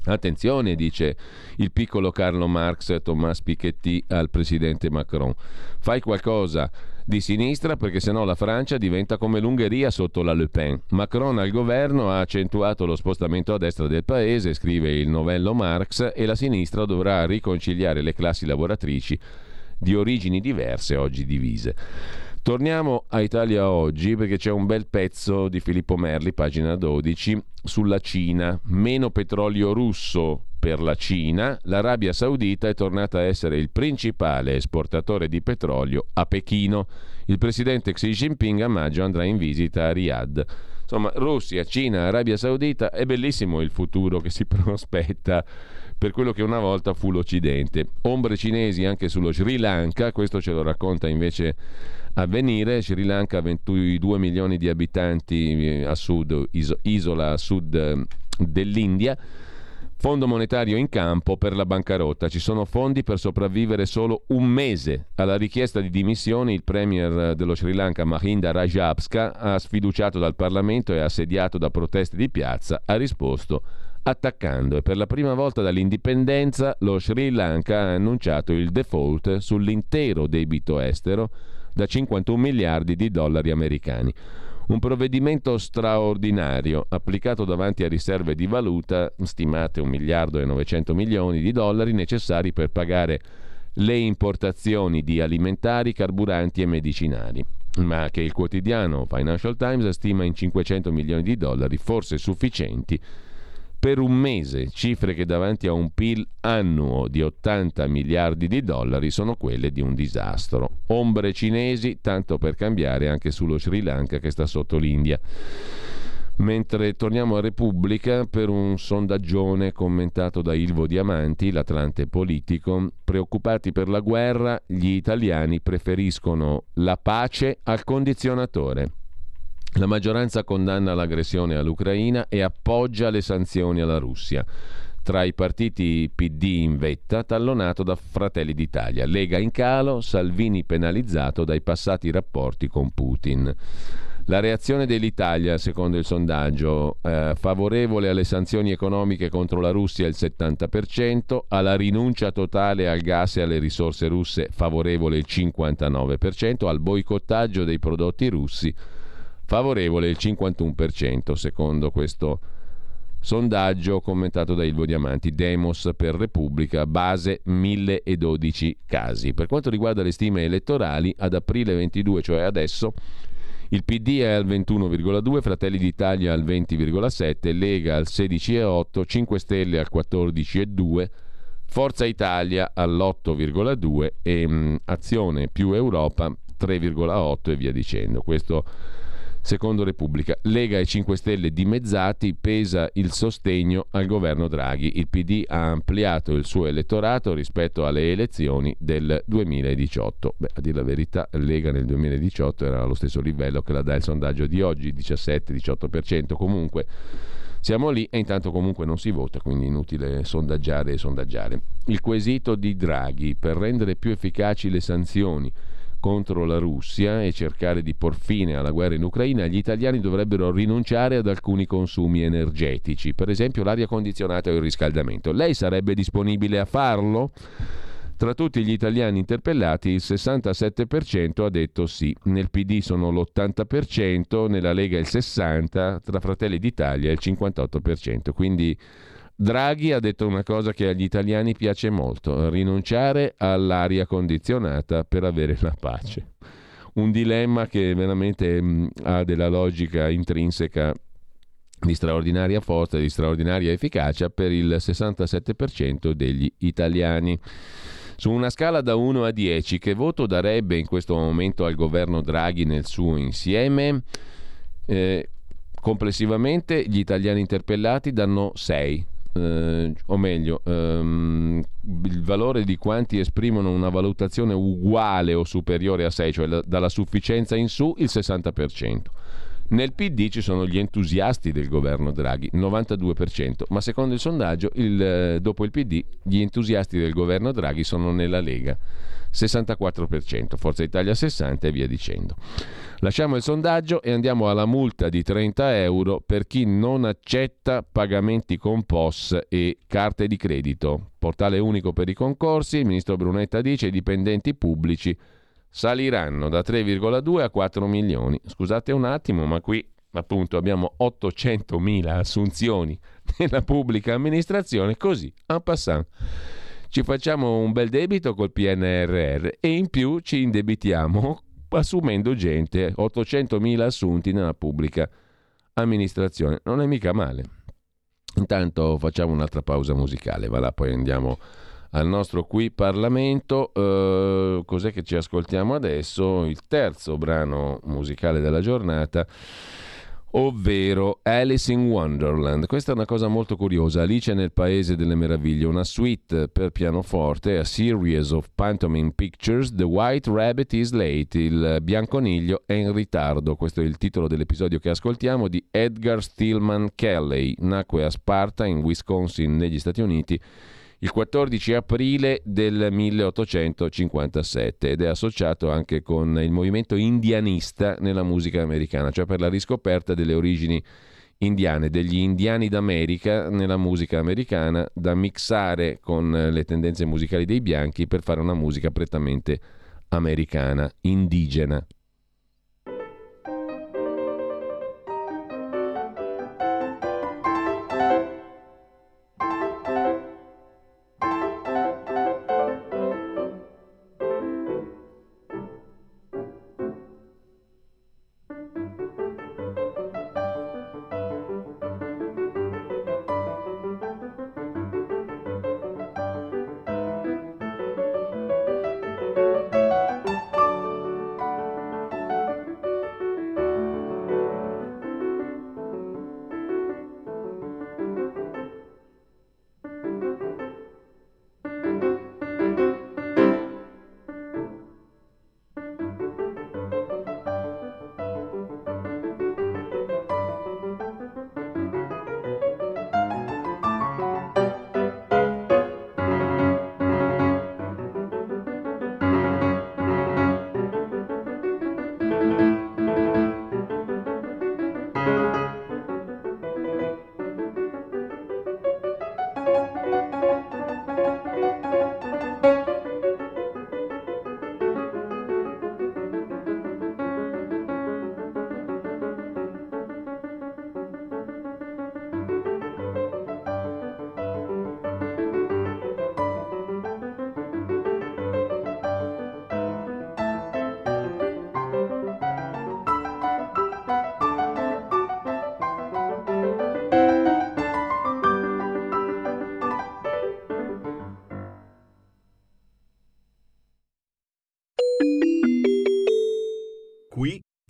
Attenzione, dice il piccolo Carlo Marx Thomas Piketty al presidente Macron. Fai qualcosa di sinistra perché sennò la Francia diventa come l'Ungheria sotto la Le Pen. Macron al governo ha accentuato lo spostamento a destra del paese, scrive il novello Marx, e la sinistra dovrà riconciliare le classi lavoratrici di origini diverse oggi divise. Torniamo a Italia oggi perché c'è un bel pezzo di Filippo Merli, pagina 12, sulla Cina. Meno petrolio russo per la Cina, l'Arabia Saudita è tornata a essere il principale esportatore di petrolio a Pechino. Il presidente Xi Jinping a maggio andrà in visita a Riyadh. Insomma, Russia, Cina, Arabia Saudita, è bellissimo il futuro che si prospetta per quello che una volta fu l'Occidente. Ombre cinesi anche sullo Sri Lanka, questo ce lo racconta invece Avvenire. Sri Lanka ha 22 milioni di abitanti eh, a sud, isola a sud eh, dell'India Fondo monetario in campo per la bancarotta. Ci sono fondi per sopravvivere solo un mese. Alla richiesta di dimissioni il premier dello Sri Lanka Mahinda Rajapaksa ha sfiduciato dal Parlamento e assediato da proteste di piazza, ha risposto attaccando e per la prima volta dall'indipendenza lo Sri Lanka ha annunciato il default sull'intero debito estero da 51 miliardi di dollari americani. Un provvedimento straordinario applicato davanti a riserve di valuta stimate 1 miliardo e 900 milioni di dollari necessari per pagare le importazioni di alimentari, carburanti e medicinali, ma che il quotidiano Financial Times stima in 500 milioni di dollari, forse sufficienti per un mese, cifre che davanti a un PIL annuo di 80 miliardi di dollari sono quelle di un disastro. Ombre cinesi, tanto per cambiare anche sullo Sri Lanka che sta sotto l'India. Mentre torniamo a Repubblica per un sondaggione commentato da Ilvo Diamanti, l'Atlante politico, preoccupati per la guerra, gli italiani preferiscono la pace al condizionatore. La maggioranza condanna l'aggressione all'Ucraina e appoggia le sanzioni alla Russia. Tra i partiti PD in vetta, tallonato da Fratelli d'Italia, Lega in calo, Salvini penalizzato dai passati rapporti con Putin. La reazione dell'Italia, secondo il sondaggio, eh, favorevole alle sanzioni economiche contro la Russia il 70%, alla rinuncia totale al gas e alle risorse russe favorevole il 59%, al boicottaggio dei prodotti russi favorevole il 51%, secondo questo sondaggio commentato da Ilvo Diamanti, Demos per Repubblica, base 1012 casi. Per quanto riguarda le stime elettorali, ad aprile 22, cioè adesso, il PD è al 21,2, Fratelli d'Italia al 20,7, Lega al 16,8, 5 Stelle al 14,2, Forza Italia all'8,2 e mh, mm, Azione più Europa 3,8 e via dicendo. Questo Secondo Repubblica, Lega e 5 Stelle dimezzati, pesa il sostegno al governo Draghi. Il PD ha ampliato il suo elettorato rispetto alle elezioni del 2018. Beh, a dire la verità, Lega nel 2018 era allo stesso livello che la dà il sondaggio di oggi, 17-18%. Comunque siamo lì e intanto comunque non si vota, quindi inutile sondaggiare e sondaggiare. Il quesito di Draghi per rendere più efficaci le sanzioni contro la Russia e cercare di por fine alla guerra in Ucraina, gli italiani dovrebbero rinunciare ad alcuni consumi energetici, per esempio l'aria condizionata o il riscaldamento. Lei sarebbe disponibile a farlo? Tra tutti gli italiani interpellati il 67% ha detto sì, nel PD sono l'80%, nella Lega il 60%, tra Fratelli d'Italia il 58%, quindi Draghi ha detto una cosa che agli italiani piace molto, rinunciare all'aria condizionata per avere la pace. Un dilemma che veramente mh, mm, ha della logica intrinseca di straordinaria forza, di straordinaria efficacia per il 67% degli italiani. Su una scala da 1 a 10, che voto darebbe in questo momento al governo Draghi nel suo insieme? Eh, complessivamente gli italiani interpellati danno 6, eh, o meglio, ehm, il valore di quanti esprimono una valutazione uguale o superiore a 6, cioè la, dalla sufficienza in su, il 60%. Nel PD ci sono gli entusiasti del governo Draghi, 92%, ma secondo il sondaggio, il, eh, dopo il PD, gli entusiasti del governo Draghi sono nella Lega, 64%, Forza Italia 60% e via dicendo. Lasciamo il sondaggio e andiamo alla multa di 30 euro per chi non accetta pagamenti con POS e carte di credito. Portale unico per i concorsi, il ministro Brunetta dice i dipendenti pubblici saliranno da 3,2 a 4 milioni. Scusate un attimo, ma qui appunto abbiamo 800.000 assunzioni nella pubblica amministrazione, così, en passant. Ci facciamo un bel debito col PNRR e in più ci indebitiamo assumendo gente, 800.000 assunti nella pubblica amministrazione. Non è mica male. Intanto facciamo un'altra pausa musicale, va là, poi andiamo al nostro qui Parlamento. Uh, cos'è che ci ascoltiamo adesso? Il terzo brano musicale della giornata ovvero Alice in Wonderland. Questa è una cosa molto curiosa. Alice nel Paese delle Meraviglie, una suite per pianoforte, a series of pantomime pictures, The White Rabbit is late, il bianconiglio è in ritardo. Questo è il titolo dell'episodio che ascoltiamo di Edgar Stillman Kelly. Nacque a Sparta, in Wisconsin, negli Stati Uniti il 14 aprile del 1857 ed è associato anche con il movimento indianista nella musica americana, cioè per la riscoperta delle origini indiane, degli indiani d'America nella musica americana, da mixare con le tendenze musicali dei bianchi per fare una musica prettamente americana, indigena.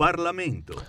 Parlamento.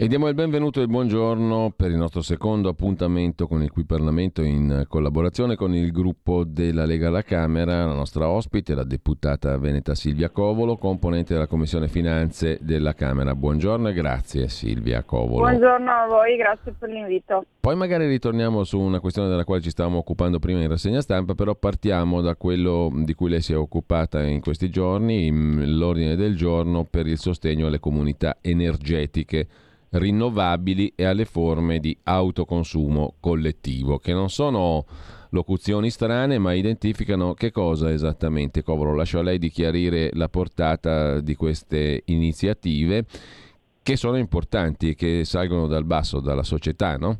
E diamo il benvenuto e il buongiorno per il nostro secondo appuntamento con il Qui Parlamento in collaborazione con il gruppo della Lega alla Camera, la nostra ospite, la deputata veneta Silvia Covolo, componente della Commissione Finanze della Camera. Buongiorno e grazie Silvia Covolo. Buongiorno a voi, grazie per l'invito. Poi magari ritorniamo su una questione della quale ci stavamo occupando prima in rassegna stampa, però partiamo da quello di cui lei si è occupata in questi giorni, l'ordine del giorno per il sostegno alle comunità energetiche rinnovabili e alle forme di autoconsumo collettivo, che non sono locuzioni strane, ma identificano che cosa esattamente. Covolo, lascio a lei di chiarire la portata di queste iniziative che sono importanti e che salgono dal basso, dalla società, no?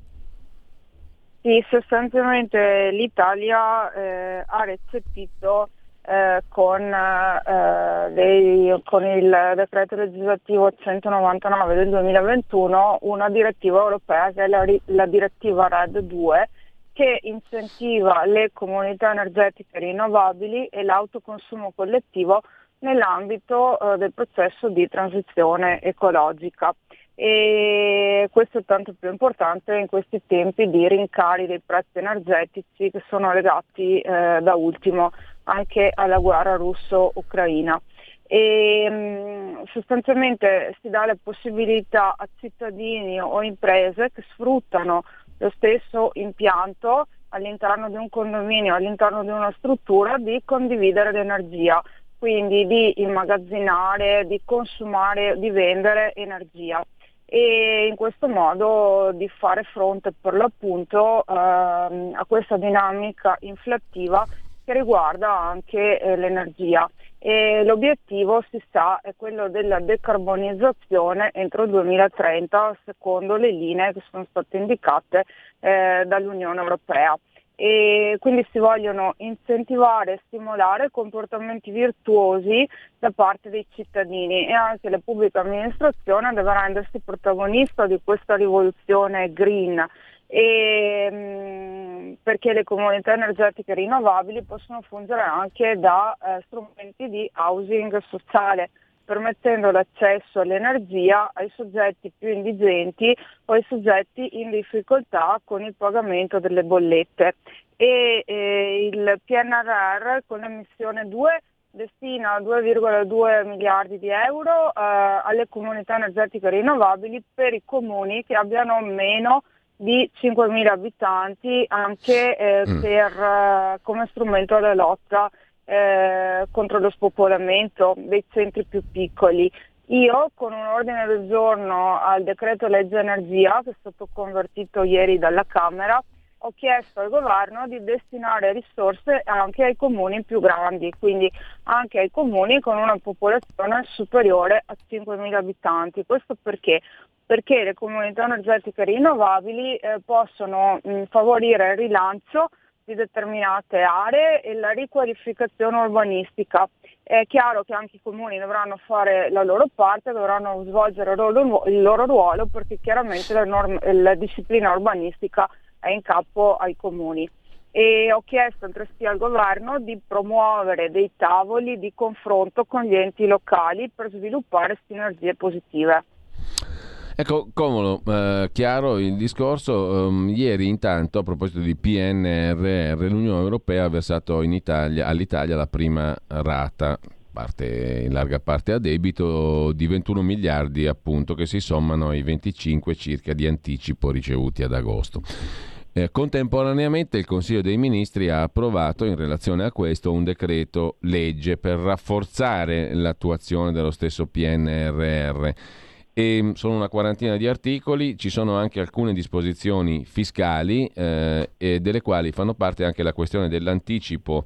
Sì, sostanzialmente l'Italia eh, ha recepito eh, con, eh, dei, con, il decreto legislativo 199 del 2021 una direttiva europea che è la, la direttiva RED 2 che incentiva le comunità energetiche rinnovabili e l'autoconsumo collettivo nell'ambito eh, del processo di transizione ecologica. E questo è tanto più importante in questi tempi di rincari dei prezzi energetici che sono legati eh, da ultimo anche alla guerra russo-ucraina. E, mm, sostanzialmente si dà la possibilità a cittadini o imprese che sfruttano lo stesso impianto all'interno di un condominio, all'interno di una struttura, di condividere l'energia, quindi di immagazzinare, di consumare, di vendere energia e in questo modo di fare fronte per l'appunto ehm, a questa dinamica inflattiva che riguarda anche eh, l'energia. E l'obiettivo, si sa, è quello della decarbonizzazione entro il 2030 secondo le linee che sono state indicate eh, dall'Unione Europea. E quindi si vogliono incentivare e stimolare comportamenti virtuosi da parte dei cittadini e anche la pubblica amministrazione deve rendersi protagonista di questa rivoluzione green e, mm, perché le comunità energetiche rinnovabili possono fungere anche da eh, strumenti di housing sociale permettendo l'accesso all'energia ai soggetti più indigenti o ai soggetti in difficoltà con il pagamento delle bollette. E eh, il PNRR con l'emissione 2 destina 2,2 miliardi di euro eh, alle comunità energetiche rinnovabili per i comuni che abbiano meno di 5.000 abitanti anche eh, mm. per, eh, come strumento alla lotta eh, contro lo spopolamento dei centri più piccoli. Io con un ordine del giorno al decreto legge energia che è stato convertito ieri dalla Camera ho chiesto al governo di destinare risorse anche ai comuni più grandi, quindi anche ai comuni con una popolazione superiore a 5.000 abitanti. Questo perché? Perché le comunità energetiche rinnovabili eh, possono mh, favorire il rilancio di determinate aree e la riqualificazione urbanistica. È chiaro che anche i comuni dovranno fare la loro parte, dovranno svolgere il loro, ruolo perché chiaramente la, norm- la disciplina urbanistica è in capo ai comuni. E ho chiesto altresì al governo di promuovere dei tavoli di confronto con gli enti locali per sviluppare sinergie positive. Ecco, Comodo, eh, chiaro il discorso. Um, ieri intanto, a proposito di PNRR, l'Unione Europea ha versato Italia, all'Italia la prima rata, parte, in larga parte a debito, di 21 miliardi appunto, che si sommano ai 25 circa di anticipo ricevuti ad agosto. Eh, contemporaneamente il Consiglio dei Ministri ha approvato in relazione a questo un decreto legge per rafforzare l'attuazione dello stesso PNRR e sono una quarantina di articoli, ci sono anche alcune disposizioni fiscali eh, delle quali fanno parte anche la questione dell'anticipo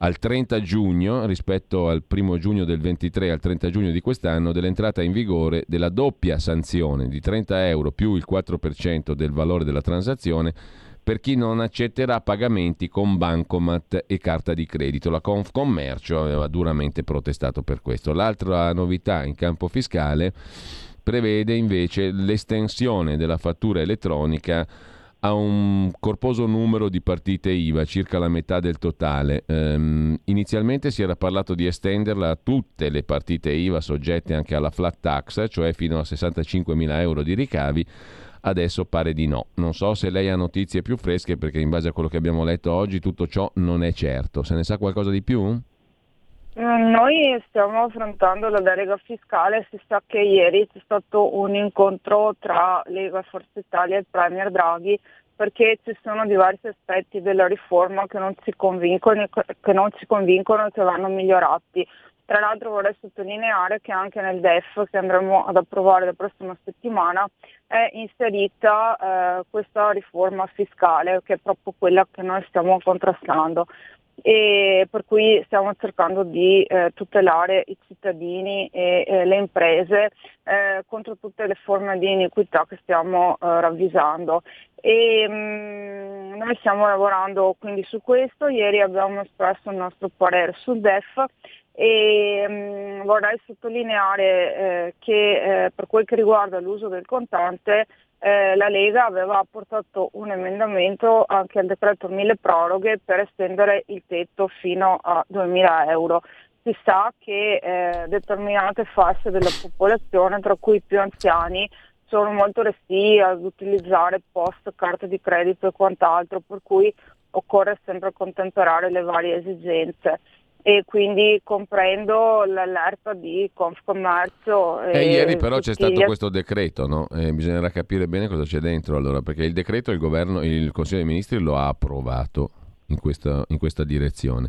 al 30 giugno rispetto al 1 giugno del 23 al 30 giugno di quest'anno dell'entrata in vigore della doppia sanzione di 30 euro più il 4% del valore della transazione per chi non accetterà pagamenti con bancomat e carta di credito. La Confcommercio aveva duramente protestato per questo. L'altra novità in campo fiscale prevede invece l'estensione della fattura elettronica ha un corposo numero di partite IVA, circa la metà del totale. Um, inizialmente si era parlato di estenderla a tutte le partite IVA soggette anche alla flat tax, cioè fino a 65.000 euro di ricavi. Adesso pare di no. Non so se lei ha notizie più fresche perché in base a quello che abbiamo letto oggi tutto ciò non è certo. Se ne sa qualcosa di più? Noi stiamo affrontando la delega fiscale, si sa che ieri c'è stato un incontro tra Lega Forza Italia e il Premier Draghi perché ci sono diversi aspetti della riforma che non ci convincono, che non ci convincono e che vanno migliorati. Tra l'altro vorrei sottolineare che anche nel DEF che andremo ad approvare la prossima settimana è inserita eh, questa riforma fiscale che è proprio quella che noi stiamo contrastando e per cui stiamo cercando di eh, tutelare i cittadini e eh, le imprese eh, contro tutte le forme di iniquità che stiamo eh, ravvisando. E, mh, mm, noi stiamo lavorando quindi su questo, ieri abbiamo espresso il nostro parere sul DEF e mh, mm, vorrei sottolineare eh, che eh, per quel che riguarda l'uso del contante eh, la Lega aveva portato un emendamento anche al decreto mille proroghe per estendere il tetto fino a 2.000 euro. Si sa che eh, determinate fasce della popolazione, tra cui i più anziani, sono molto restii ad utilizzare post, carte di credito e quant'altro, per cui occorre sempre contemperare le varie esigenze e quindi comprendo l'allerta di Confcommercio. E, e ieri però c'è stato gli... questo decreto, no? eh, bisognerà capire bene cosa c'è dentro allora, perché il decreto il governo, il Consiglio dei Ministri lo ha approvato in questa, in questa direzione.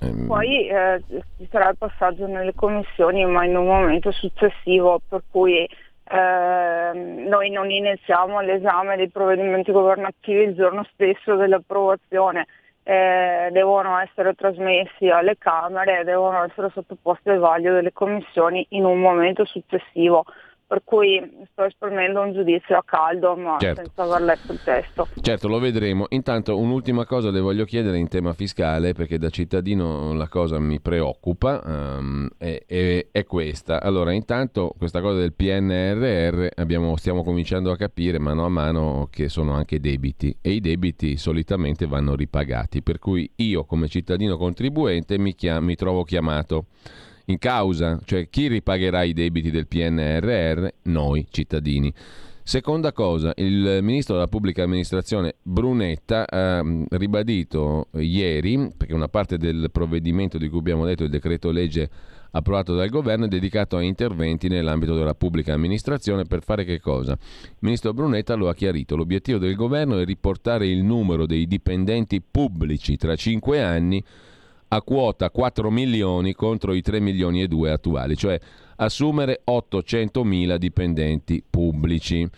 Ehm, Poi eh, ci sarà il passaggio nelle commissioni, ma in un momento successivo, per cui eh, noi non iniziamo l'esame dei provvedimenti governativi il giorno stesso dell'approvazione eh, devono essere trasmessi alle Camere e devono essere sottoposti al vaglio delle commissioni in un momento successivo per cui sto esprimendo un giudizio a caldo ma certo. senza aver letto il testo. Certo, lo vedremo. Intanto un'ultima cosa le voglio chiedere in tema fiscale perché da cittadino la cosa mi preoccupa, um, è, è, è, questa. Allora, intanto questa cosa del PNRR abbiamo, stiamo cominciando a capire mano a mano che sono anche debiti e i debiti solitamente vanno ripagati, per cui io come cittadino contribuente mi, chiam- mi trovo chiamato in causa, cioè chi ripagherà i debiti del PNRR? Noi cittadini. Seconda cosa, il ministro della pubblica amministrazione Brunetta ha mm, ribadito ieri, perché una parte del provvedimento di cui abbiamo detto, il decreto legge approvato dal governo, è dedicato a interventi nell'ambito della pubblica amministrazione per fare che cosa? Il ministro Brunetta lo ha chiarito, l'obiettivo del governo è riportare il numero dei dipendenti pubblici tra cinque anni a quota 4 milioni contro i 3 milioni e 2 attuali, cioè assumere 800 mila dipendenti pubblici.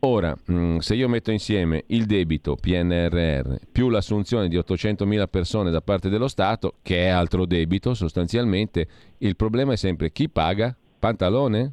Ora, mm, se io metto insieme il debito PNRR più l'assunzione di 800 mila persone da parte dello Stato, che è altro debito sostanzialmente, il problema è sempre chi paga? Pantalone?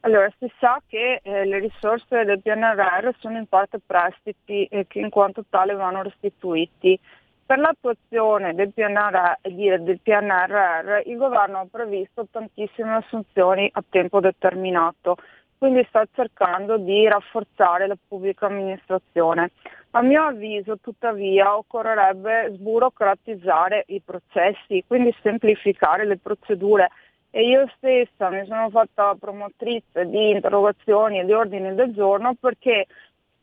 Allora, si sa che eh, le risorse del PNRR sono in parte prestiti e che in quanto tale vanno restituiti. Per l'attuazione del PNRR, del PNRR il governo ha previsto tantissime assunzioni a tempo determinato, quindi sta cercando di rafforzare la pubblica amministrazione. A mio avviso, tuttavia, occorrerebbe sburocratizzare i processi, quindi semplificare le procedure. E io stessa mi sono fatta promotrice di interrogazioni e di ordini del giorno perché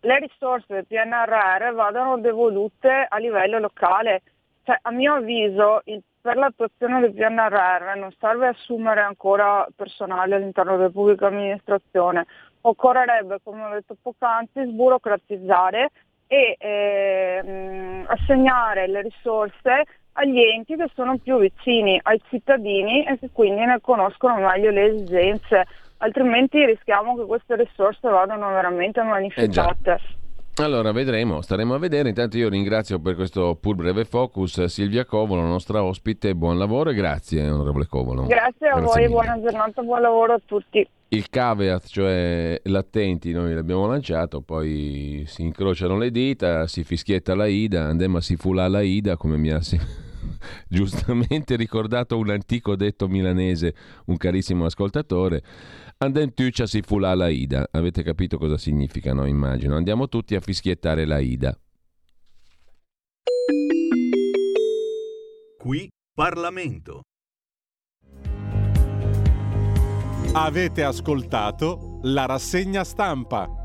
le risorse del PNRR vadano devolute a livello locale. Cioè, a mio avviso il, per l'attuazione del PNRR non serve assumere ancora personale all'interno della pubblica amministrazione, occorrerebbe, come ho detto poc'anzi, sburocratizzare e eh, assegnare le risorse agli enti che sono più vicini ai cittadini e che quindi ne conoscono meglio le esigenze altrimenti rischiamo che queste risorse vadano veramente manifestate. Eh allora vedremo, staremo a vedere. Intanto io ringrazio per questo pur breve focus Silvia Covolo, nostra ospite. Buon lavoro e grazie, onorevole Covolo. Grazie a grazie voi, mille. buona giornata, buon lavoro a tutti. Il caveat, cioè l'attenti, noi l'abbiamo lanciato, poi si incrociano le dita, si fischietta la Ida, andiamo a si fulà la Ida, come mi ha giustamente ricordato un antico detto milanese, un carissimo ascoltatore. Andem tuccia si fulà la Ida. Avete capito cosa significa, no? Immagino. Andiamo tutti a fischiettare la Ida. Qui Parlamento. Avete ascoltato la rassegna stampa.